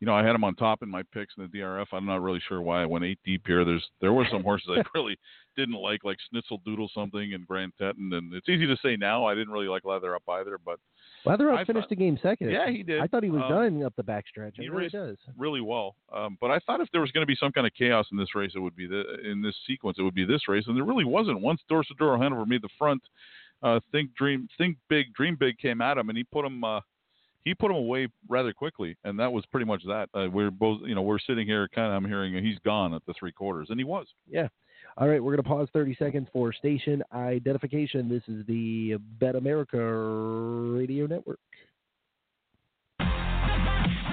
you know, I had him on top in my picks in the DRF. I'm not really sure why I went eight deep here. There's there were some horses I really didn't like, like Schnitzel Doodle something and Grand Teton, and it's easy to say now. I didn't really like Lather Up either, but Lather up I finished thought- the game second. Yeah, he did. I thought he was Um, done up the backstretch. he He really does. really well. Um, but I thought if there was going to be some kind of chaos in this race, it would be the, in this sequence. It would be this race, and there really wasn't. Once Dorsoduro Hanover made the front, uh, think dream, think big, dream big came at him, and he put him. Uh, he put him away rather quickly, and that was pretty much that. Uh, we're both, you know, we're sitting here, kind of. I'm hearing he's gone at the three quarters, and he was. Yeah. All right, we're going to pause 30 seconds for station identification. This is the BetAmerica Radio Network.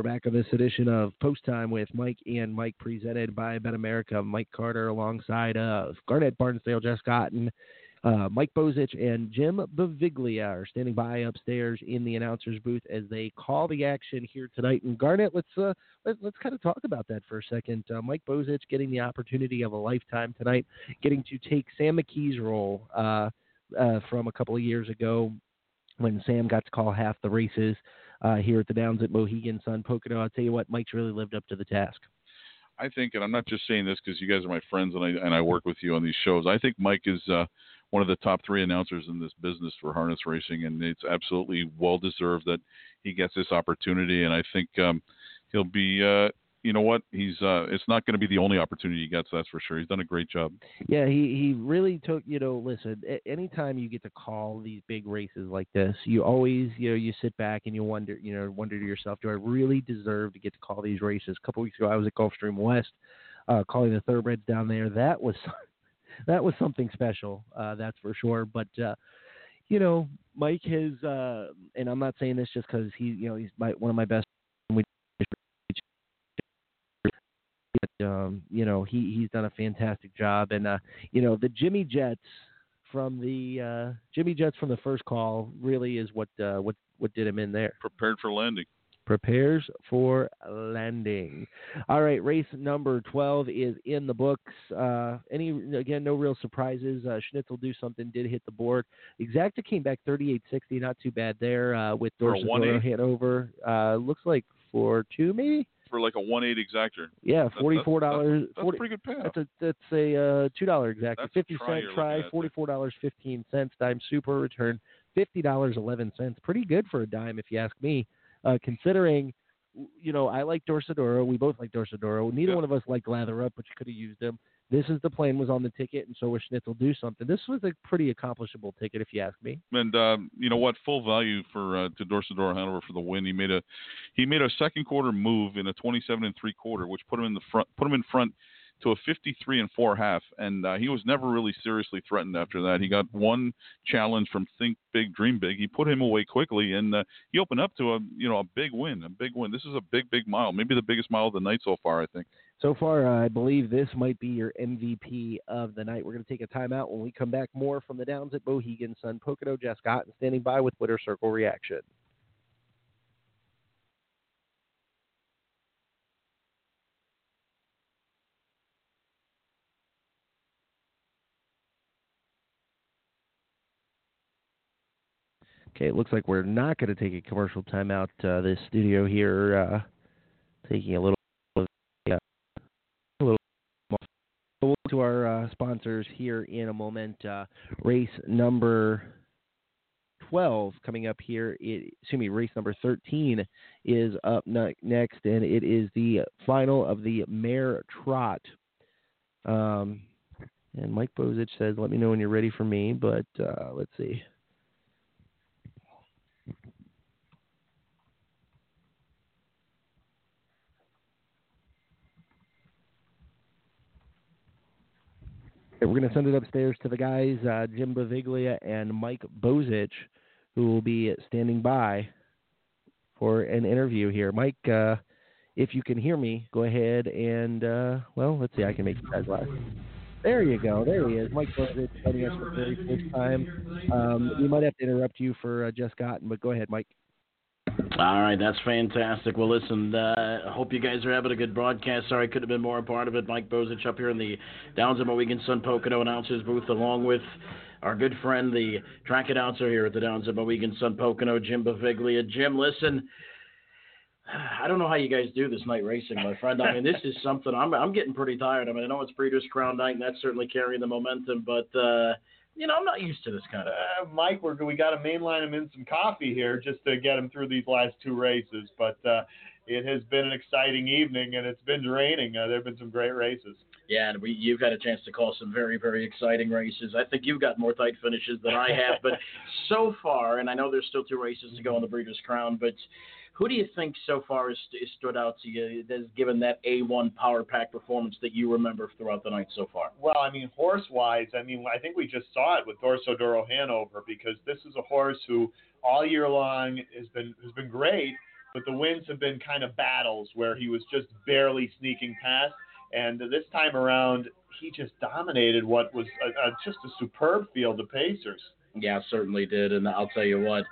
We're back on this edition of Post Time with Mike and Mike, presented by BetAmerica. Mike Carter alongside of Garnet Barnsdale, Jess Otten, uh, Mike Bozich, and Jim Beviglia are standing by upstairs in the announcers booth as they call the action here tonight. And Garnet, let's uh, let, us kind of talk about that for a second. Uh, Mike Bozich getting the opportunity of a lifetime tonight, getting to take Sam McKee's role uh, uh, from a couple of years ago when Sam got to call half the races uh, here at the Downs at Mohegan Sun Pocono. I'll tell you what, Mike's really lived up to the task. I think, and I'm not just saying this because you guys are my friends and I and I work with you on these shows. I think Mike is uh, one of the top three announcers in this business for harness racing, and it's absolutely well deserved that he gets this opportunity. And I think um, he'll be uh, you know what? He's uh, it's not going to be the only opportunity he gets. That's for sure. He's done a great job. Yeah, he he really took. You know, listen. Anytime you get to call these big races like this, you always you know you sit back and you wonder you know wonder to yourself, do I really deserve to get to call these races? A couple weeks ago, I was at Gulfstream West, uh, calling the thoroughbreds down there. That was that was something special. Uh, that's for sure. But uh, you know, Mike has, uh, and I'm not saying this just because he, you know, he's my, one of my best um, you know, he he's done a fantastic job, and uh, you know, the Jimmy Jets from the uh, Jimmy Jets from the first call really is what uh, what what did him in there. Prepared for landing. Prepares for landing. All right, race number twelve is in the books. Uh, any again, no real surprises. Uh, Schnitzel do something did hit the board. Exacta came back thirty eight sixty, not too bad there uh, with Dorset Hanover. Uh, looks like for two maybe for like a one eight exacta. Yeah, forty four dollars. That's, that's, that's, a pretty good payout. That's a that's a uh, two dollar exacta. Fifty cent try, forty four dollars fifteen cents. Dime super return, fifty dollars eleven cents. Pretty good for a dime, if you ask me. Uh, considering, you know, I like Dorsoduro. We both like Dorsoduro. Neither Yeah. one of us like Lather Up, but you could have used them. This is the plane was on the ticket, and so was Schnitzel do something. This was a pretty accomplishable ticket, if you ask me. And um, you know what? Full value for uh, to Dorsoduro Hanover for the win. He made a he made a second quarter move in a 27 and three quarter, which put him in the front put him in front to a 53 and four half. And uh, he was never really seriously threatened after that. He got one challenge from Think Big, Dream Big. He put him away quickly, and uh, he opened up to a you know a big win, a big win. This is a big big mile, maybe the biggest mile of the night so far. I think. So far, uh, I believe this might be your MVP of the night. We're going to take a timeout. When we come back, more from the Downs at Mohegan Sun Pocono. Jess Otten standing by with Winter Circle Reaction. Okay, it looks like we're not going to take a commercial timeout. Uh, this studio here, uh, taking a little, uh, a little. We'll to our uh, sponsors here in a moment. Uh, race number twelve coming up here. It, excuse me, race number thirteen is up ne- next, and it is the final of the Mare Trot. Um, and Mike Bozich says, "Let me know when you're ready for me." But uh, let's see. We're going to send it upstairs to the guys, uh, Jim Beviglia and Mike Bozich, who will be standing by for an interview here. Mike, uh, if you can hear me, go ahead and, uh, well, let's see, I can make you guys laugh. There you go. There he is. Mike Bozich joining us for the very first time. Um, we might have to interrupt you for uh, Jess Otten, but go ahead, Mike. All right, that's fantastic. Well, listen, uh, I hope you guys are having a good broadcast. Sorry I couldn't have been more a part of it. Mike Bozich up here in the Downs of Mohegan Sun Pocono announcers booth, along with our good friend, the track announcer here at the Downs of Mohegan Sun Pocono, Jim Beviglia. Jim, listen, I don't know how you guys do this night racing, my friend. I mean, this is something I'm I'm getting pretty tired. I mean, I know it's Breeders' Crown night, and that's certainly carrying the momentum, but uh, you know, I'm not used to this kind of. Uh, Mike, we're we got to mainline him in some coffee here just to get him through these last two races, but uh, it has been an exciting evening, and it's been draining. Uh, there have been some great races. Yeah, and we, you've had a chance to call some very, very exciting races. I think you've got more tight finishes than I have, but so far, and I know there's still two races to go in the Breeders' Crown, but who do you think so far has, has stood out to you that's given that A1 power pack performance that you remember throughout the night so far? Well, I mean, horse wise, I mean, I think we just saw it with Dorsoduro Hanover because this is a horse who all year long has been has been great, but the wins have been kind of battles where he was just barely sneaking past. And this time around, he just dominated what was a, a, just a superb field of Pacers. Yeah, certainly did. And I'll tell you what,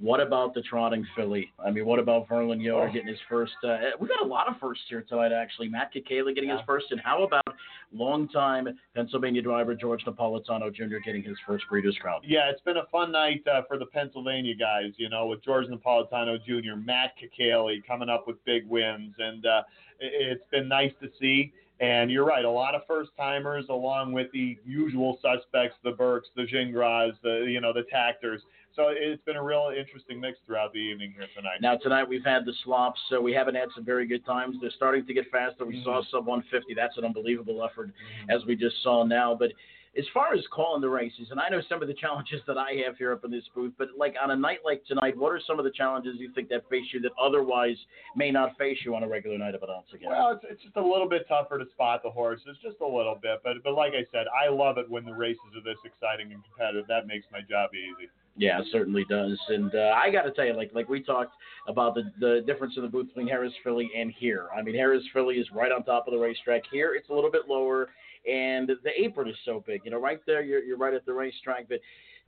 what about the trotting filly? I mean, what about Verlin Yoder Oh. getting his first? Uh, we got a lot of firsts here tonight, actually. Matt Kakaley getting his first, and how about longtime Pennsylvania driver George Napolitano Jr. getting his first Breeders' Crown? Yeah, it's been a fun night uh, for the Pennsylvania guys, you know, with George Napolitano Jr., Matt Kakaley coming up with big wins, and uh, it's been nice to see. And you're right, a lot of first timers, along with the usual suspects, the Burkes, the Gingras, the you know the Takters. So it's been a real interesting mix throughout the evening here tonight. Now tonight we've had the slops, so we haven't had some very good times. They're starting to get faster. We saw mm-hmm. sub 150. That's an unbelievable effort, mm-hmm. as we just saw now. But as far as calling the races, and I know some of the challenges that I have here up in this booth, but like on a night like tonight, what are some of the challenges you think that face you that otherwise may not face you on a regular night of announcing? again? Well, it's, it's just a little bit tougher to spot the horses, just a little bit. But but like I said, I love it when the races are this exciting and competitive. That makes my job easy. Yeah, it certainly does. And uh, I got to tell you, like like we talked about the the difference in the booth between Harrah's Philly and here. I mean, Harrah's Philly is right on top of the racetrack. Here, it's a little bit lower, and the apron is so big. You know, right there, you're you're right at the racetrack. But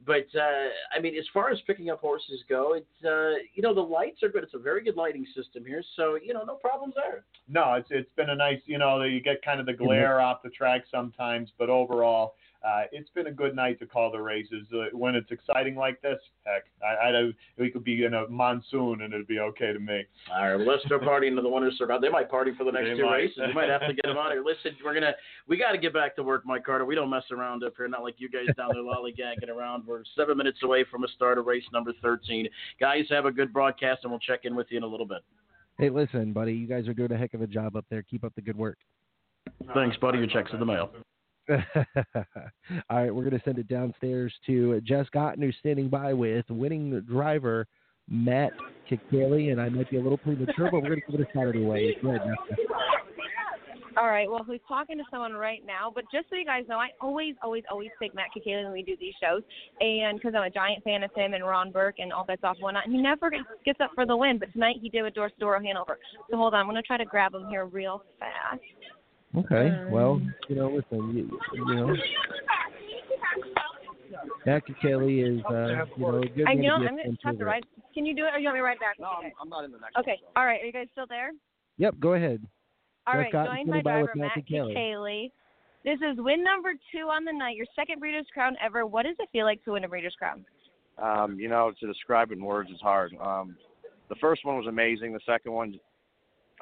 but uh, I mean, as far as picking up horses go, it's uh, you know the lights are good. It's a very good lighting system here, so you know no problems there. No, it's it's been a nice, you know, you get kind of the glare off the track sometimes, but overall, uh, it's been a good night to call the races. Uh, when it's exciting like this, heck, I, I we could be in a monsoon and it'd be okay to me. All right, well, let's start partying to the winner's circle. They might party for the next They two might. races. We might have to get them out of here. Listen, we're gonna we got to get back to work, Mike Carter. We don't mess around up here. Not like you guys down there lollygagging around. We're seven minutes away from a start of race number thirteen. Guys, have a good broadcast, and we'll check in with you in a little bit. Hey, listen, buddy, you guys are doing a heck of a job up there. Keep up the good work. Thanks, buddy. Your check's in the mail. All right, we're going to send it downstairs to Jess Otten, who's standing by with winning driver Matt Kakaley. And I might be a little premature, but we're going to give it a Saturday way. Ahead. All right. Well, he's talking to someone right now. But just so you guys know, I always, always, always pick Matt Kakaley when we do these shows, and because I'm a giant fan of him and Ron Burke and all that's off and whatnot. And he never gets, gets up for the win. But tonight he did with Dorsoduro Hanover. So hold on, I'm gonna try to grab him here real fast. Okay, well, you know, listen, you, you know, Matt Kakaley is, uh, you know, a good I know. to be a I'm gonna have to to. ride. Can you do it, or you want me to ride back? No, I'm, I'm not in the next. Okay. All right. Are you guys still there? Yep, go ahead. All Jess right, Otten joined standing by by driver with Matt Matt Kakaley. Kakaley. This is win number two on the night, your second Breeders' Crown ever. What does it feel like to win a Breeders' Crown? Um, you know, to describe it in words is hard. Um, the first one was amazing. The second one,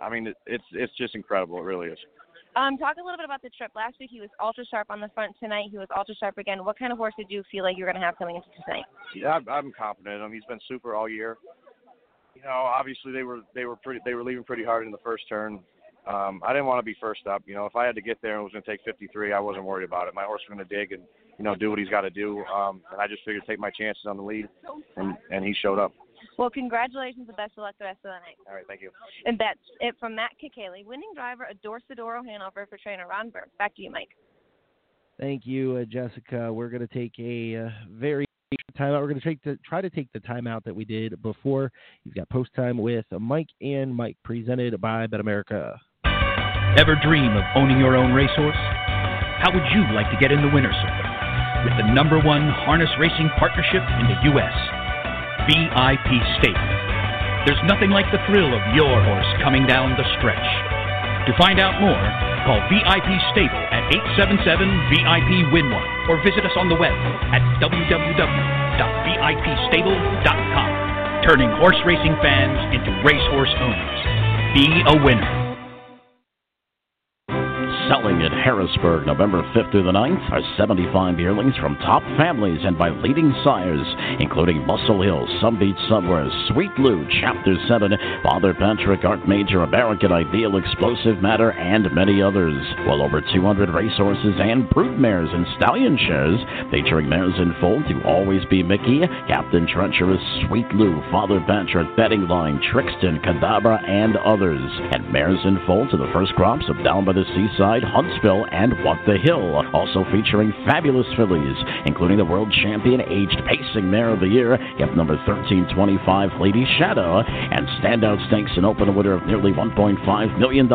I mean, it, it's it's just incredible. It really is. Um, talk a little bit about the trip. Last week he was ultra sharp on the front. Tonight he was ultra sharp again. What kind of horse did you feel like you were going to have coming into tonight? Yeah, I'm, confident in him. He's been super all year. You know, obviously they were they were pretty they were leaving pretty hard in the first turn. Um, I didn't want to be first up. You know, if I had to get there and was going to take 53, I wasn't worried about it. My horse was going to dig and you know do what he's got to do. Um, and I just figured take my chances on the lead, and and he showed up. Well, congratulations and best of luck the rest of the night. All right, thank you. And that's it from Matt Kakaley, winning driver of Dorsoduro Hanover for trainer Ron Burke. Back to you, Mike. Thank you, uh, Jessica. We're going to take a uh, very short timeout. We're going to take try to take the timeout that we did before. You've got post time with Mike and Mike, presented by BetAmerica. Ever dream of owning your own racehorse? How would you like to get in the winner's circle? With the number one harness racing partnership in the U.S., VIP Stable. There's nothing like the thrill of your horse coming down the stretch. To find out more, call VIP Stable at 877-VIP-WIN-1 or visit us on the web at www.vipstable.com, turning horse racing fans into racehorse owners. Be a winner. Selling at Harrisburg November 5th through the 9th are 75 yearlings from top families and by leading sires, including Muscle Hill, Some Beach Somewhere, Sweet Lou, Chapter 7, Father Patrick, Art Major, American Ideal, Explosive Matter, and many others. Well over 200 racehorses and brood mares and stallion shares, featuring mares in full to Always B Miki, Captain Treacherous, Sweet Lou, Father Patrick, Betting Line, Trixton, Kadabra, and others. And mares in full to the first crops of Down by the Seaside, Huntsville, and What the Hill. Also featuring fabulous fillies, including the world champion aged pacing mare of the year, yep, number 1325, Lady Shadow, and standout stakes and open winner of nearly $1.5 million,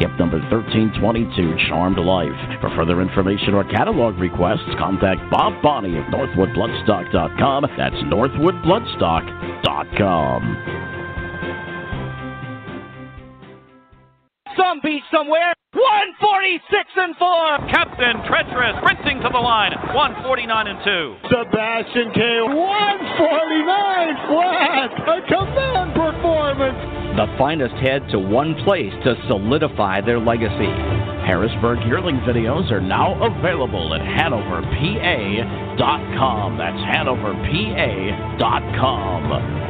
yep, number 1322, Charmed Life. For further information or catalog requests, contact Bob Boni of NorthwoodBloodstock.com. That's NorthwoodBloodstock.com. Some Beach Somewhere. 146 and 4. Captain Treacherous sprinting to the line. 149 and 2. Sebastian K. 149 flat. A command performance. The finest head to one place to solidify their legacy. Harrisburg yearling videos are now available at HanoverPA.com. That's HanoverPA.com.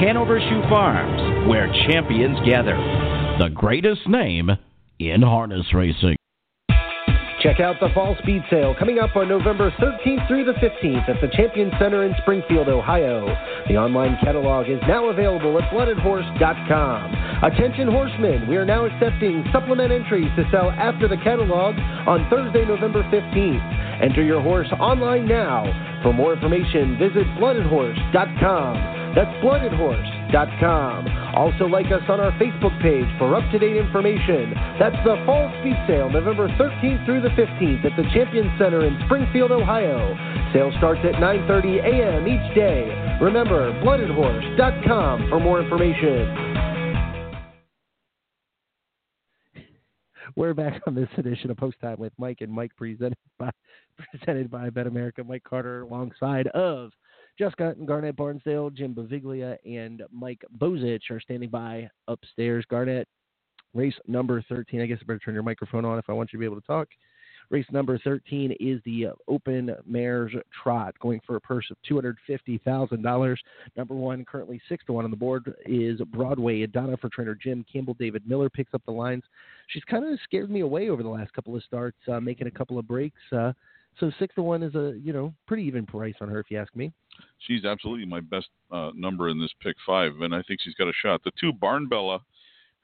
Hanover Shoe Farms, where champions gather. The greatest name in harness racing. Check out the Fall Speed Sale coming up on November 13th through the 15th at the Champion Center in Springfield, Ohio. The online catalog is now available at bloodedhorse.com. Attention horsemen, we are now accepting supplement entries to sell after the catalog on Thursday, November 15th. Enter your horse online now. For more information, visit bloodedhorse.com. That's bloodedhorse.com. Also, like us on our Facebook page for up to date information. That's the Fall Speed Sale, November 13th through the 15th at the Champion Center in Springfield, Ohio. Sale starts at 9:30 a.m. each day. Remember, bloodedhorse.com for more information. We're back on this edition of Post Time with Mike and Mike, presented by presented by BetAmerica. Mike Carter, alongside of Jessica and Garnet Barnsdale, Jim Beviglia, and Mike Bozich are standing by upstairs. Garnet, race number 13. I guess I better turn your microphone on if I want you to be able to talk. Race number 13 is the Open Mares Trot, going for a purse of $250,000. Number one, currently 6 to 1 on the board, is Broadway. Donna for trainer Jim Campbell. David Miller picks up the lines. She's kind of scared me away over the last couple of starts, uh, making a couple of breaks. Uh, so 6 to 1 is a, you know, pretty even price on her, if you ask me. She's absolutely my best uh, number in this pick five, and I think she's got a shot. The two, Barn Bella,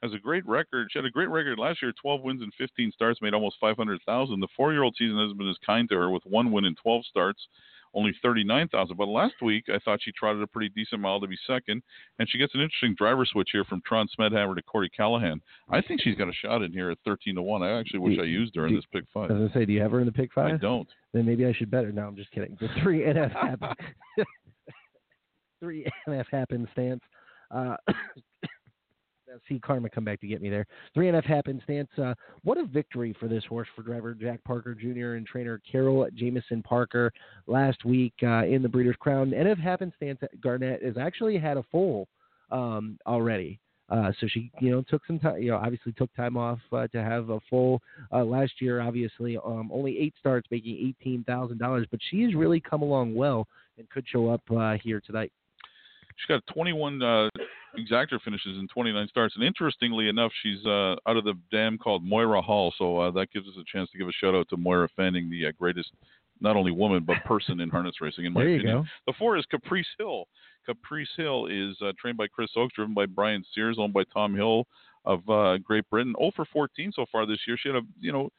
has a great record. She had a great record last year, 12 wins and 15 starts, made almost 500,000. The four-year-old season hasn't been as kind to her with one win in 12 starts, only 39,000. But last week, I thought she trotted a pretty decent mile to be second, and she gets an interesting driver switch here from Trond Smedshammer to Corey Callahan. I think she's got a shot in here at 13 to one. I actually wish I used her in this pick five. I was gonna say, do you have her in the pick five? I don't. Then maybe I should bet her. No, I'm just kidding. The three and a half, three and a half happenstance. Uh, see Karma come back to get me there. Three and a half happenstance. Uh, what a victory for this horse for driver Jack Parker Jr. and trainer Carol Jamison Parker last week uh, in the Breeders' Crown. And if happenstance, Garnet has actually had a foal um, already. Uh, so she, you know, took some time. You know, obviously took time off uh, to have a full uh, last year. Obviously, um, only eight starts, making eighteen thousand dollars. But she has really come along well and could show up uh, here tonight. She's got 21 uh, exactor finishes in 29 starts, and interestingly enough, she's uh, out of the dam called Moira Hall. So uh, that gives us a chance to give a shout out to Moira Fanning, the uh, greatest not only woman but person in harness racing. In my There you opinion, go. the four is Caprice Hill. Caprice Hill is uh, trained by Chris Oakes, driven by Brian Sears, owned by Tom Hill of uh, Great Britain. 0 for 14 so far this year. She had a you know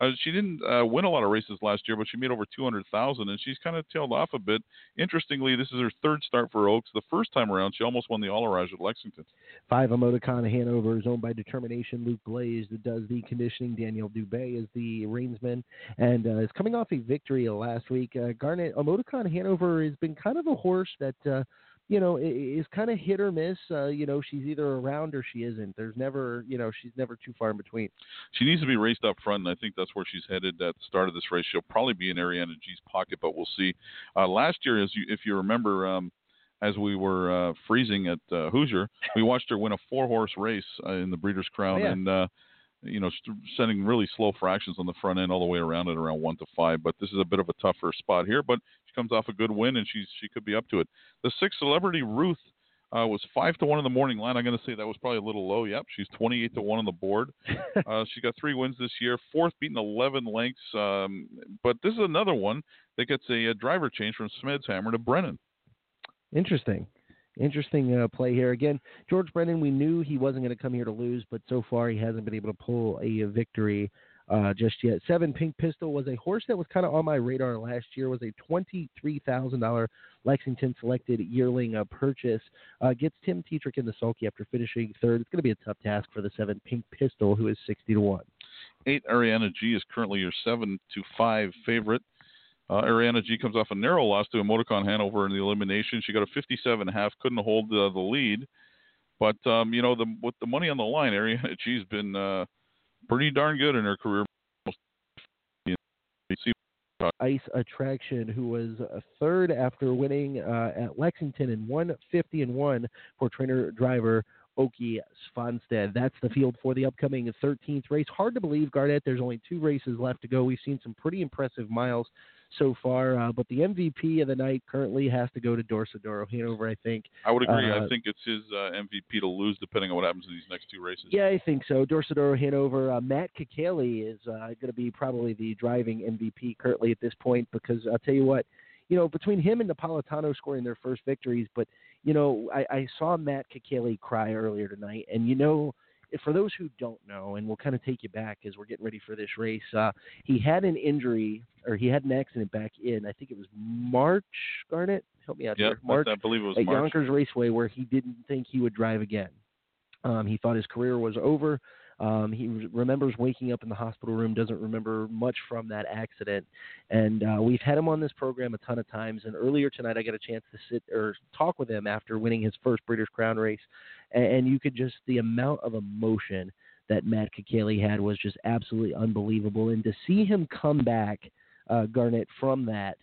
uh, she didn't uh, win a lot of races last year, but she made over 200,000, and she's kind of tailed off a bit. Interestingly, this is her third start for Oakes. The first time around, she almost won the All Around at Lexington. Five Emoticon Hanover is owned by Determination. Luc Blais does the conditioning. Daniel Dubé is the reinsman and uh, is coming off a victory last week. Uh, Garnet Emoticon Hanover has been kind of a horse that. You know, is kind of hit or miss. Uh, you know, she's either around or she isn't. There's never, you know, she's never too far in between. She needs to be raced up front, and I think that's where she's headed at the start of this race. She'll probably be in Ariana G's pocket, but we'll see. Uh, last year, as you, if you remember, um, as we were uh, freezing at uh, Hoosier, we watched her win a four horse race uh, in the Breeders' Crown, Oh, yeah. and uh, you know, st- sending really slow fractions on the front end all the way around at around one to five. But this is a bit of a tougher spot here. But she comes off a good win, and she's she could be up to it. The six celebrity Ruth uh, was five to one in the morning line. I'm going to say that was probably a little low. Yep, she's 28 to one on the board. uh, she got three wins this year, fourth beating 11 lengths. Um, but this is another one that gets a, a driver change from Smedshammer to Brennan. Interesting. Interesting uh, play here. Again, George Brennan, we knew he wasn't going to come here to lose, but so far he hasn't been able to pull a victory uh, just yet. Seven Pink Pistol was a horse that was kind of on my radar last year. Was a twenty-three thousand dollar Lexington selected yearling uh, purchase. Uh, gets Tim Tetrick in the sulky after finishing third. It's going to be a tough task for the seven Pink Pistol, who is sixty to one. Eight Ariana G is currently your seven to five favorite. Uh, Ariana G comes off a narrow loss to Emoticon Hanover in the elimination. She got a 57 half, couldn't hold uh, the lead. But um, you know, the with the money on the line, Ariana G's been uh, pretty darn good in her career. Ice Attraction, who was third after winning uh, at Lexington in 150 and one for trainer driver Ake Svanstedt. That's the field for the upcoming 13th race. Hard to believe, Garnet. There's only two races left to go. We've seen some pretty impressive miles so far, uh, but the MVP of the night currently has to go to Dorsoduro Hanover. I think. I would agree. Uh, I think it's his uh, MVP to lose, depending on what happens in these next two races. Yeah, I think so. Dorsoduro Hanover. Uh, Matt Kakaley is uh, going to be probably the driving MVP currently at this point because I'll tell you what, you know, between him and Napolitano scoring their first victories, but you know, I, I saw Matt Kakaley cry earlier tonight, and you know, for those who don't know, and we'll kind of take you back as we're getting ready for this race, uh, he had an injury or he had an accident back in, I think it was March. Garnet, help me out Yep, here. March I believe it was at March. Yonkers Raceway, where he didn't think he would drive again. Um, he thought his career was over. Um, he re- remembers waking up in the hospital room, doesn't remember much from that accident. And uh, we've had him on this program a ton of times. And earlier tonight, I got a chance to sit or talk with him after winning his first Breeders' Crown race. And, you could just, the amount of emotion that Matt Kakaley had was just absolutely unbelievable. And to see him come back, uh, Garnet, from that,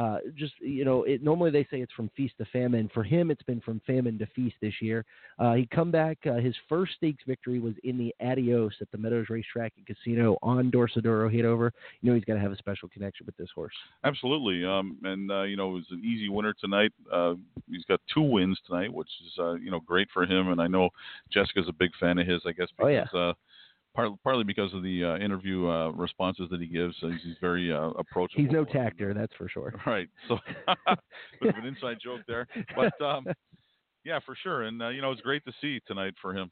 uh, just you know, it normally they say it's from feast to famine. For him, it's been from famine to feast this year. Uh, he come back. Uh, his first stakes victory was in the Adios at the Meadows Racetrack and Casino on Dorsoduro Hanover. You know he's got to have a special connection with this horse. Absolutely. Um, and uh, you know, it was an easy winner tonight. Uh, he's got two wins tonight, which is uh, you know great for him. And I know Jessica's a big fan of his. I guess Oh, because yeah. uh, part, partly because of the uh, interview uh, responses that he gives. Uh, he's, very uh, approachable. He's no Takter, that's for sure. Right. So bit of an inside joke there, but um, yeah, for sure. And uh, you know, it's great to see tonight for him.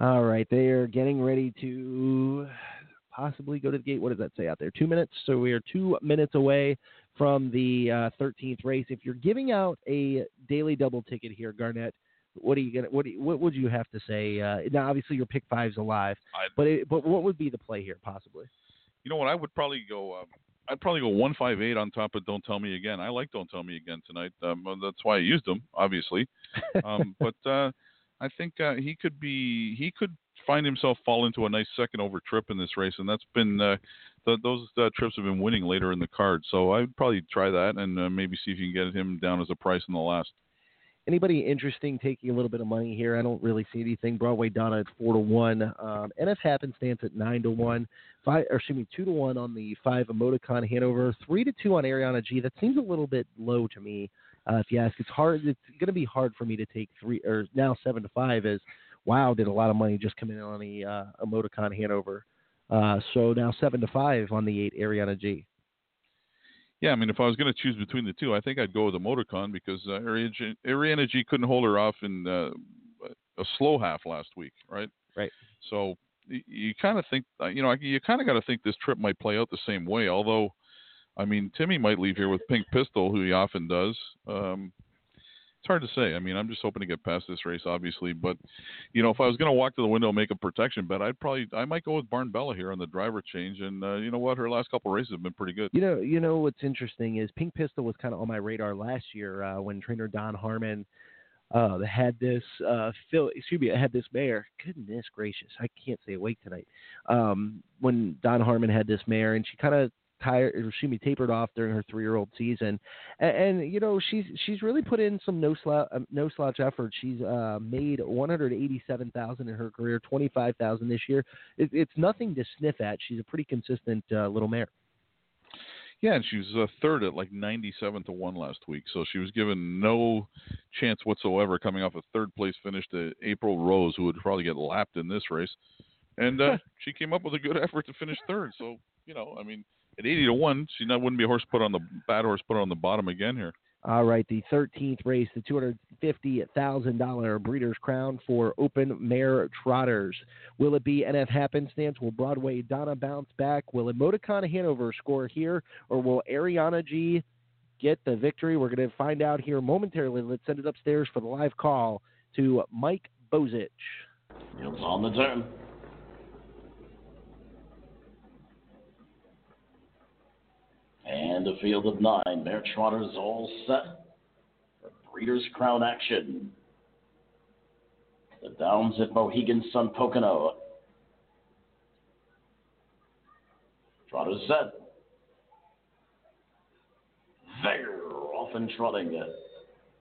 All right, they are getting ready to possibly go to the gate. What does that say out there? Two minutes. So we are two minutes away from the uh, 13th race. If you're giving out a daily double ticket here, Garnet, what are you gonna? What you, what would you have to say? Uh, now, obviously, your pick five's alive, but it, but what would be the play here, possibly? You know what? I would probably go. Uh, I'd probably go one five eight on top of Don't Tell Me Again. I like Don't Tell Me Again tonight. Um, that's why I used them, obviously. Um, but uh, I think uh, he could be. He could find himself fall into a nice second over trip in this race, and that's been uh, th- those uh, trips have been winning later in the card. So I'd probably try that and uh, maybe see if you can get him down as a price in the last. Anybody interesting taking a little bit of money here? I don't really see anything. Broadway Donna at four to one. Um, NF Happenstance at nine to one. Five, or excuse me, two to one on the five Emoticon Hanover. Three to two on Ariana G. That seems a little bit low to me. Uh, if you ask, it's hard. It's going to be hard for me to take three or now seven to five. Is wow, did a lot of money just come in on the uh, Emoticon Hanover. Uh, so now seven to five on the eight Ariana G. Yeah, I mean, if I was going to choose between the two, I think I'd go with the Motorcon because uh, Ariana G- couldn't hold her off in uh, a slow half last week, right? Right. So y- you kind of think, uh, you know, you kind of got to think this trip might play out the same way. Although, I mean, Timmy might leave here with Pink Pistol, who he often does. Um, it's hard to say. I mean, I'm just hoping to get past this race, obviously. But you know, if I was going to walk to the window and make a protection bet, I'd probably I might go with Barn Bella here on the driver change. And uh, you know what, her last couple races have been pretty good. You know, you know what's interesting is Pink Pistol was kind of on my radar last year uh, when trainer Don Harmon uh, had this uh, Phil, excuse me, had this mare. Goodness gracious, I can't stay awake tonight. Um, when Don Harmon had this mare, and she kind of tired, or excuse me, tapered off during her three-year-old season, and, and you know she's she's really put in some no slouch no slouch effort. She's uh, made one hundred eighty-seven thousand in her career, twenty-five thousand this year. It, it's nothing to sniff at. She's a pretty consistent uh, little mare. Yeah, and she was uh, third at like 97 to 1 last week. So she was given no chance whatsoever coming off a third place finish to April Rose, who would probably get lapped in this race. And uh, she came up with a good effort to finish third. So, you know, I mean, at 80 to 1, she not, wouldn't be a horse put on the bad horse put on the bottom again here. All right, the 13th race, the $250,000 Breeders' Crown for Open Mare Trotters. Will it be NF Happenstance? Will Broadway Donna bounce back? Will Emoticon Hanover score here? Or will Ariana G get the victory? We're going to find out here momentarily. Let's send it upstairs for the live call to Mike Bozich. It's on the turn. And a field of nine. Mare Trotters all set for Breeders' Crown action. The Downs at Mohegan Sun Pocono. Trotters set. They're off and trotting.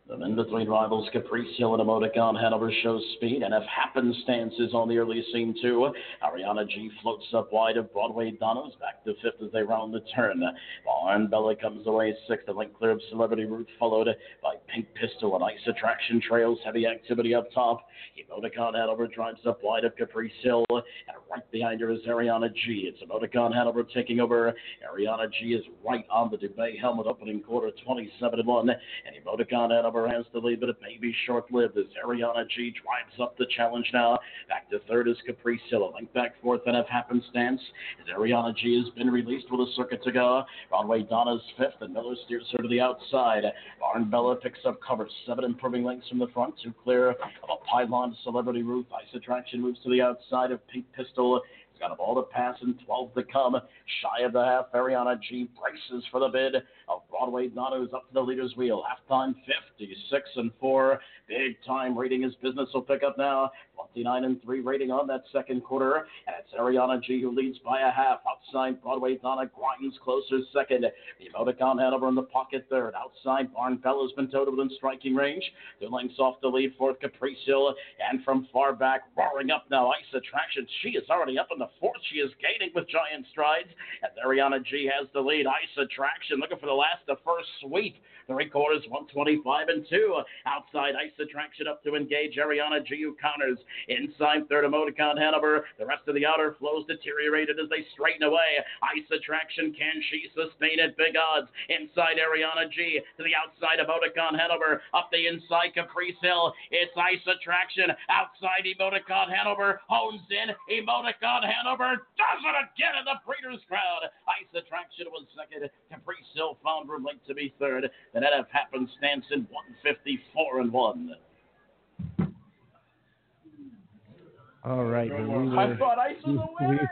The in between rivals Caprice Hill and Emoticon Hanover shows speed, and if happenstance is on the early scene too, Ariana G floats up wide of Broadway Donna's back to fifth as they round the turn. Barn Bella comes away sixth, the link clear of Celebrity Route followed by Pink Pistol and Ice Attraction trails heavy activity up top. Emoticon Hanover drives up wide of Caprice Hill, and right behind her is Ariana G. It's Emoticon Hanover taking over. Ariana G is right on the Dubé helmet opening quarter 27 to 1, and Emoticon Hanover has the lead, but it may be short lived as Ariana G drives up the challenge now. Back to third is Caprice Hill. Link back fourth and have happenstance as Ariana G has been released with a circuit to go. Broadway Donna's fifth, and Miller steers her to the outside. Barn Bella picks up cover, seven improving lengths from the front, two clear of a pylon celebrity roof. Ice Attraction moves to the outside of Pink Pistol. Got a ball to pass and 12 to come. Shy of the half, Ariana G braces for the bid. Of Broadway Donna is up to the leader's wheel. Halftime 56 and 4. Big time rating his business will pick up now. 29 and 3 rating on that second quarter. And it's Ariana G who leads by a half. Outside Broadway Donna grinds closer second. The Emoticon Hanover in the pocket third. Outside Barn Bella's been total within striking range. Two lengths off the lead fourth Caprice Hill. And from far back, roaring up now, Ice Attraction. She is already up in the fourth. She is gaining with giant strides. And Ariana G has the lead. Ice Attraction looking for the last of first sweep. Three quarters, 125 and 2. Outside, Ice Attraction up to engage Ariana G, counters. Inside, third, Emoticon Hanover. The rest of the outer flows deteriorated as they straighten away. Ice Attraction, can she sustain at big odds? Inside, Ariana G. To the outside, Emoticon Hanover. Up the inside, Caprice Hill. It's Ice Attraction. Outside, Emoticon Hanover. Hones in. Emoticon Hanover does it again in the Breeders' Crown. Ice Attraction was second. Caprice Hill found room late to be third. The net of happenstance in 154 and 1. All right. We were, I thought I was a winner.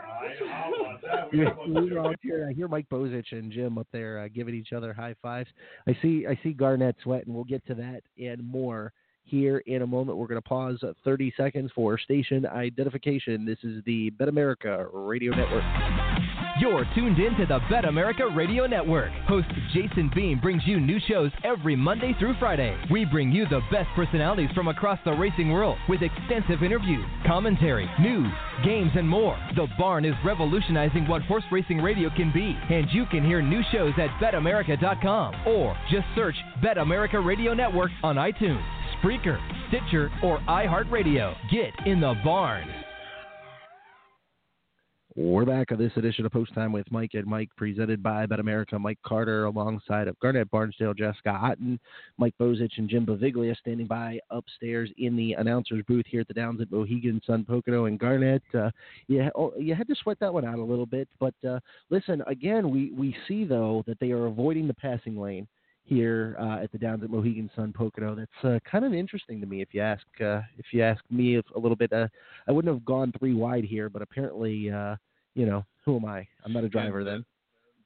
we, we were all cheering. I hear Mike Bozich and Jim up there uh, giving each other high fives. I see I see Garnet sweat, and We'll get to that and more here in a moment. We're going to pause 30 seconds for station identification. This is the BetAmerica Radio Network. You're tuned in to the BetAmerica Radio Network. Host Jason Beem brings you new shows every Monday through Friday. We bring you the best personalities from across the racing world with extensive interviews, commentary, news, games, and more. The Barn is revolutionizing what horse racing radio can be, and you can hear new shows at betamerica.com or just search BetAmerica Radio Network on iTunes, Spreaker, Stitcher, or iHeartRadio. Get in the Barn. We're back on this edition of Post Time with Mike and Mike, presented by BetAmerica. Mike Carter, alongside of Garnet Barnsdale, Jessica Otten, Mike Bozich, and Jim Beviglia, standing by upstairs in the announcers booth here at the Downs at Mohegan Sun Pocono and Garnet. Uh, you, oh, you had to sweat that one out a little bit, but uh, listen, again, we we see though that they are avoiding the passing lane here uh, at the Downs at Mohegan Sun Pocono. That's uh, kind of interesting to me, if you ask uh, if you ask me a little bit. Uh, I wouldn't have gone three wide here, but apparently, uh, you know, who am I? I'm not a driver then.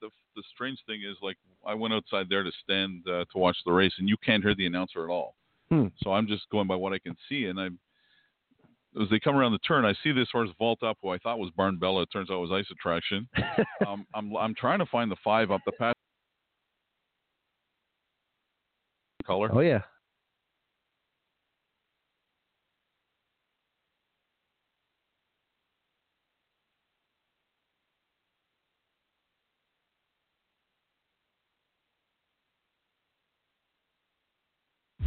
The the strange thing is, like, I went outside there to stand uh, to watch the race, and you can't hear the announcer at all. Hmm. So I'm just going by what I can see, and I'm as they come around the turn, I see this horse vault up, who I thought was Barn Bella. It turns out it was Ice Attraction. um, I'm I'm trying to find the five up the path. Color. Oh yeah.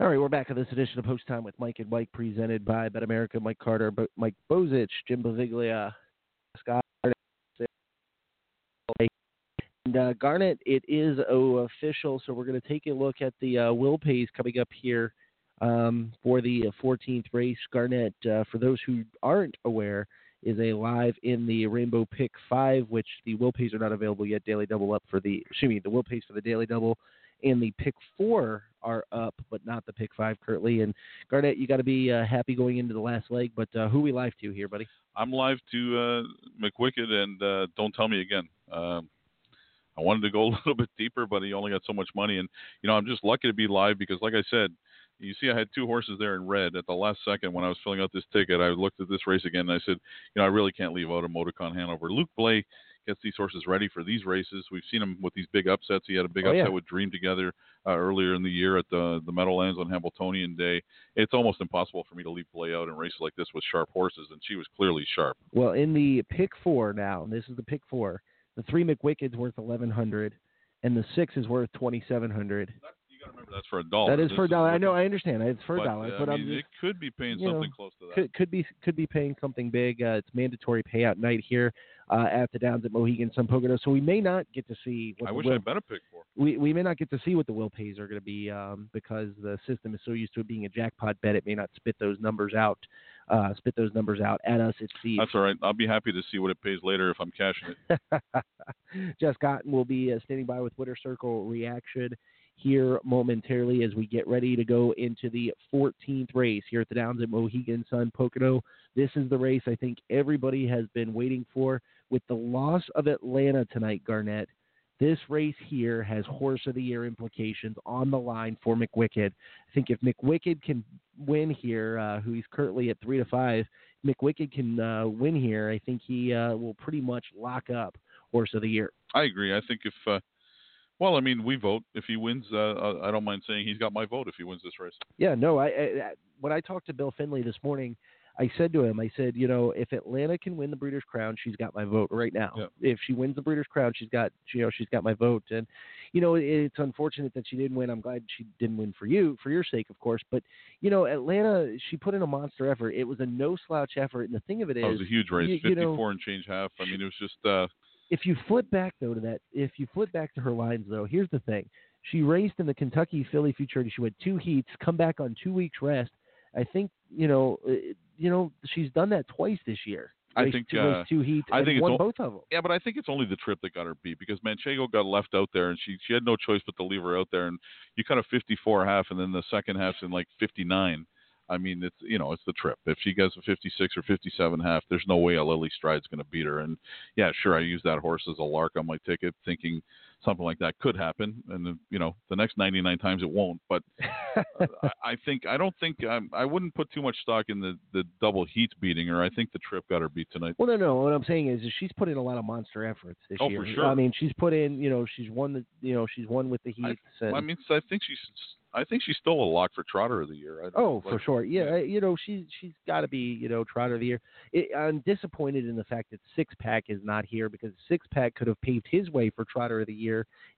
All right, we're back on this edition of Post Time with Mike and Mike, presented by BetAmerica, Mike Carter, Mike Bozich, Jim Beviglia, Scott. And uh, Garnet, it is official, so we're going to take a look at the uh, Will Pays coming up here um, for the 14th race. Garnet, uh, for those who aren't aware, is a live in the Rainbow Pick 5, which the Will Pays are not available yet. Daily Double up for the, excuse me, the Will Pays for the Daily Double and the pick four are up, but not the pick five currently. And Garnet, you got to be uh, happy going into the last leg. But uh, who we live to here, buddy? I'm live to uh, McWicked and uh, Don't Tell Me Again. Um, I wanted to go a little bit deeper, but he only got so much money. And, you know, I'm just lucky to be live because, like I said, you see, I had two horses there in red. At the last second, when I was filling out this ticket, I looked at this race again and I said, you know, I really can't leave out a Motorcon Hanover. Luc Blais gets these horses ready for these races. We've seen him with these big upsets. He had a big Oh, upset yeah. with Dream Together uh, earlier in the year at the the Meadowlands on Hambletonian Day. It's almost impossible for me to leave Blais out in races like this with sharp horses, and she was clearly sharp. Well, in the pick four now, this is the pick four. The three McWickeds worth eleven hundred, and the six is worth twenty seven hundred. Remember, that's for a dollar. That is This for a dollar. I know. I understand. It's for a but, dollar. uh, but I mean, just, it could be paying you know, something close to that. Could, could be could be paying something big. Uh, it's mandatory payout night here uh, at the Downs at Mohegan Sun Pocono, so we may not get to see. What I wish will, I bet a pick for. we we may not get to see what the will pays are going to be um, because the system is so used to it being a jackpot bet, it may not spit those numbers out, uh, spit those numbers out at us. It seems. That's all right. I'll be happy to see what it pays later if I'm cashing it. Jess Otten will be uh, standing by with Winter Circle reaction here momentarily as we get ready to go into the 14th race here at the Downs at Mohegan Sun Pocono. This is the race I think everybody has been waiting for. With the loss of Atlanta tonight, Garnet, this race here has horse of the year implications on the line for McWicked. I think if McWicked can win here, uh, who he's currently at three to five, McWicked can uh, win here. I think he uh, will pretty much lock up horse of the year. I agree. I think if, uh, well, I mean, we vote. If he wins, uh, uh, I don't mind saying he's got my vote if he wins this race. Yeah, no. I, I when I talked to Bill Finley this morning, I said to him, I said, you know, if Atlanta can win the Breeders' Crown, she's got my vote right now. If she wins the Breeders' Crown, she's got, you know, she's got my vote. And you know, it's unfortunate that she didn't win. I'm glad she didn't win for you, for your sake, of course. But you know, Atlanta, she put in a monster effort. It was a no slouch effort, and the thing of it is, it was a huge race, you- you 54 know, and change half. I mean, it was just. Uh, if you flip back though to that, if you flip back to her lines though, here's the thing: she raced in the Kentucky Filly Futurity. She went two heats, come back on two weeks rest. I think you know, uh, you know, she's done that twice this year. I think two, uh, two heats I think it's won o- both of them. Yeah, but I think it's only the trip that got her beat because Manchego got left out there and she she had no choice but to leave her out there and you cut a 54 half and then the second half's in like 59. I mean, it's you know it's the trip. If she gets a 56 or 57 half, there's no way a Lily Stride's going to beat her. And yeah, sure, I used that horse as a lark on my ticket, thinking something like that could happen. And you know, the next 99 times it won't. But uh, I, I think I don't think um, I wouldn't put too much stock in the the double heats beating her. I think the trip got her beat tonight. Well, no, no. What I'm saying is, is she's put in a lot of monster efforts this Oh, year. for sure. I mean, she's put in, you know, she's won the, you know, she's won with the heats. and, I mean, I think she's I think she's still a lock for Trotter of the year. I Oh, for sure. Yeah, uh, you know she's she's got to be you know Trotter of the year. It, I'm disappointed in the fact that Six Pack is not here because Six Pack could have paved his way for Trotter of the year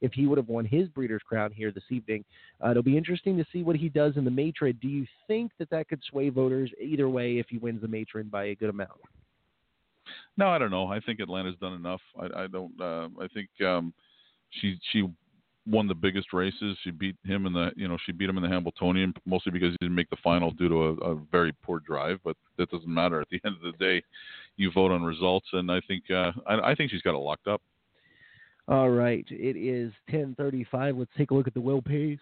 if he would have won his Breeders' Crown here this evening. Uh, it'll be interesting to see what he does in the matron. Do you think that that could sway voters either way if he wins the matron by a good amount? No, I don't know. I think Atlanta's done enough. I, I don't. Uh, I think um, she she won the biggest races. She beat him in the, you know, she beat him in the Hambletonian mostly because he didn't make the final due to a, a very poor drive. But that doesn't matter. At the end of the day, you vote on results, and I think uh, I, I think she's got it locked up. All right, it is 10:35. Let's take a look at the will pays.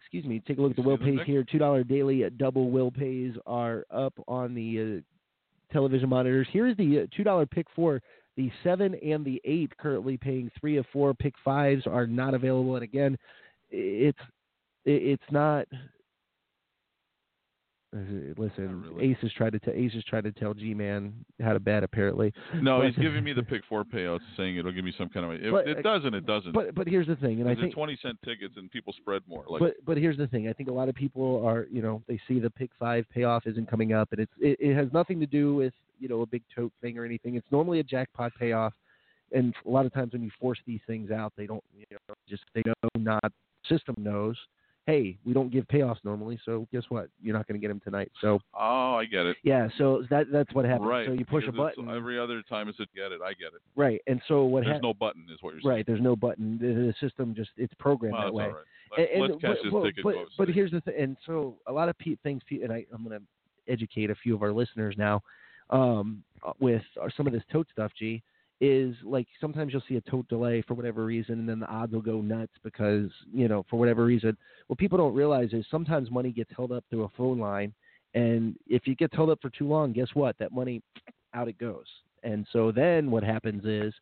Excuse me. Take a look at the will pays here. Two dollar daily double will pays are up on the uh, television monitors. Here is the uh, two dollar pick four. The seven and the eight currently paying three of four. Pick fives are not available. And again, it's it's not uh, Listen, Ace is trying to tell Ace is trying to tell G Man how to bet. Apparently, No, But- he's giving me the pick four payouts, saying it'll give me some kind of. If But, it uh, doesn't, it doesn't. But but here's the thing, and I think twenty cent tickets, and people spread more. Like, but but here's the thing. I think a lot of people are you know they see the pick five payoff isn't coming up, and it's it, it has nothing to do with you know a big tote thing or anything. It's normally a jackpot payoff, and a lot of times when you force these things out, they don't you know just they know not system knows. Hey, we don't give payoffs normally, so guess what? You're not going to get them tonight. So oh, I get it. yeah, so that that's what happens. Right. So you push a because it's- button, Every other time it's a get it. I get it. right? And so what There's hap- no button, is what you're saying. Right, there's no button. The, the system just it's programmed Well, that way. all right. Let's- And- let's catch but, this but, ticket but, but here's the thing, and so a lot of pe- things, pe- and I, I'm going to educate a few of our listeners now um, with some of this tote stuff. G is like sometimes you'll see a tote delay for whatever reason, and then the odds will go nuts because you know for whatever reason. What people don't realize is sometimes money gets held up through a phone line, and if you get held up for too long, guess what? That money out it goes. And so then what happens is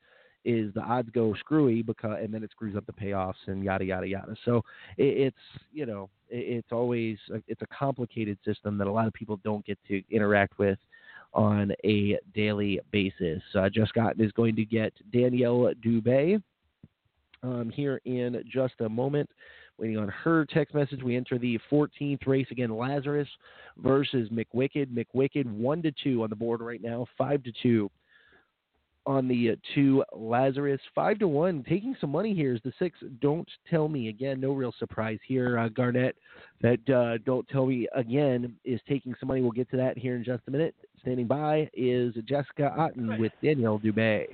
is the odds go screwy because and then it screws up the payoffs and yada yada yada. So it, it's you know it, it's always uh, it's a complicated system that a lot of people don't get to interact with on a daily basis. Uh, Jess Otten is going to get Daniel Dubé um, here in just a moment. Waiting on her text message. We enter the 14th race again. Lazarus versus McWicked. McWicked one to two on the board right now. Five to two on the uh, two Lazarus. Five to one. Taking some money here is the six. Don't tell me again. No real surprise here. Uh, Garnet. That uh, don't tell me again is taking some money. We'll get to that here in just a minute. Standing by is Jessica Otten with Daniel Dubé.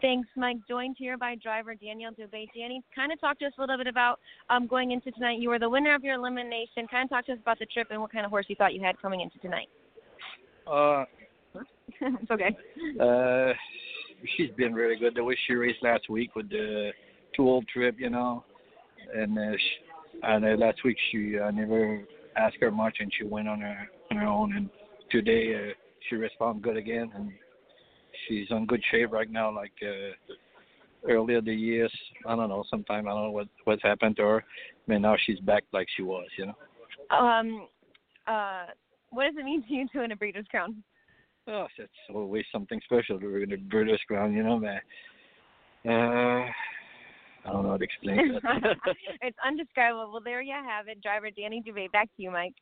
Thanks, Mike. Joined here by driver Daniel Dubé. Danny, kind of talk to us a little bit about um, going into tonight. You were the winner of your elimination. Kind of talk to us about the trip and what kind of horse you thought you had coming into tonight. Uh, it's okay. uh, she's been really good. The way she raced last week with the two old trip, you know, and uh, she, and uh, last week she uh, never asked her much, and she went on her on her own. And today uh, she responded good again, and she's on good shape right now. Like uh, earlier the years, I don't know. Sometime I don't know what what's happened to her. Mean, now she's back like she was, you know. Um, uh, what does it mean to you to win a Breeders' Crown? Oh, it's always something special to win the British Crown, you know, man. Uh, I don't know how to explain that. it's undescribable. Well, there you have it. Driver Danny Dubé. Back to you, Mike.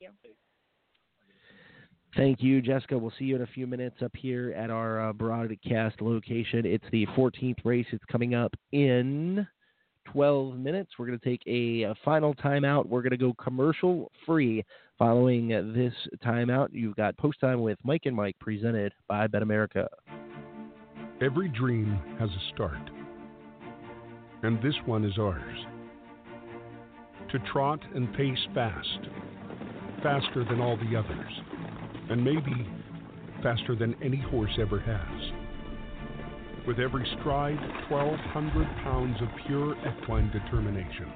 Thank you. Thank you, Jessica. We'll see you in a few minutes up here at our uh, broadcast location. It's the 14th race. It's coming up in 12 minutes. We're going to take a, final timeout. We're going to go commercial free following this timeout. You've got post time with Mike and Mike presented by BetAmerica. Every dream has a start, and this one is ours. To trot and pace fast, faster than all the others, and maybe faster than any horse ever has. With every stride, 1,200 pounds of pure equine determination.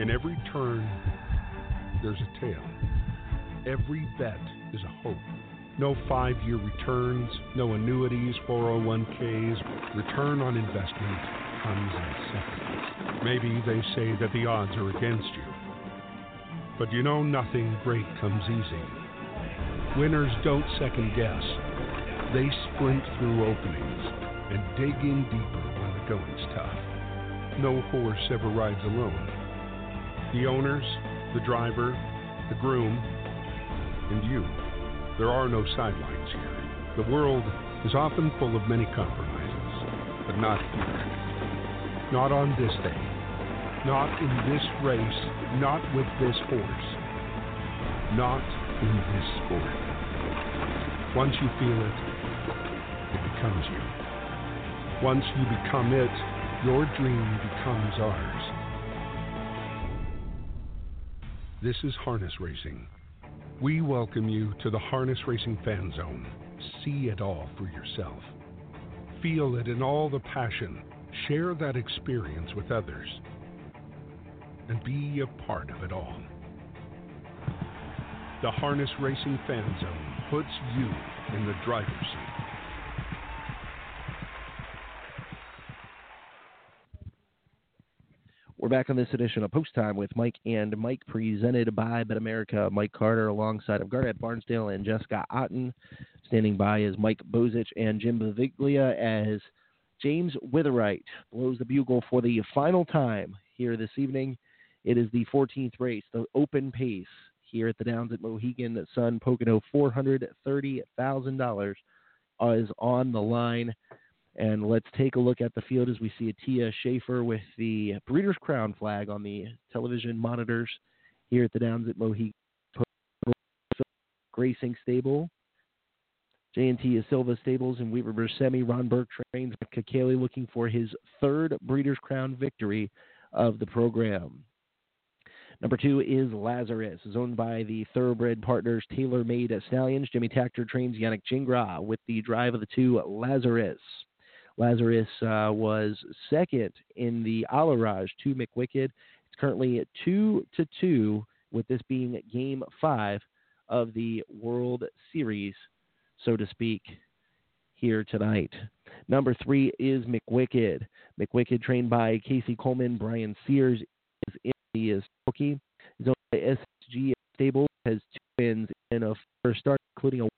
In every turn, there's a tale. Every bet is a hope. No five year returns, no annuities, 401ks. Return on investment comes in seconds. Maybe they say that the odds are against you. But you know, nothing great comes easy. Winners don't second guess, they sprint through openings and dig in deeper when the going's tough. No horse ever rides alone. The owners, the driver, the groom, and you. There are no sidelines here. The world is often full of many compromises, but not here. Not on this day. Not in this race. Not with this horse. Not in this sport. Once you feel it, it becomes you. Once you become it, your dream becomes ours. This is Harness Racing. We welcome you to the Harness Racing Fan Zone. See it all for yourself. Feel it in all the passion. Share that experience with others. And be a part of it all. The Harness Racing Fan Zone puts you in the driver's seat. We're back on this edition of Post Time with Mike and Mike, presented by BetAmerica. Mike Carter, alongside of Garnet Barnsdale and Jessica Otten. Standing by is Mike Bozich and Jim Beviglia as James Witherite blows the bugle for the final time here this evening. It is the 14th race, the open pace here at the Downs at Mohegan Sun Pocono. $430,000 is on the line. And let's take a look at the field as we see Atia Schaefer with the Breeders' Crown flag on the television monitors here at the Downs at Mohegan Racing Stable. J&T Silva Stables and Weaver Bruscemi. Ron Burke trains Kakaley looking for his third Breeders' Crown victory of the program. Number two is Lazarus, is owned by the Thoroughbred Partners Tailor Made Stallions. Jimmy Takter trains Yannick Gingras with the drive of the two Lazarus. Lazarus uh, was second in the Allerage to McWicked. It's currently two to two, with this being game five of the World Series, so to speak, here tonight. Number three is McWicked. McWicked, trained by Casie Coleman, Brian Sears is in the Sulky. His own SG stable has two wins in a first start, including a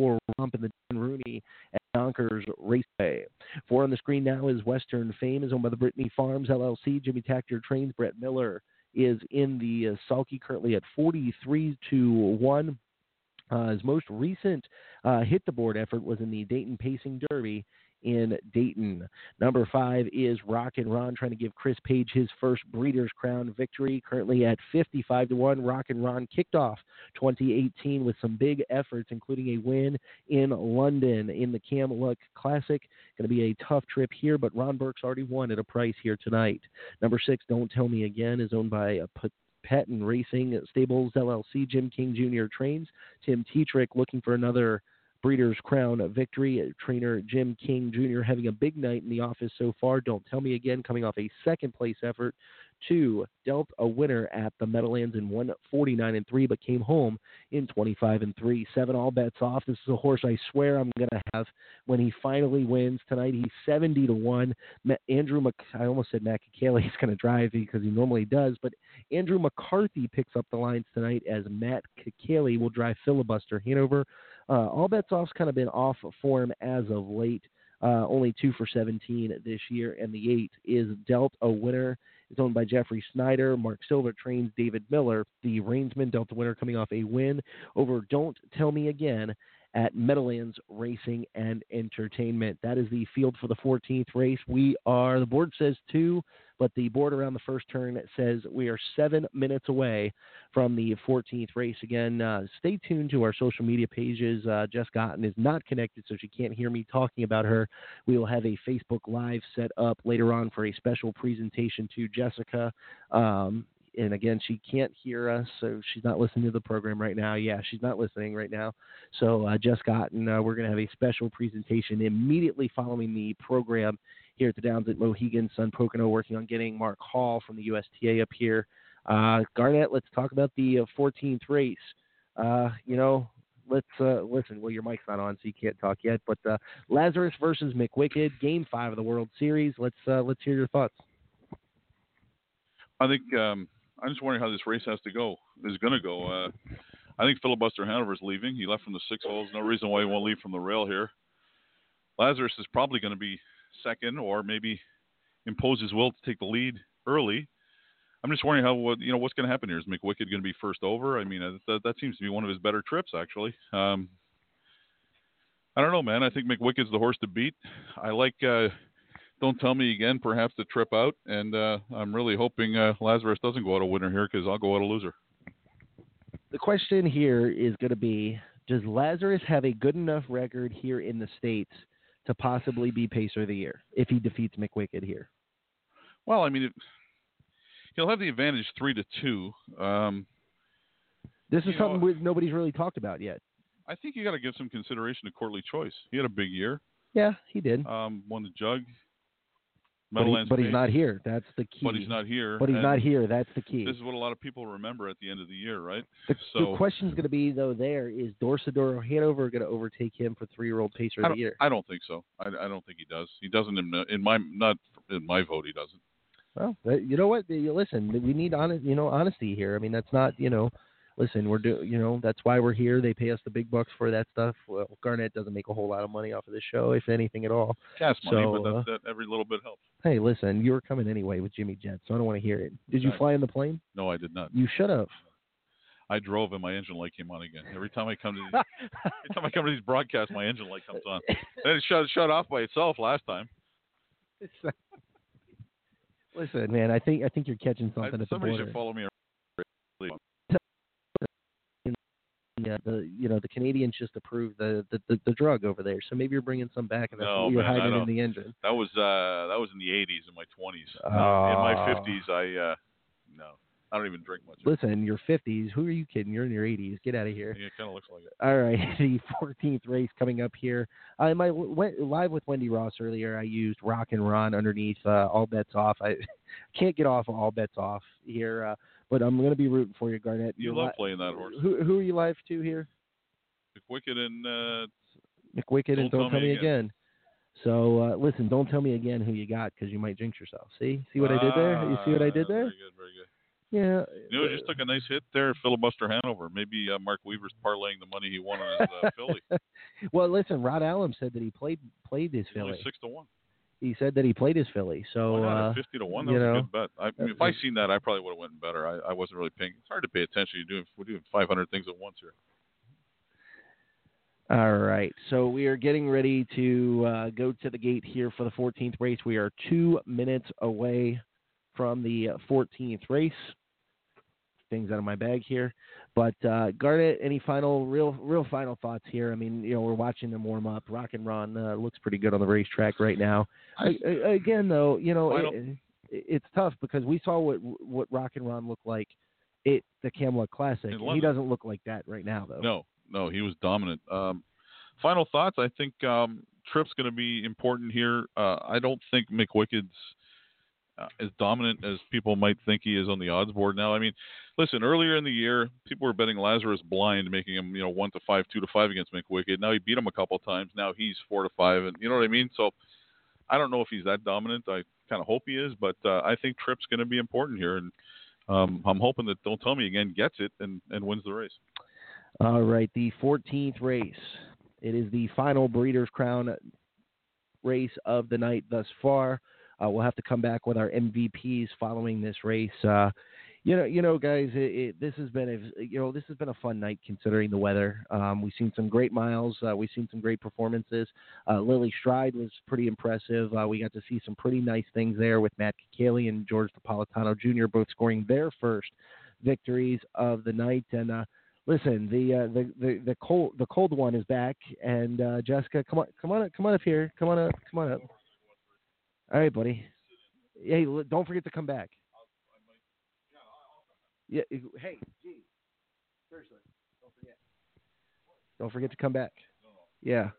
154 romp in the Dan Rooney at Yonkers Raceway. Four on the screen now is Western Fame, is owned by the Brittany Farms LLC. Jimmy Takter trains. Brett Miller is in the uh, Sulky currently at 43 to 1. Uh, his most recent uh, hit the board effort was in the Dayton Pacing Derby in Dayton. Number five is Rockin Ron trying to give Chris Page his first Breeders' Crown victory. Currently at 55 to one. Rockin Ron kicked off 2018 with some big efforts, including a win in London in the Camluck Classic. Going to be a tough trip here, but Ron Burke's already won at a price here tonight. Number six, Don't Tell Me Again, is owned by uh, a Patton Racing Stables LLC. Jim King Jr. trains. Tim Tetrick looking for another Breeders' Crown victory. Uh, trainer Jim King Jr. having a big night in the office so far. Don't tell me again, coming off a second place effort. Two dealt a winner at the Meadowlands in 149 and three, but came home in 25 and three. Seven all bets off. This is a horse I swear I'm going to have when he finally wins tonight. He's 70 to one. Andrew, Mc, I almost said Matt Kakaley is going to drive because he normally does, but Andrew McCarthy picks up the lines tonight as Matt Kakaley will drive filibuster Hanover. Uh, all bets off's kind of been off form as of late. Uh, only two for 17 this year, and the eight is dealt a winner. It's owned by Jeffrey Snyder. Mark Silva trains David Miller. The Rainsman Delta winner coming off a win over Don't Tell Me Again at Meadowlands Racing and Entertainment. That is the field for the 14th race. We are, the board says two, but the board around the first turn says we are seven minutes away from the 14th race. Again, uh, stay tuned to our social media pages. Uh, Jess Otten is not connected, so she can't hear me talking about her. We will have a Facebook Live set up later on for a special presentation to Jessica. Um, and again, she can't hear us, so she's not listening to the program right now. Yeah, she's not listening right now. So, uh, Jess Otten, uh, we're going to have a special presentation immediately following the program here at the Downs at Mohegan Sun Pocono, working on getting Mark Hall from the USTA up here. Uh, Garnet, let's talk about the 14th uh, race. Uh, you know, let's uh, listen. Well, your mic's not on, so you can't talk yet. But uh, Lazarus versus McWicked, Game Five of the World Series. Let's uh, let's hear your thoughts. I think um, I'm just wondering how this race has to go. Is going to go. Uh, I think Filibuster Hanover is leaving. He left from the six holes. No reason why he won't leave from the rail here. Lazarus is probably going to be second, or maybe impose his will to take the lead early. I'm just wondering how what you know what's going to happen here. Is McWicked going to be first over? I mean, uh, that, that seems to be one of his better trips actually. Um, I don't know, man. I think McWicked's the horse to beat. I like. Uh, don't tell me again. Perhaps the trip out, and uh, I'm really hoping uh, Lazarus doesn't go out a winner here because I'll go out a loser. The question here is going to be: Does Lazarus have a good enough record here in the states to possibly be Pacer of the Year if he defeats McWicked here. Well, I mean, it, he'll have the advantage three to two. Um, This is know, something we, nobody's really talked about yet. I think you got to give some consideration to Courtly Choice. He had a big year. Yeah, he did. Um, won the jug. But, he- but he's not here. That's the key. But he's not here. But he's and not here. That's the key. This is what a lot of people remember at the end of the year, right? The, so the question's going to be though. There is Dorsoduro Hanover going to overtake him for three-year-old Pacer of the Year? I don't think so. I, I don't think he does. He doesn't in, in my not in my vote. He doesn't. Well, you know what? You Listen, we need honest, you know, honesty here. I mean, that's not, you know, listen, we're do, you know, that's why we're here. They pay us the big bucks for that stuff. Well, Garnet doesn't make a whole lot of money off of this show, if anything at all. Money, So, but uh, that, that every little bit helps. hey, listen, you were coming anyway with Jimmy Jet, so I don't want to hear it. Did you fly in the plane? No, I did not. You should have. I drove and my engine light came on again. Every time I come to these, every time I come to these broadcasts, my engine light comes on. And it shut shut off by itself last time. Listen, man, I think I think you're catching I, something at the somebody should follow me. around. Yeah, the you know the Canadians just approved the, the, the, the drug over there, so maybe you're bringing some back, and that's No, what you're hiding in the engine. That was uh that was in the 80s, in my 20s. in Ah. my 50s, I uh no, I don't even drink much. Listen, your 50s. Who are you kidding? You're in your 80s. Get out of here. Yeah, it kind of looks like it. All right, the 14th race coming up here. I my went live with Wendy Ross earlier. I used Rockin Ron underneath uh, All Bets Off. I can't get off of All Bets Off here, uh, but I'm going to be rooting for you, Garnet. You You're love li- playing that horse. Who who are you live to here? Wicked and uh, McWicked and Don't tell me again. So uh, listen, don't tell me again who you got because you might jinx yourself. See, see what I did there? You see what I did there? Very good, very good. Yeah. You know, just took a nice hit there, filibuster Hanover. Maybe uh, Mark Weaver's parlaying the money he won on his uh, filly. well, listen, Rod Allen said that he played played his Only filly. six to one. He said that he played his filly. So not? uh, fifty to one, that you was know, a good bet. I, that- if I seen that, I probably would have went better. I, I wasn't really paying. It's hard to pay attention. You're doing we're doing 500 things at once here. All right. So we are getting ready to uh, go to the gate here for the 14th race. We are two minutes away from the uh, 14th race. Things out of my bag here, but uh, Garnet, any final, real, real final thoughts here? I mean, you know, we're watching them warm up. Rockin Ron uh, looks pretty good on the racetrack right now. I, I- again, though, you know, it, it's tough because we saw what what Rockin Ron looked like at the Camluck Classic. He doesn't look like that right now, though. No, no, he was dominant. Um, final thoughts. I think um, Trip's going to be important here. Uh, I don't think McWicked's uh, as dominant as people might think he is on the odds board now. I mean, listen, earlier in the year, people were betting Lazarus blind, making him you know one to five, two to five against McWicked. Now he beat him a couple of times. Now he's four to five, and you know what I mean. So I don't know if he's that dominant. I kind of hope he is, but uh, I think Trip's going to be important here, and um, I'm hoping that Don't Tell Me Again gets it and, and wins the race. All right, the 14th race. It is the final Breeders' Crown race of the night thus far. Uh, we'll have to come back with our MVPs following this race. Uh, you know, you know, guys, it, it, this has been a you know this has been a fun night considering the weather. Um, we've seen some great miles. Uh, we've seen some great performances. Uh, Lily Stride was pretty impressive. Uh, we got to see some pretty nice things there with Matt Kakaley and George Napolitano Jr. both scoring their first victories of the night. And uh, listen, the, uh, the the the cold the cold one is back. And uh, Jessica, come on, come on, come on up here. Come on up, come on up. All right, buddy. Hey, don't forget to come back. Yeah. Hey, gee, seriously, don't forget. Don't forget to come back. Yeah.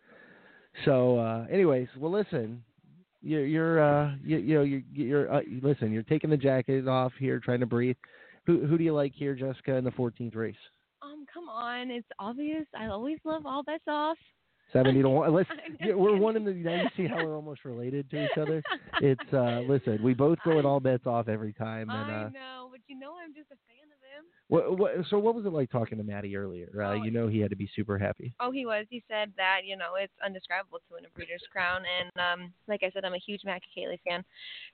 So, uh, anyways, well, listen, you're you're uh, you, you know you're you're uh, listen, you're taking the jacket off here, trying to breathe. Who who do you like here, Jessica, in the 14th race? Um, come on, it's obvious. I always love all bets off. Seventy to one. Let's, yeah, we're one in the. Now you see how we're almost related to each other. It's uh, listen, we both go at all bets off every time, and I uh, know, but you know I'm just a fan of them. what, what, so what was it like talking to Maddie earlier? Uh, you know he had to be super happy. Oh, he was. He said that you know it's undescribable to win a Breeders' Crown, and um, like I said, I'm a huge Matt Haley fan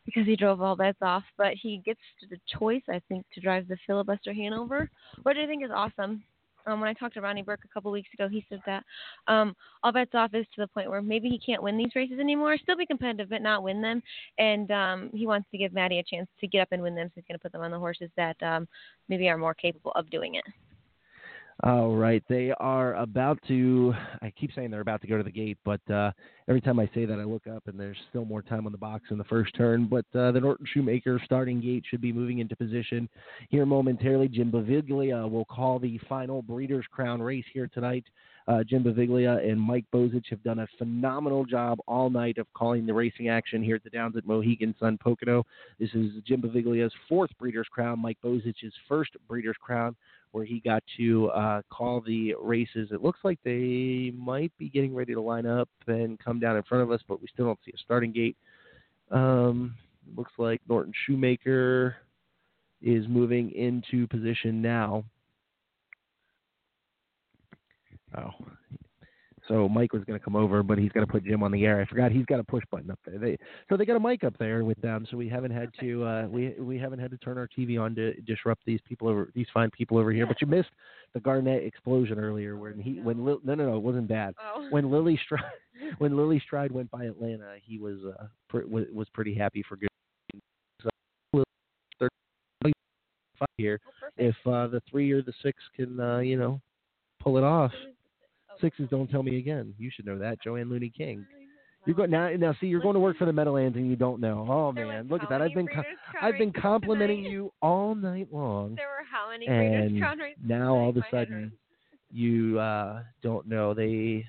because he drove all bets off. But he gets the choice, I think, to drive the filibuster Hanover, which I think is awesome. Um, when I talked to Ronnie Burke a couple weeks ago, he said that um, all bets off is to the point where maybe he can't win these races anymore, still be competitive but not win them, and um, he wants to give Maddie a chance to get up and win them. So he's going to put them on the horses that um, maybe are more capable of doing it. All right, they are about to. I keep saying they're about to go to the gate, but uh, every time I say that, I look up and there's still more time on the box in the first turn. But uh, the Norton Shoemaker starting gate should be moving into position here momentarily. Jim Beviglia will call the final Breeders' Crown race here tonight. Uh, Jim Beviglia and Mike Bozich have done a phenomenal job all night of calling the racing action here at the Downs at Mohegan Sun Pocono. This is Jim Beviglia's fourth Breeders' Crown, Mike Bozich's first Breeders' Crown where he got to uh, call the races. It looks like they might be getting ready to line up and come down in front of us, but we still don't see a starting gate. Um, looks like Norton Shoemaker is moving into position now. Oh, so Mike was going to come over, but he's going to put Jim on the air. I forgot he's got a push button up there. They, so they got a mic up there with them, so we haven't had to uh, we we haven't had to turn our TV on to disrupt these people over these fine people over here. But you missed the Garnet explosion earlier when he when Lil, no no no it wasn't bad. Oh. When Lily Stride when Lily Stride went by Atlanta, he was uh pr- was pretty happy for good. So, here if uh, the three or the six can uh, you know pull it off. Sixes don't tell me again. You should know that, Joanne Looney King. You're going now. Now, see, you're going to work for the Meadowlands and you don't know. Oh man, look at that! I've been I've been complimenting you all night long, There were how many and races? now all of a sudden you uh, don't know. They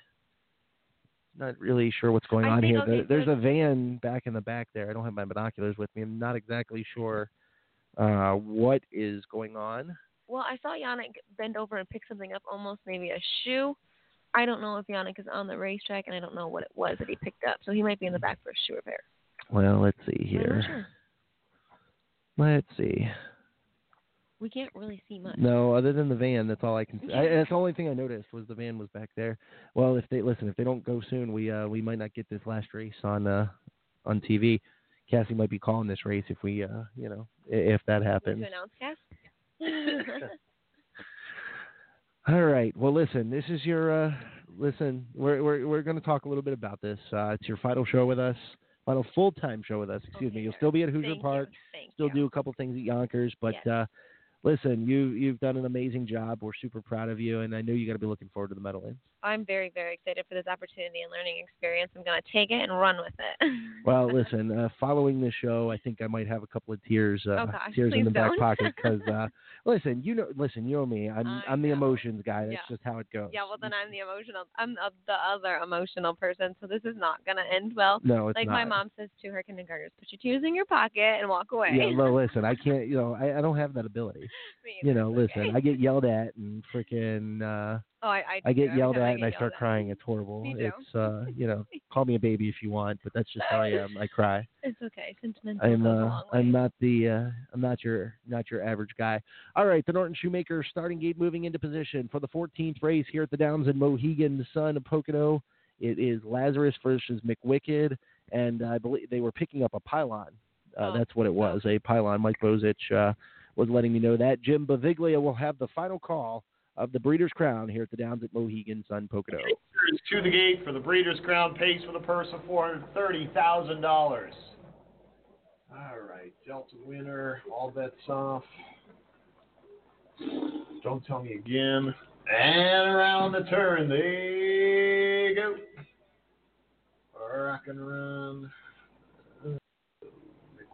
not really sure what's going I on here. There's a van back in the back there. I don't have my binoculars with me. I'm not exactly sure uh, what is going on. Well, I saw Yannick bend over and pick something up, almost maybe a shoe. I don't know if Yannick is on the racetrack, and I don't know what it was that he picked up. So he might be in the back for a shoe repair. Well, let's see here. sure. Let's see. We can't really see much. No, other than the van, that's all I can. I, that's the only thing I noticed was the van was back there. Well, if they listen, if they don't go soon, we uh we might not get this last race on uh on TV. Cassie might be calling this race if we uh you know if that happens. To announce, Cass? All right. Well, listen, this is your uh listen. We're we're we're going to talk a little bit about this. Uh It's your final show with us, final full time show with us. Excuse me. You'll still be at Hoosier Thank you. Park. Thank still do a couple things at Yonkers, but uh listen, you you've done an amazing job. We're super proud of you, and I know you got to be looking forward to the medal Meadowlands. I'm very, very excited for this opportunity and learning experience. I'm going to take it and run with it. Well, listen, uh, following the show, I think I might have a couple of tears, uh, Oh, gosh, tears in the back don't. pocket because, uh, listen, you know, listen, you know me. I'm I'm the emotions guy. That's Yeah. just how it goes. Yeah, well then I'm the emotional. I'm uh, the other emotional person, so this is not gonna end well. No, it's like my mom says to her kindergartners, put your tears in your pocket and walk away. Yeah, well, listen, I can't. You know, I, I don't have that ability. You know, listen, I get yelled at and freaking. Uh, Oh, I- I I get yelled at I and get I start at. crying. It's horrible. It's uh, you know, call me a baby if you want, but that's just how I am. I cry. It's okay. Sentimental I'm uh. I'm not the uh, I'm not your not your average guy. All right, the Norton Shoemaker starting gate moving into position for the 14th race here at the Downs in Mohegan the Sun of Pocono. It is Lazarus versus McWicked, and I believe they were picking up a pylon. Uh, That's what it was, a pylon. Mike Bozich uh, was letting me know that. Jim Beviglia will have the final call of the Breeders' Crown here at the Downs at Mohegan Sun Pocono. To the gate for the Breeders' Crown Pace with a purse of four hundred thirty thousand dollars. All right, Dealt A Winner, all bets off. Don't tell me again. And around the turn they go. Rockin Ron.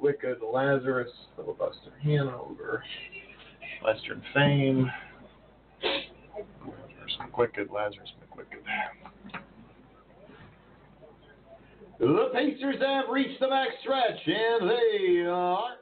McWicked, Lazarus, Filibuster Hanover, Western Fame. Lazarus McWicked, Lazarus McWicked. The Pacers have reached the back stretch, and they are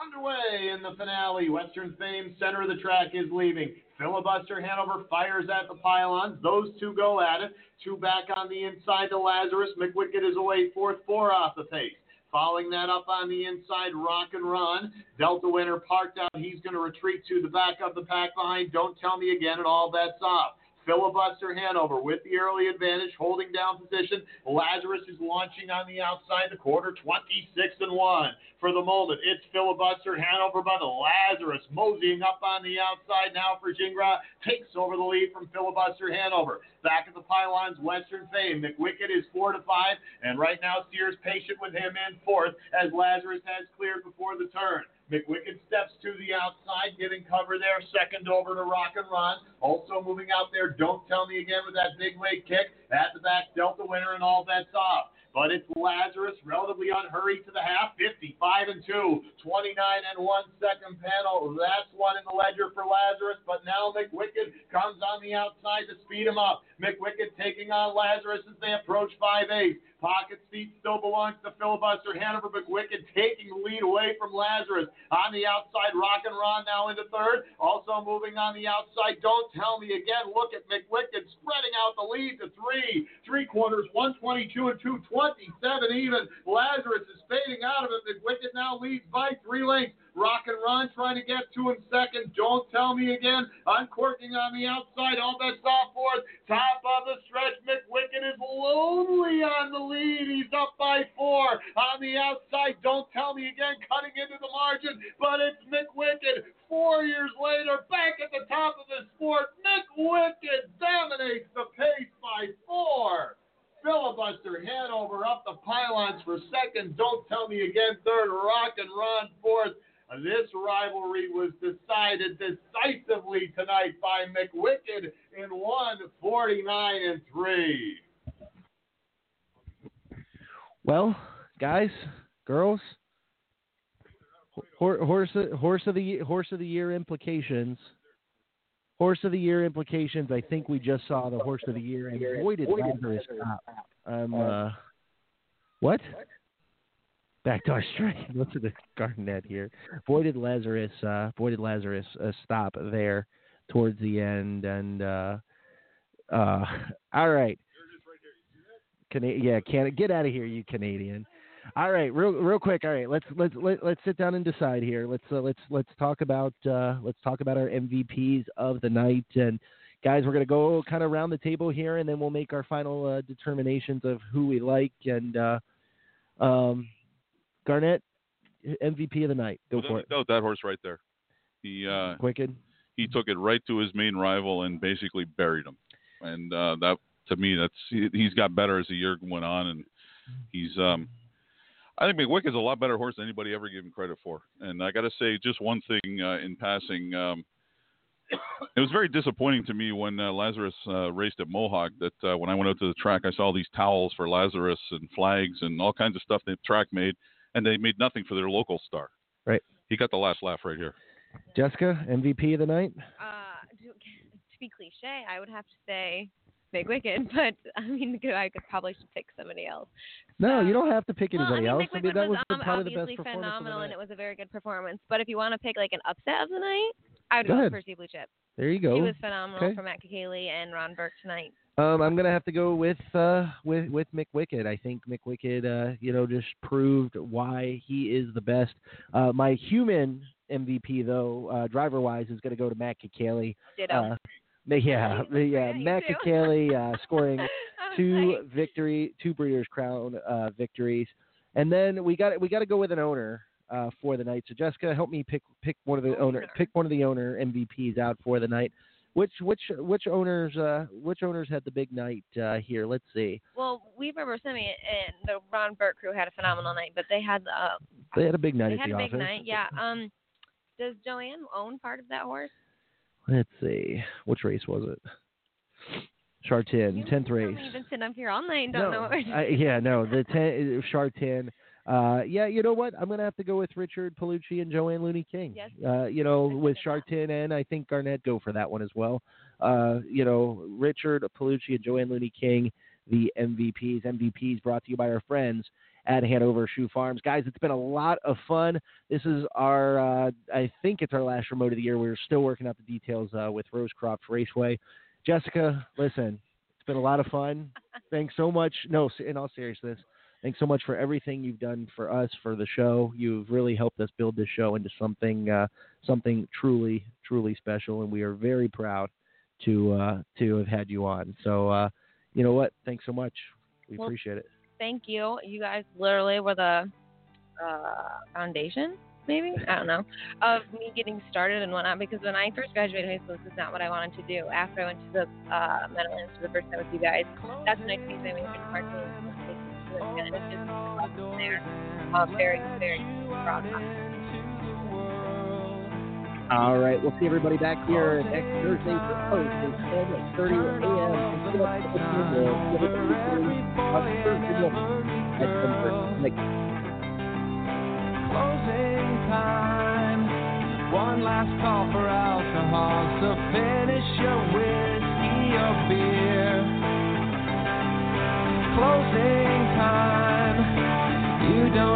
underway in the finale. Western Fame, center of the track, is leaving. Filibuster Hanover fires at the pylons. Those two go at it. Two back on the inside to Lazarus. McWicked is away fourth, four off the pace. Following that up on the inside, Rockin Ron. Delta winner parked out. He's going to retreat to the back of the pack behind. Don't tell me again, and all bets off. Filibuster Hanover with the early advantage, holding down position. Lazarus is launching on the outside, the quarter 26 and 1. For the moment, it's Filibuster Hanover by the Lazarus, moseying up on the outside now for Gingras, takes over the lead from Filibuster Hanover. Back at the pylons, Western Fame. McWicked is 4 to 5, and right now Sears patient with him in fourth as Lazarus has cleared before the turn. McWicked steps to the outside, getting cover there. Second over to Rockin Ron. Also moving out there, Don't Tell Me Again with that big weight kick. At the back, Dealt A Winner, and all bets off. But it's Lazarus, relatively unhurried to the half, 55 and 2, 29 and 1 second panel. That's one in the ledger for Lazarus. But now McWicked comes on the outside to speed him up. McWicked taking on Lazarus as they approach 5 8. Pocket seat still belongs to filibuster. Hanover McWicked taking the lead away from Lazarus. On the outside, Rockin Ron now into third. Also moving on the outside, don't tell me again. Look at McWicked spreading out the lead to three. Three quarters, 122 and 227 even. Lazarus is fading out of it. McWicked now leads by three lengths. Rockin Ron trying to get to him second. Don't tell me again. I'm Uncorking on the outside. All bets off fourth. Top of the stretch. McWicked is lonely on the lead. He's up by four. On the outside. Don't tell me again. Cutting into the margin. But it's McWicked. Four years later, back at the top of the sport. McWicked dominates the pace by four. Filibuster Hanover up the pylons for second. Don't tell me again. Third. Rockin Ron fourth. This rivalry was decided decisively tonight by McWicked in 149 and 3. Well, guys, girls, hor- horse horse of the horse of the year implications. Horse of the year implications. I think we just saw the horse of the year and avoided Lazarus Top. Um, uh, what? Backdoor strike. Listen to Garnet here. Voided Lazarus. Uh, voided Lazarus. Uh, stop there towards the end. And uh, uh, all right. Yeah, can get out of here, you Canadian. All right, real real quick. All right, let's let's let, let's sit down and decide here. Let's uh, let's let's talk about uh, let's talk about our MVPs of the night. And guys, we're gonna go kind of around the table here, and then we'll make our final uh, determinations of who we like. And uh, um, Garnet, MVP of the night. Go Without for a it. doubt, that horse right there. He uh, Wicked. he took it right to his main rival and basically buried him. And uh, that to me, that's he, he's got better as the year went on, and he's um. I think McWick is a lot better horse than anybody ever gave him credit for. And I got to say, just one thing uh, in passing, um, it was very disappointing to me when uh, Lazarus uh, raced at Mohawk. That uh, when I went out to the track, I saw these towels for Lazarus and flags and all kinds of stuff the track made, and they made nothing for their local star. Right. He got the last laugh right here. Jessica, MVP of the night. Uh, to, to be cliche, I would have to say Big Wicked, but I mean, I could probably should pick somebody else. No, you don't have to pick Well, I anybody mean, else. Big I mean, that was, was um, probably the obviously best performance of the phenomenal, and it was a very good performance. But if you want to pick like an upset of the night, I would Go go, ahead. with Percy Bluechip. There you go. He was phenomenal Okay. for Matt Kakaley and Ron Burke tonight. Um, I'm gonna have to go with uh, with with McWicked. I think McWicked, uh, you know, just proved why he is the best. Uh, my human MVP though, uh, driver wise, is gonna go to Matt Kakaley. Ditto. Uh, yeah, the uh, Matt too. Uh, scoring two victory, two Breeders' Crown uh, victories, and then we got we got to go with an owner uh, for the night. So Jessica, help me pick pick one of the owner pick one of the owner MVPs out for the night. Which which which owners uh, which owners had the big night uh, here? Let's see. Well, we remember Bruscemi and the Ron Burke crew had a phenomenal night, but they had uh, They had a big night they had the a big office. night. Yeah. Um, does Joanne own part of that horse? Let's see. Which race was it? Shartin, tenth race. We've been sitting up here all night and don't know what we're doing. I, yeah, no, the ten Shartin. Uh, yeah, you know what? I'm gonna have to go with Richard Poillucci and Joanne Looney King. Yes. Uh, you know, with Shartin and I think Garnet go for that one as well. Uh, you know, Richard Poillucci and Joanne Looney King, the MVPs. MVPs brought to you by our friends at Hanover Shoe Farms. Guys, it's been a lot of fun. This is our, uh, I think it's our last remote of the year. We're still working out the details uh, with Rosecroft Raceway. Jessica, listen, it's been a lot of fun. Thanks so much. No, in all seriousness, thanks so much for everything you've done for us for the show. You've really helped us build this show into something, uh, something truly, truly special, and we are very proud to uh, to have had you on. So, uh, you know what? Thanks so much. We Well, appreciate it. Thank you. You guys literally were the uh, foundation, maybe I don't know, of me getting started and whatnot. Because when I first graduated high school, this is not what I wanted to do. After I went to the uh, Meadowlands for the first time with you guys, that's when I became I went to marketing and oh, it's just from oh, there. Very, very proud. of All right, we'll see everybody back here next Thursday for post at 10:30 a.m. Until then, we'll see everybody on Thursday morning at 10:30. Thank you. Closing time. One last call for alcohol. So finish your whiskey or beer. Closing time. You